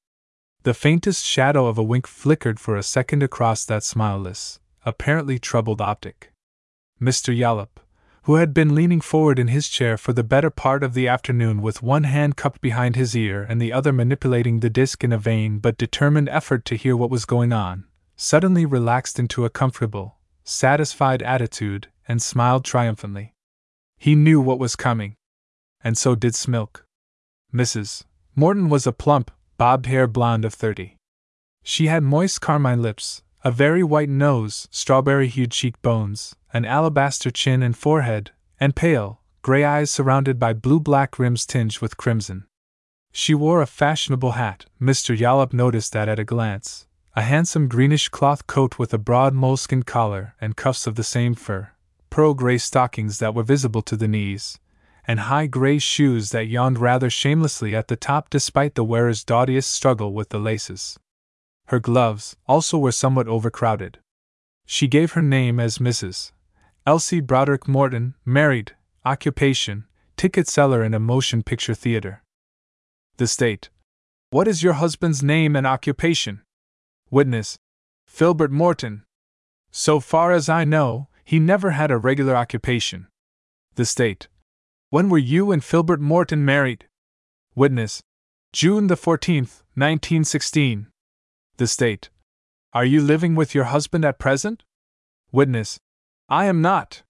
[SPEAKER 2] The faintest shadow of a wink flickered for a second across that smileless, apparently troubled optic. Mr. Yollop, who had been leaning forward in his chair for the better part of the afternoon with one hand cupped behind his ear and the other manipulating the disc in a vain but determined effort to hear what was going on, suddenly relaxed into a comfortable, satisfied attitude and smiled triumphantly. He knew what was coming. And so did Smilk. Mrs. Morton was a plump, bobbed haired blonde of thirty. She had moist carmine lips, a very white nose, strawberry hued cheekbones, an alabaster chin and forehead, and pale, gray eyes surrounded by blue black rims tinged with crimson. She wore a fashionable hat, Mr. Yollop noticed that at a glance, a handsome greenish cloth coat with a broad moleskin collar and cuffs of the same fur, pearl gray stockings that were visible to the knees, and high gray shoes that yawned rather shamelessly at the top despite the wearer's doughtiest struggle with the laces. Her gloves, also, were somewhat overcrowded. She gave her name as Mrs. Elsie Broderick Morton, married, occupation, ticket seller in a motion picture theater. The State. What is your husband's name and occupation? Witness. Filbert Morton. So far as I know, he never had a regular occupation. The State. When were you and Filbert Morton married? Witness. June the 14th, 1916. The State. Are you living with your husband at present? Witness. I am not.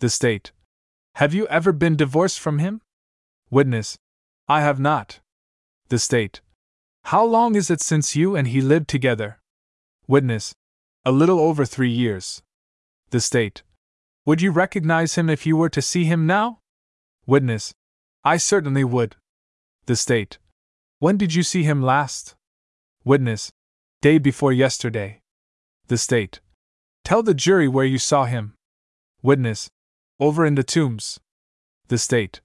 [SPEAKER 2] The State. Have you ever been divorced from him? Witness. I have not. The State. How long is it since you and he lived together? Witness. A little over three years. The State. Would you recognize him if you were to see him now? Witness. I certainly would. The State. When did you see him last? Witness. Day before yesterday. The State. Tell the jury where you saw him. Witness. Over in the tombs. The State.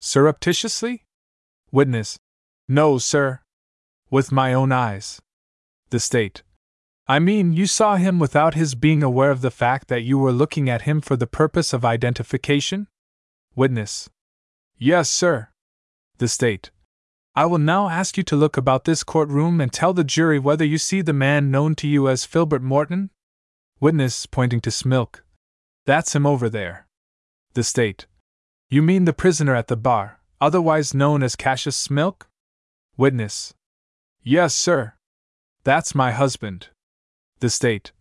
[SPEAKER 2] Surreptitiously? Witness. No, sir. With my own eyes. The State. I mean, you saw him without his being aware of the fact that you were looking at him for the purpose of identification? Witness. Yes, sir. The State. I will now ask you to look about this courtroom and tell the jury whether you see the man known to you as Filbert Morton? Witness, pointing to Smilk. That's him over there. The State. You mean the prisoner at the bar, otherwise known as Cassius Smilk? Witness. Yes, sir. That's my husband. The State.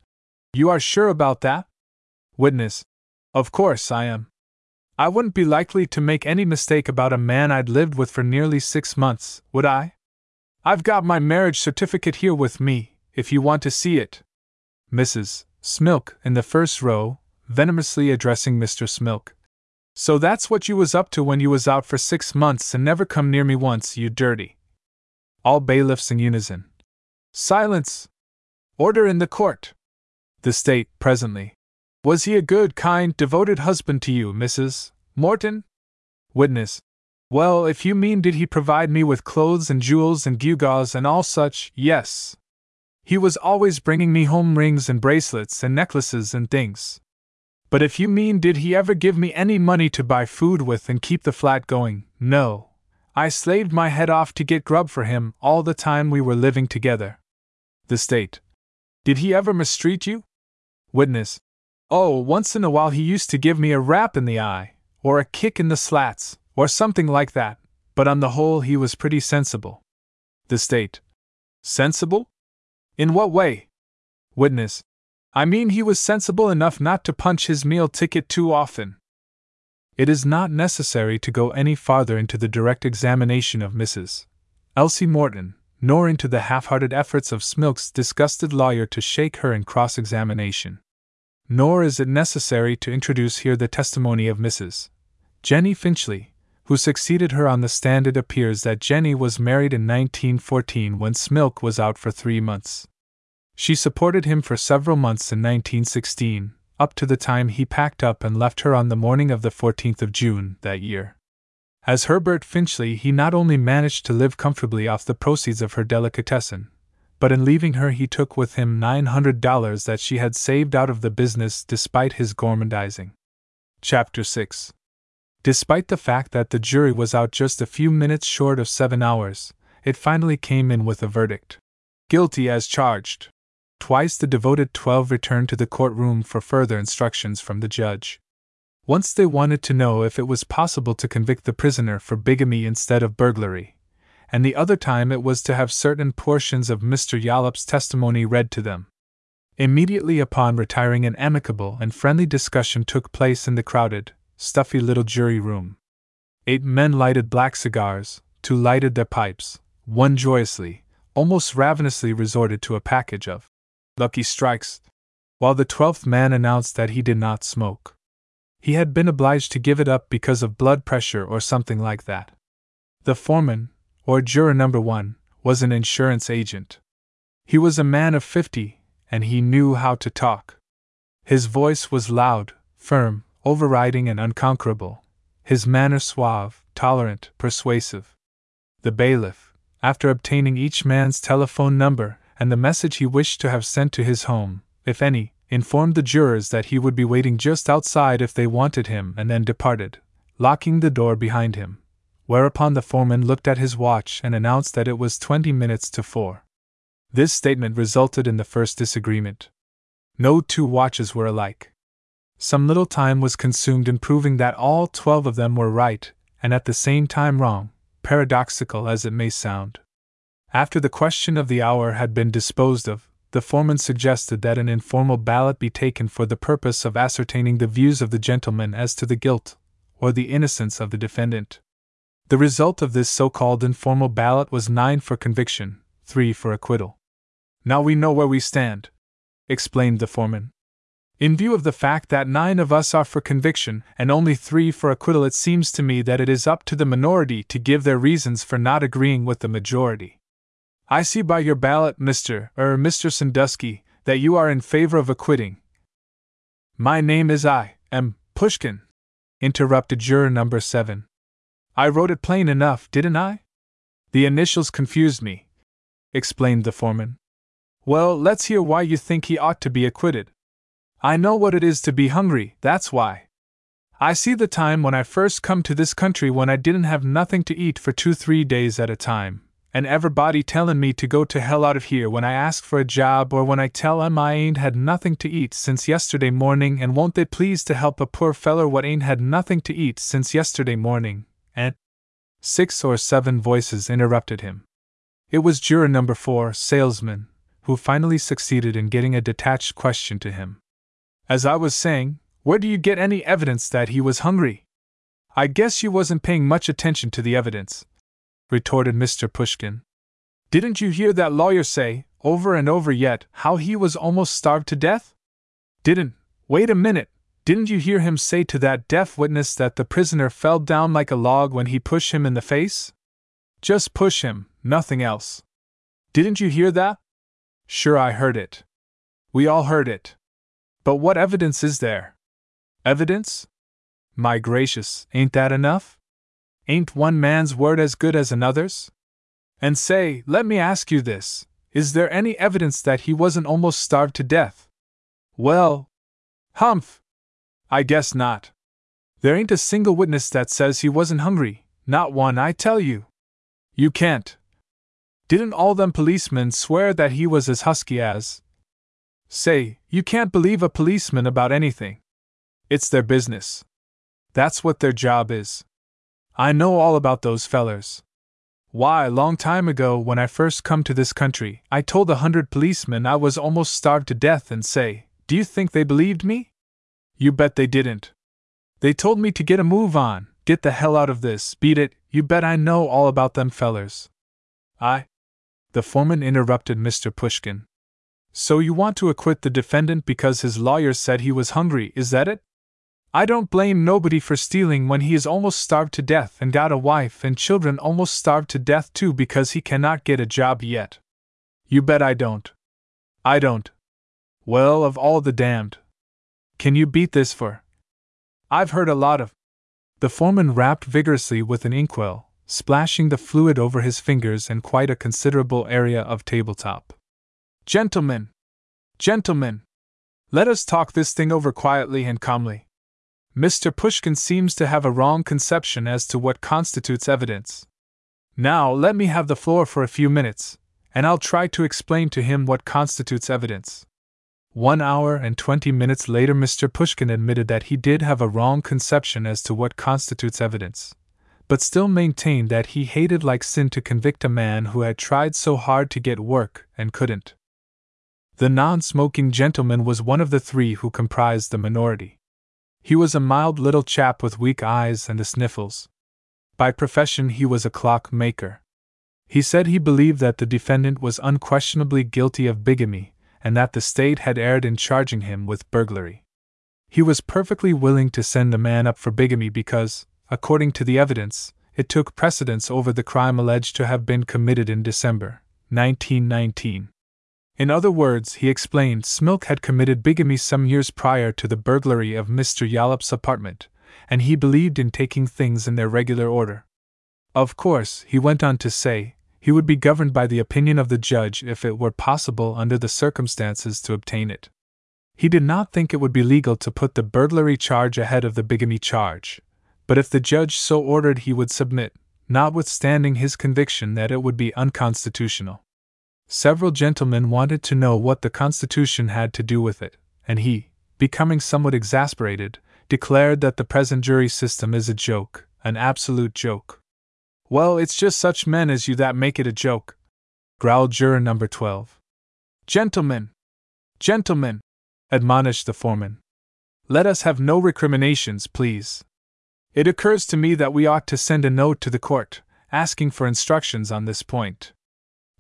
[SPEAKER 2] You are sure about that? Witness. Of course I am. I wouldn't be likely to make any mistake about a man I'd lived with for nearly six months, would I? I've got my marriage certificate here with me, if you want to see it. Mrs. Smilk, in the first row, venomously addressing Mr. Smilk. So that's what you was up to when you was out for six months and never come near me once, you dirty. All bailiffs in unison. Silence! Order in the court! The State, presently. Was he a good, kind, devoted husband to you, Mrs. Morton? Witness. Well, if you mean did he provide me with clothes and jewels and gewgaws and all such, yes. He was always bringing me home rings and bracelets and necklaces and things. But if you mean did he ever give me any money to buy food with and keep the flat going, no. I slaved my head off to get grub for him all the time we were living together. The State. Did he ever mistreat you? Witness. Oh, once in a while he used to give me a rap in the eye, or a kick in the slats, or something like that, but on the whole he was pretty sensible. The State. Sensible? In what way? Witness. I mean he was sensible enough not to punch his meal ticket too often. It is not necessary to go any farther into the direct examination of Mrs. Elsie Morton, nor into the half hearted efforts of Smilk's disgusted lawyer to shake her in cross examination. Nor is it necessary to introduce here the testimony of Mrs. Jenny Finchley, who succeeded her on the stand. It appears that Jenny was married in 1914 when Smilk was out for three months. She supported him for several months in 1916, up to the time he packed up and left her on the morning of the 14th of June that year. As Herbert Finchley, he not only managed to live comfortably off the proceeds of her delicatessen, but in leaving her, he took with him $900 that she had saved out of the business despite his gormandizing. Chapter 6 Despite the fact that the jury was out just a few minutes short of seven hours, it finally came in with a verdict Guilty as charged. Twice the devoted twelve returned to the courtroom for further instructions from the judge. Once they wanted to know if it was possible to convict the prisoner for bigamy instead of burglary, and the other time it was to have certain portions of Mr. Yollop's testimony read to them. Immediately upon retiring, an amicable and friendly discussion took place in the crowded, stuffy little jury room. Eight men lighted black cigars, two lighted their pipes, one joyously, almost ravenously resorted to a package of Lucky Strikes, while the twelfth man announced that he did not smoke. He had been obliged to give it up because of blood pressure or something like that. The foreman, or juror number one, was an insurance agent. He was a man of fifty, and he knew how to talk. His voice was loud, firm, overriding, and unconquerable, his manner suave, tolerant, persuasive. The bailiff, after obtaining each man's telephone number and the message he wished to have sent to his home, if any, informed the jurors that he would be waiting just outside if they wanted him, and then departed, locking the door behind him. Whereupon the foreman looked at his watch and announced that it was twenty minutes to four. This statement resulted in the first disagreement. No two watches were alike. Some little time was consumed in proving that all twelve of them were right, and at the same time wrong, paradoxical as it may sound. After the question of the hour had been disposed of, the foreman suggested that an informal ballot be taken for the purpose of ascertaining the views of the gentlemen as to the guilt or the innocence of the defendant. The result of this so called informal ballot was nine for conviction, three for acquittal. Now we know where we stand, explained the foreman. In view of the fact that nine of us are for conviction and only three for acquittal, it seems to me that it is up to the minority to give their reasons for not agreeing with the majority. I see by your ballot, Mr. er Mr. Sandusky, that you are in favor of acquitting. My name is I. M. Pushkin, interrupted juror number seven. I wrote it plain enough, didn't I? The initials confused me, explained the foreman. Well, let's hear why you think he ought to be acquitted. I know what it is to be hungry, that's why. I see the time when I first come to this country when I didn't have nothing to eat for two three days at a time, and everybody tellin' me to go to hell out of here when I ask for a job or when I tell 'em I ain't had nothing to eat since yesterday morning and won't they please to help a poor feller what ain't had nothing to eat since yesterday morning, and six or seven voices interrupted him. It was juror number four, salesman, who finally succeeded in getting a detached question to him. As I was saying, where do you get any evidence that he was hungry? I guess you wasn't paying much attention to the evidence, retorted Mr. Pushkin. Didn't you hear that lawyer say, over and over yet, how he was almost starved to death? Didn't, wait a minute, didn't you hear him say to that deaf witness that the prisoner fell down like a log when he pushed him in the face? Just push him, nothing else. Didn't you hear that? Sure, I heard it. We all heard it. But what evidence is there? Evidence? My gracious, ain't that enough? Ain't one man's word as good as another's? And say, let me ask you this is there any evidence that he wasn't almost starved to death? Well, humph! I guess not. There ain't a single witness that says he wasn't hungry, not one, I tell you. You can't. Didn't all them policemen swear that he was as husky as? Say, you can't believe a policeman about anything. It's their business. That's what their job is. I know all about those fellers. Why, long time ago, when I first come to this country, I told a hundred policemen I was almost starved to death, and say, do you think they believed me? You bet they didn't. They told me to get a move on, get the hell out of this, beat it, you bet I know all about them fellers. I. The foreman interrupted Mr. Pushkin. So you want to acquit the defendant because his lawyer said he was hungry, is that it? I don't blame nobody for stealing when he is almost starved to death and got a wife and children almost starved to death too because he cannot get a job yet. You bet I don't. I don't. Well, of all the damned. Can you beat this for? I've heard a lot of. The foreman rapped vigorously with an inkwell, splashing the fluid over his fingers and quite a considerable area of tabletop. Gentlemen! Gentlemen! Let us talk this thing over quietly and calmly. Mr. Pushkin seems to have a wrong conception as to what constitutes evidence. Now, let me have the floor for a few minutes, and I'll try to explain to him what constitutes evidence. One hour and twenty minutes later, Mr. Pushkin admitted that he did have a wrong conception as to what constitutes evidence, but still maintained that he hated like sin to convict a man who had tried so hard to get work and couldn't. The non smoking gentleman was one of the three who comprised the minority. He was a mild little chap with weak eyes and the sniffles. By profession, he was a clock maker. He said he believed that the defendant was unquestionably guilty of bigamy, and that the state had erred in charging him with burglary. He was perfectly willing to send the man up for bigamy because, according to the evidence, it took precedence over the crime alleged to have been committed in December 1919. In other words, he explained, Smilk had committed bigamy some years prior to the burglary of Mr. Yollop's apartment, and he believed in taking things in their regular order. Of course, he went on to say, he would be governed by the opinion of the judge if it were possible under the circumstances to obtain it. He did not think it would be legal to put the burglary charge ahead of the bigamy charge, but if the judge so ordered, he would submit, notwithstanding his conviction that it would be unconstitutional. Several gentlemen wanted to know what the Constitution had to do with it, and he, becoming somewhat exasperated, declared that the present jury system is a joke, an absolute joke. Well, it's just such men as you that make it a joke, growled juror number 12. Gentlemen! Gentlemen! admonished the foreman. Let us have no recriminations, please. It occurs to me that we ought to send a note to the court, asking for instructions on this point.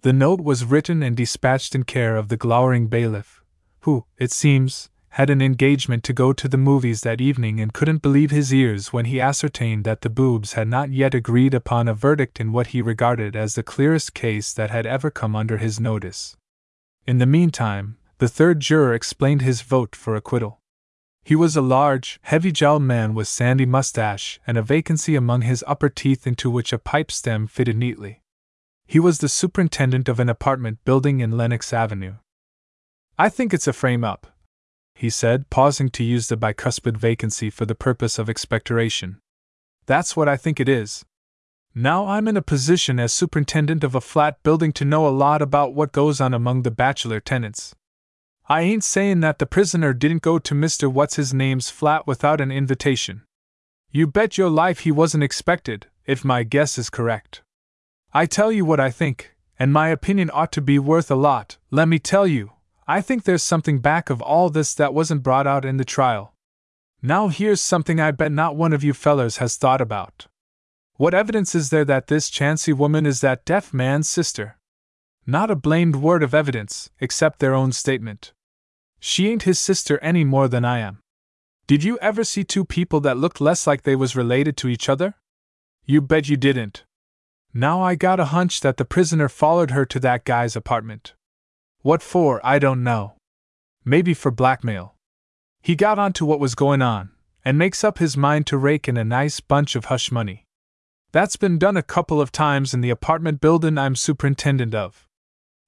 [SPEAKER 2] The note was written and dispatched in care of the glowering bailiff, who, it seems, had an engagement to go to the movies that evening and couldn't believe his ears when he ascertained that the boobs had not yet agreed upon a verdict in what he regarded as the clearest case that had ever come under his notice. In the meantime, the third juror explained his vote for acquittal. He was a large, heavy jowled man with sandy mustache and a vacancy among his upper teeth into which a pipe stem fitted neatly. He was the superintendent of an apartment building in Lenox Avenue. I think it's a frame up, he said, pausing to use the bicuspid vacancy for the purpose of expectoration. That's what I think it is. Now I'm in a position as superintendent of a flat building to know a lot about what goes on among the bachelor tenants. I ain't saying that the prisoner didn't go to Mr. What's His Name's flat without an invitation. You bet your life he wasn't expected, if my guess is correct. I tell you what I think, and my opinion ought to be worth a lot, let me tell you. I think there's something back of all this that wasn't brought out in the trial. Now here's something I bet not one of you fellers has thought about. What evidence is there that this Chansey woman is that deaf man's sister? Not a blamed word of evidence, except their own statement. She ain't his sister any more than I am. Did you ever see two people that looked less like they was related to each other? You bet you didn't. Now I got a hunch that the prisoner followed her to that guy's apartment. What for, I don't know. Maybe for blackmail. He got onto what was going on, and makes up his mind to rake in a nice bunch of hush money. That's been done a couple of times in the apartment building I'm superintendent of.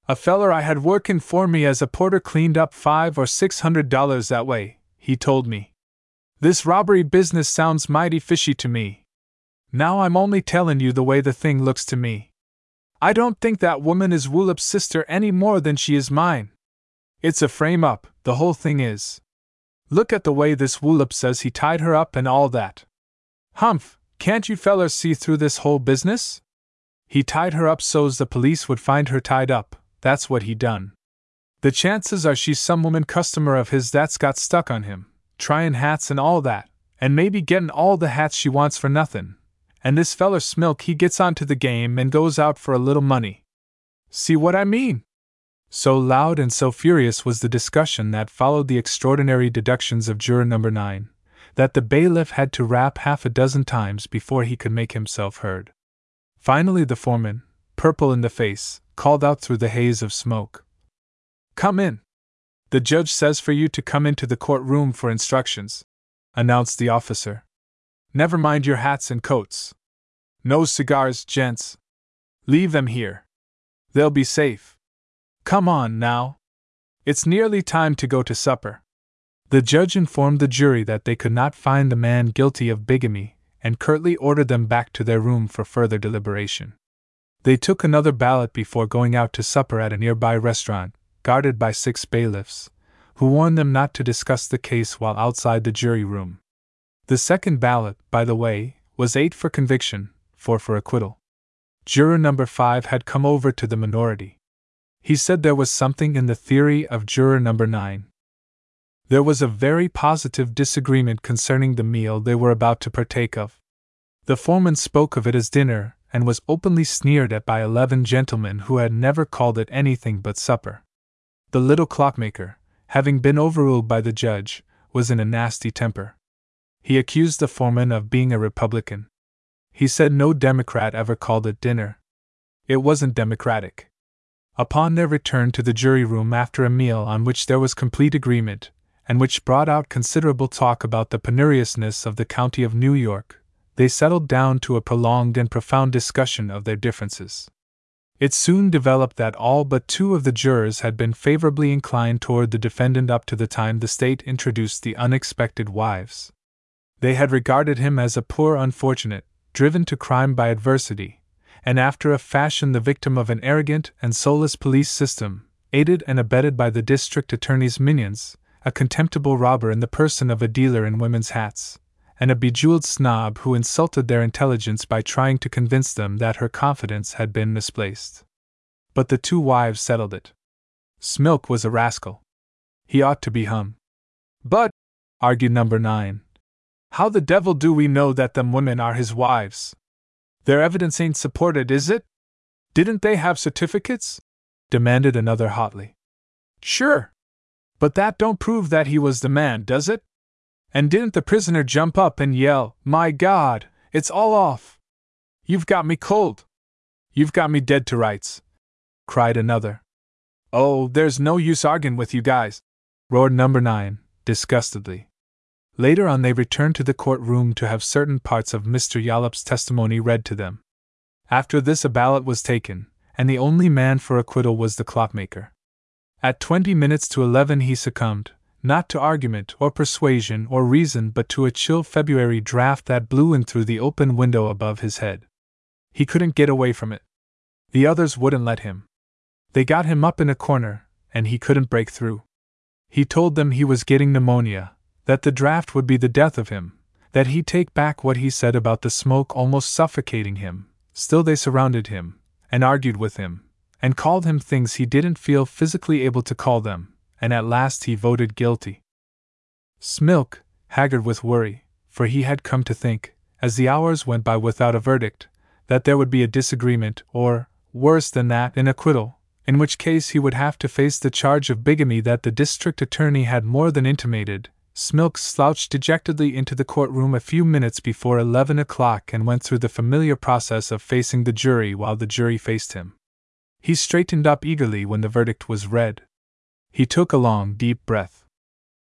[SPEAKER 2] A feller I had workin' for me as a porter cleaned up five or six hundred dollars that way, he told me. This robbery business sounds mighty fishy to me. Now I'm only tellin' you the way the thing looks to me. I don't think that woman is Woolop's sister any more than she is mine. It's a frame up, the whole thing is. Look at the way this Woolop says he tied her up and all that. Humph, can't you fellers see through this whole business? He tied her up so's the police would find her tied up, that's what he done. The chances are she's some woman customer of his that's got stuck on him, tryin' hats and all that, and maybe gettin' all the hats she wants for nothin'. And this feller Smilk he gets onto the game and goes out for a little money. See what I mean? So loud and so furious was the discussion that followed the extraordinary deductions of juror number nine, that the bailiff had to rap half a dozen times before he could make himself heard. Finally, the foreman, purple in the face, called out through the haze of smoke. Come in. The judge says for you to come into the courtroom for instructions, announced the officer. Never mind your hats and coats. No cigars, gents. Leave them here. They'll be safe. Come on, now. It's nearly time to go to supper. The judge informed the jury that they could not find the man guilty of bigamy and curtly ordered them back to their room for further deliberation. They took another ballot before going out to supper at a nearby restaurant, guarded by six bailiffs, who warned them not to discuss the case while outside the jury room. The second ballot, by the way, was eight for conviction, four for acquittal. Juror number five had come over to the minority. He said there was something in the theory of juror number nine. There was a very positive disagreement concerning the meal they were about to partake of. The foreman spoke of it as dinner, and was openly sneered at by eleven gentlemen who had never called it anything but supper. The little clockmaker, having been overruled by the judge, was in a nasty temper. He accused the foreman of being a Republican. He said no Democrat ever called it dinner. It wasn't democratic. Upon their return to the jury room after a meal on which there was complete agreement, and which brought out considerable talk about the penuriousness of the county of New York, they settled down to a prolonged and profound discussion of their differences. It soon developed that all but two of the jurors had been favorably inclined toward the defendant up to the time the state introduced the unexpected wives. They had regarded him as a poor unfortunate, driven to crime by adversity, and after a fashion the victim of an arrogant and soulless police system, aided and abetted by the district attorney's minions, a contemptible robber in the person of a dealer in women's hats, and a bejeweled snob who insulted their intelligence by trying to convince them that her confidence had been misplaced. But the two wives settled it. Smilk was a rascal. He ought to be hung. But, argued number nine, how the devil do we know that them women are his wives? Their evidence ain't supported, is it? Didn't they have certificates? demanded another hotly. Sure. But that don't prove that he was the man, does it? And didn't the prisoner jump up and yell, My God, it's all off? You've got me cold. You've got me dead to rights, cried another. Oh, there's no use arguing with you guys, roared number nine, disgustedly. Later on, they returned to the courtroom to have certain parts of Mr. Yollop's testimony read to them. After this, a ballot was taken, and the only man for acquittal was the clockmaker. At twenty minutes to eleven, he succumbed, not to argument or persuasion or reason, but to a chill February draft that blew in through the open window above his head. He couldn't get away from it. The others wouldn't let him. They got him up in a corner, and he couldn't break through. He told them he was getting pneumonia, that the draft would be the death of him, that he'd take back what he said about the smoke almost suffocating him. Still, they surrounded him, and argued with him, and called him things he didn't feel physically able to call them, and at last he voted guilty. Smilk, haggard with worry, for he had come to think, as the hours went by without a verdict, that there would be a disagreement, or, worse than that, an acquittal, in which case he would have to face the charge of bigamy that the district attorney had more than intimated, Smilk slouched dejectedly into the courtroom a few minutes before eleven o'clock and went through the familiar process of facing the jury while the jury faced him. He straightened up eagerly when the verdict was read. He took a long, deep breath.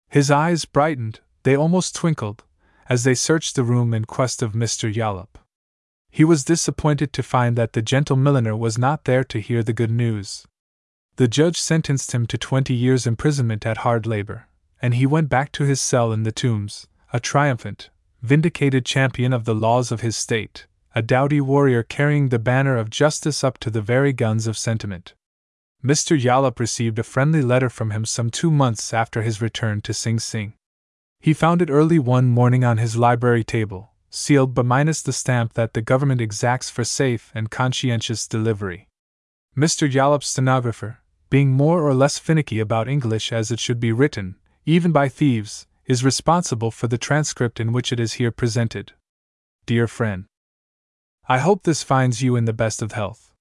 [SPEAKER 2] His eyes brightened, they almost twinkled, as they searched the room in quest of Mr. Yollop. He was disappointed to find that the gentle milliner was not there to hear the good news. The judge sentenced him to twenty years' imprisonment at hard labor and he went back to his cell in the tombs, a triumphant, vindicated champion of the laws of his state, a doughty warrior carrying the banner of justice up to the very guns of sentiment. Mr. Yollop received a friendly letter from him some two months after his return to Sing Sing. He found it early one morning on his library table, sealed but minus the stamp that the government exacts for safe and conscientious delivery. Mr. Yollop's stenographer, being more or less finicky about English as it should be written, even by thieves, is responsible for the transcript in which it is here presented. Dear friend, I hope this finds you in the best of health.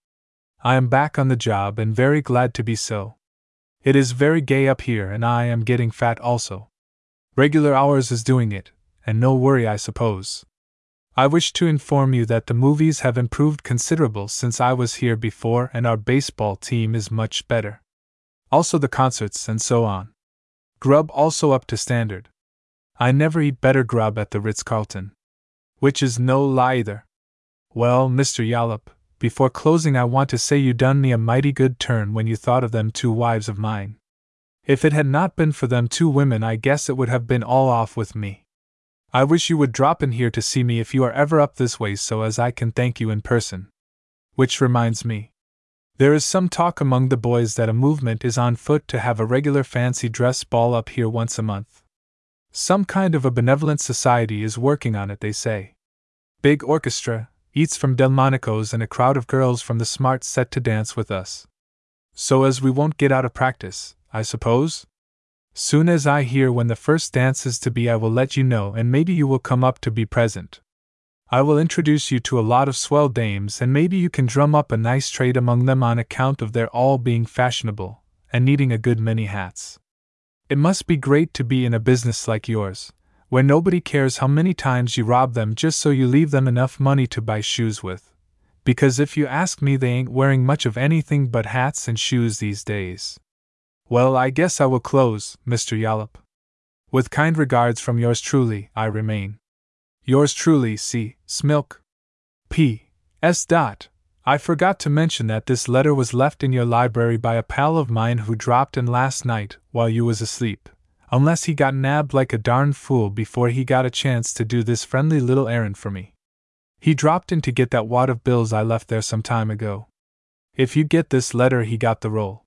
[SPEAKER 2] I am back on the job and very glad to be so. It is very gay up here and I am getting fat also. Regular hours is doing it, and no worry, I suppose. I wish to inform you that the movies have improved considerable since I was here before and our baseball team is much better. Also the concerts and so on. Grub also up to standard. I never eat better grub at the Ritz Carlton. Which is no lie either. Well, Mr. Yollop, before closing, I want to say you done me a mighty good turn when you thought of them two wives of mine. If it had not been for them two women, I guess it would have been all off with me. I wish you would drop in here to see me if you are ever up this way so as I can thank you in person. Which reminds me. There is some talk among the boys that a movement is on foot to have a regular fancy dress ball up here once a month. Some kind of a benevolent society is working on it, they say. Big orchestra, eats from Delmonico's, and a crowd of girls from the smart set to dance with us. So as we won't get out of practice, I suppose? Soon as I hear when the first dance is to be, I will let you know, and maybe you will come up to be present. I will introduce you to a lot of swell dames, and maybe you can drum up a nice trade among them on account of their all being fashionable and needing a good many hats. It must be great to be in a business like yours, where nobody cares how many times you rob them just so you leave them enough money to buy shoes with. Because if you ask me, they ain't wearing much of anything but hats and shoes these days. Well, I guess I will close, Mr. Yollop. With kind regards from yours truly, I remain. Yours truly, C. Smilk. P. S. Dot. I forgot to mention that this letter was left in your library by a pal of mine who dropped in last night while you was asleep. Unless he got nabbed like a darn fool before he got a chance to do this friendly little errand for me. He dropped in to get that wad of bills I left there some time ago. If you get this letter, he got the roll.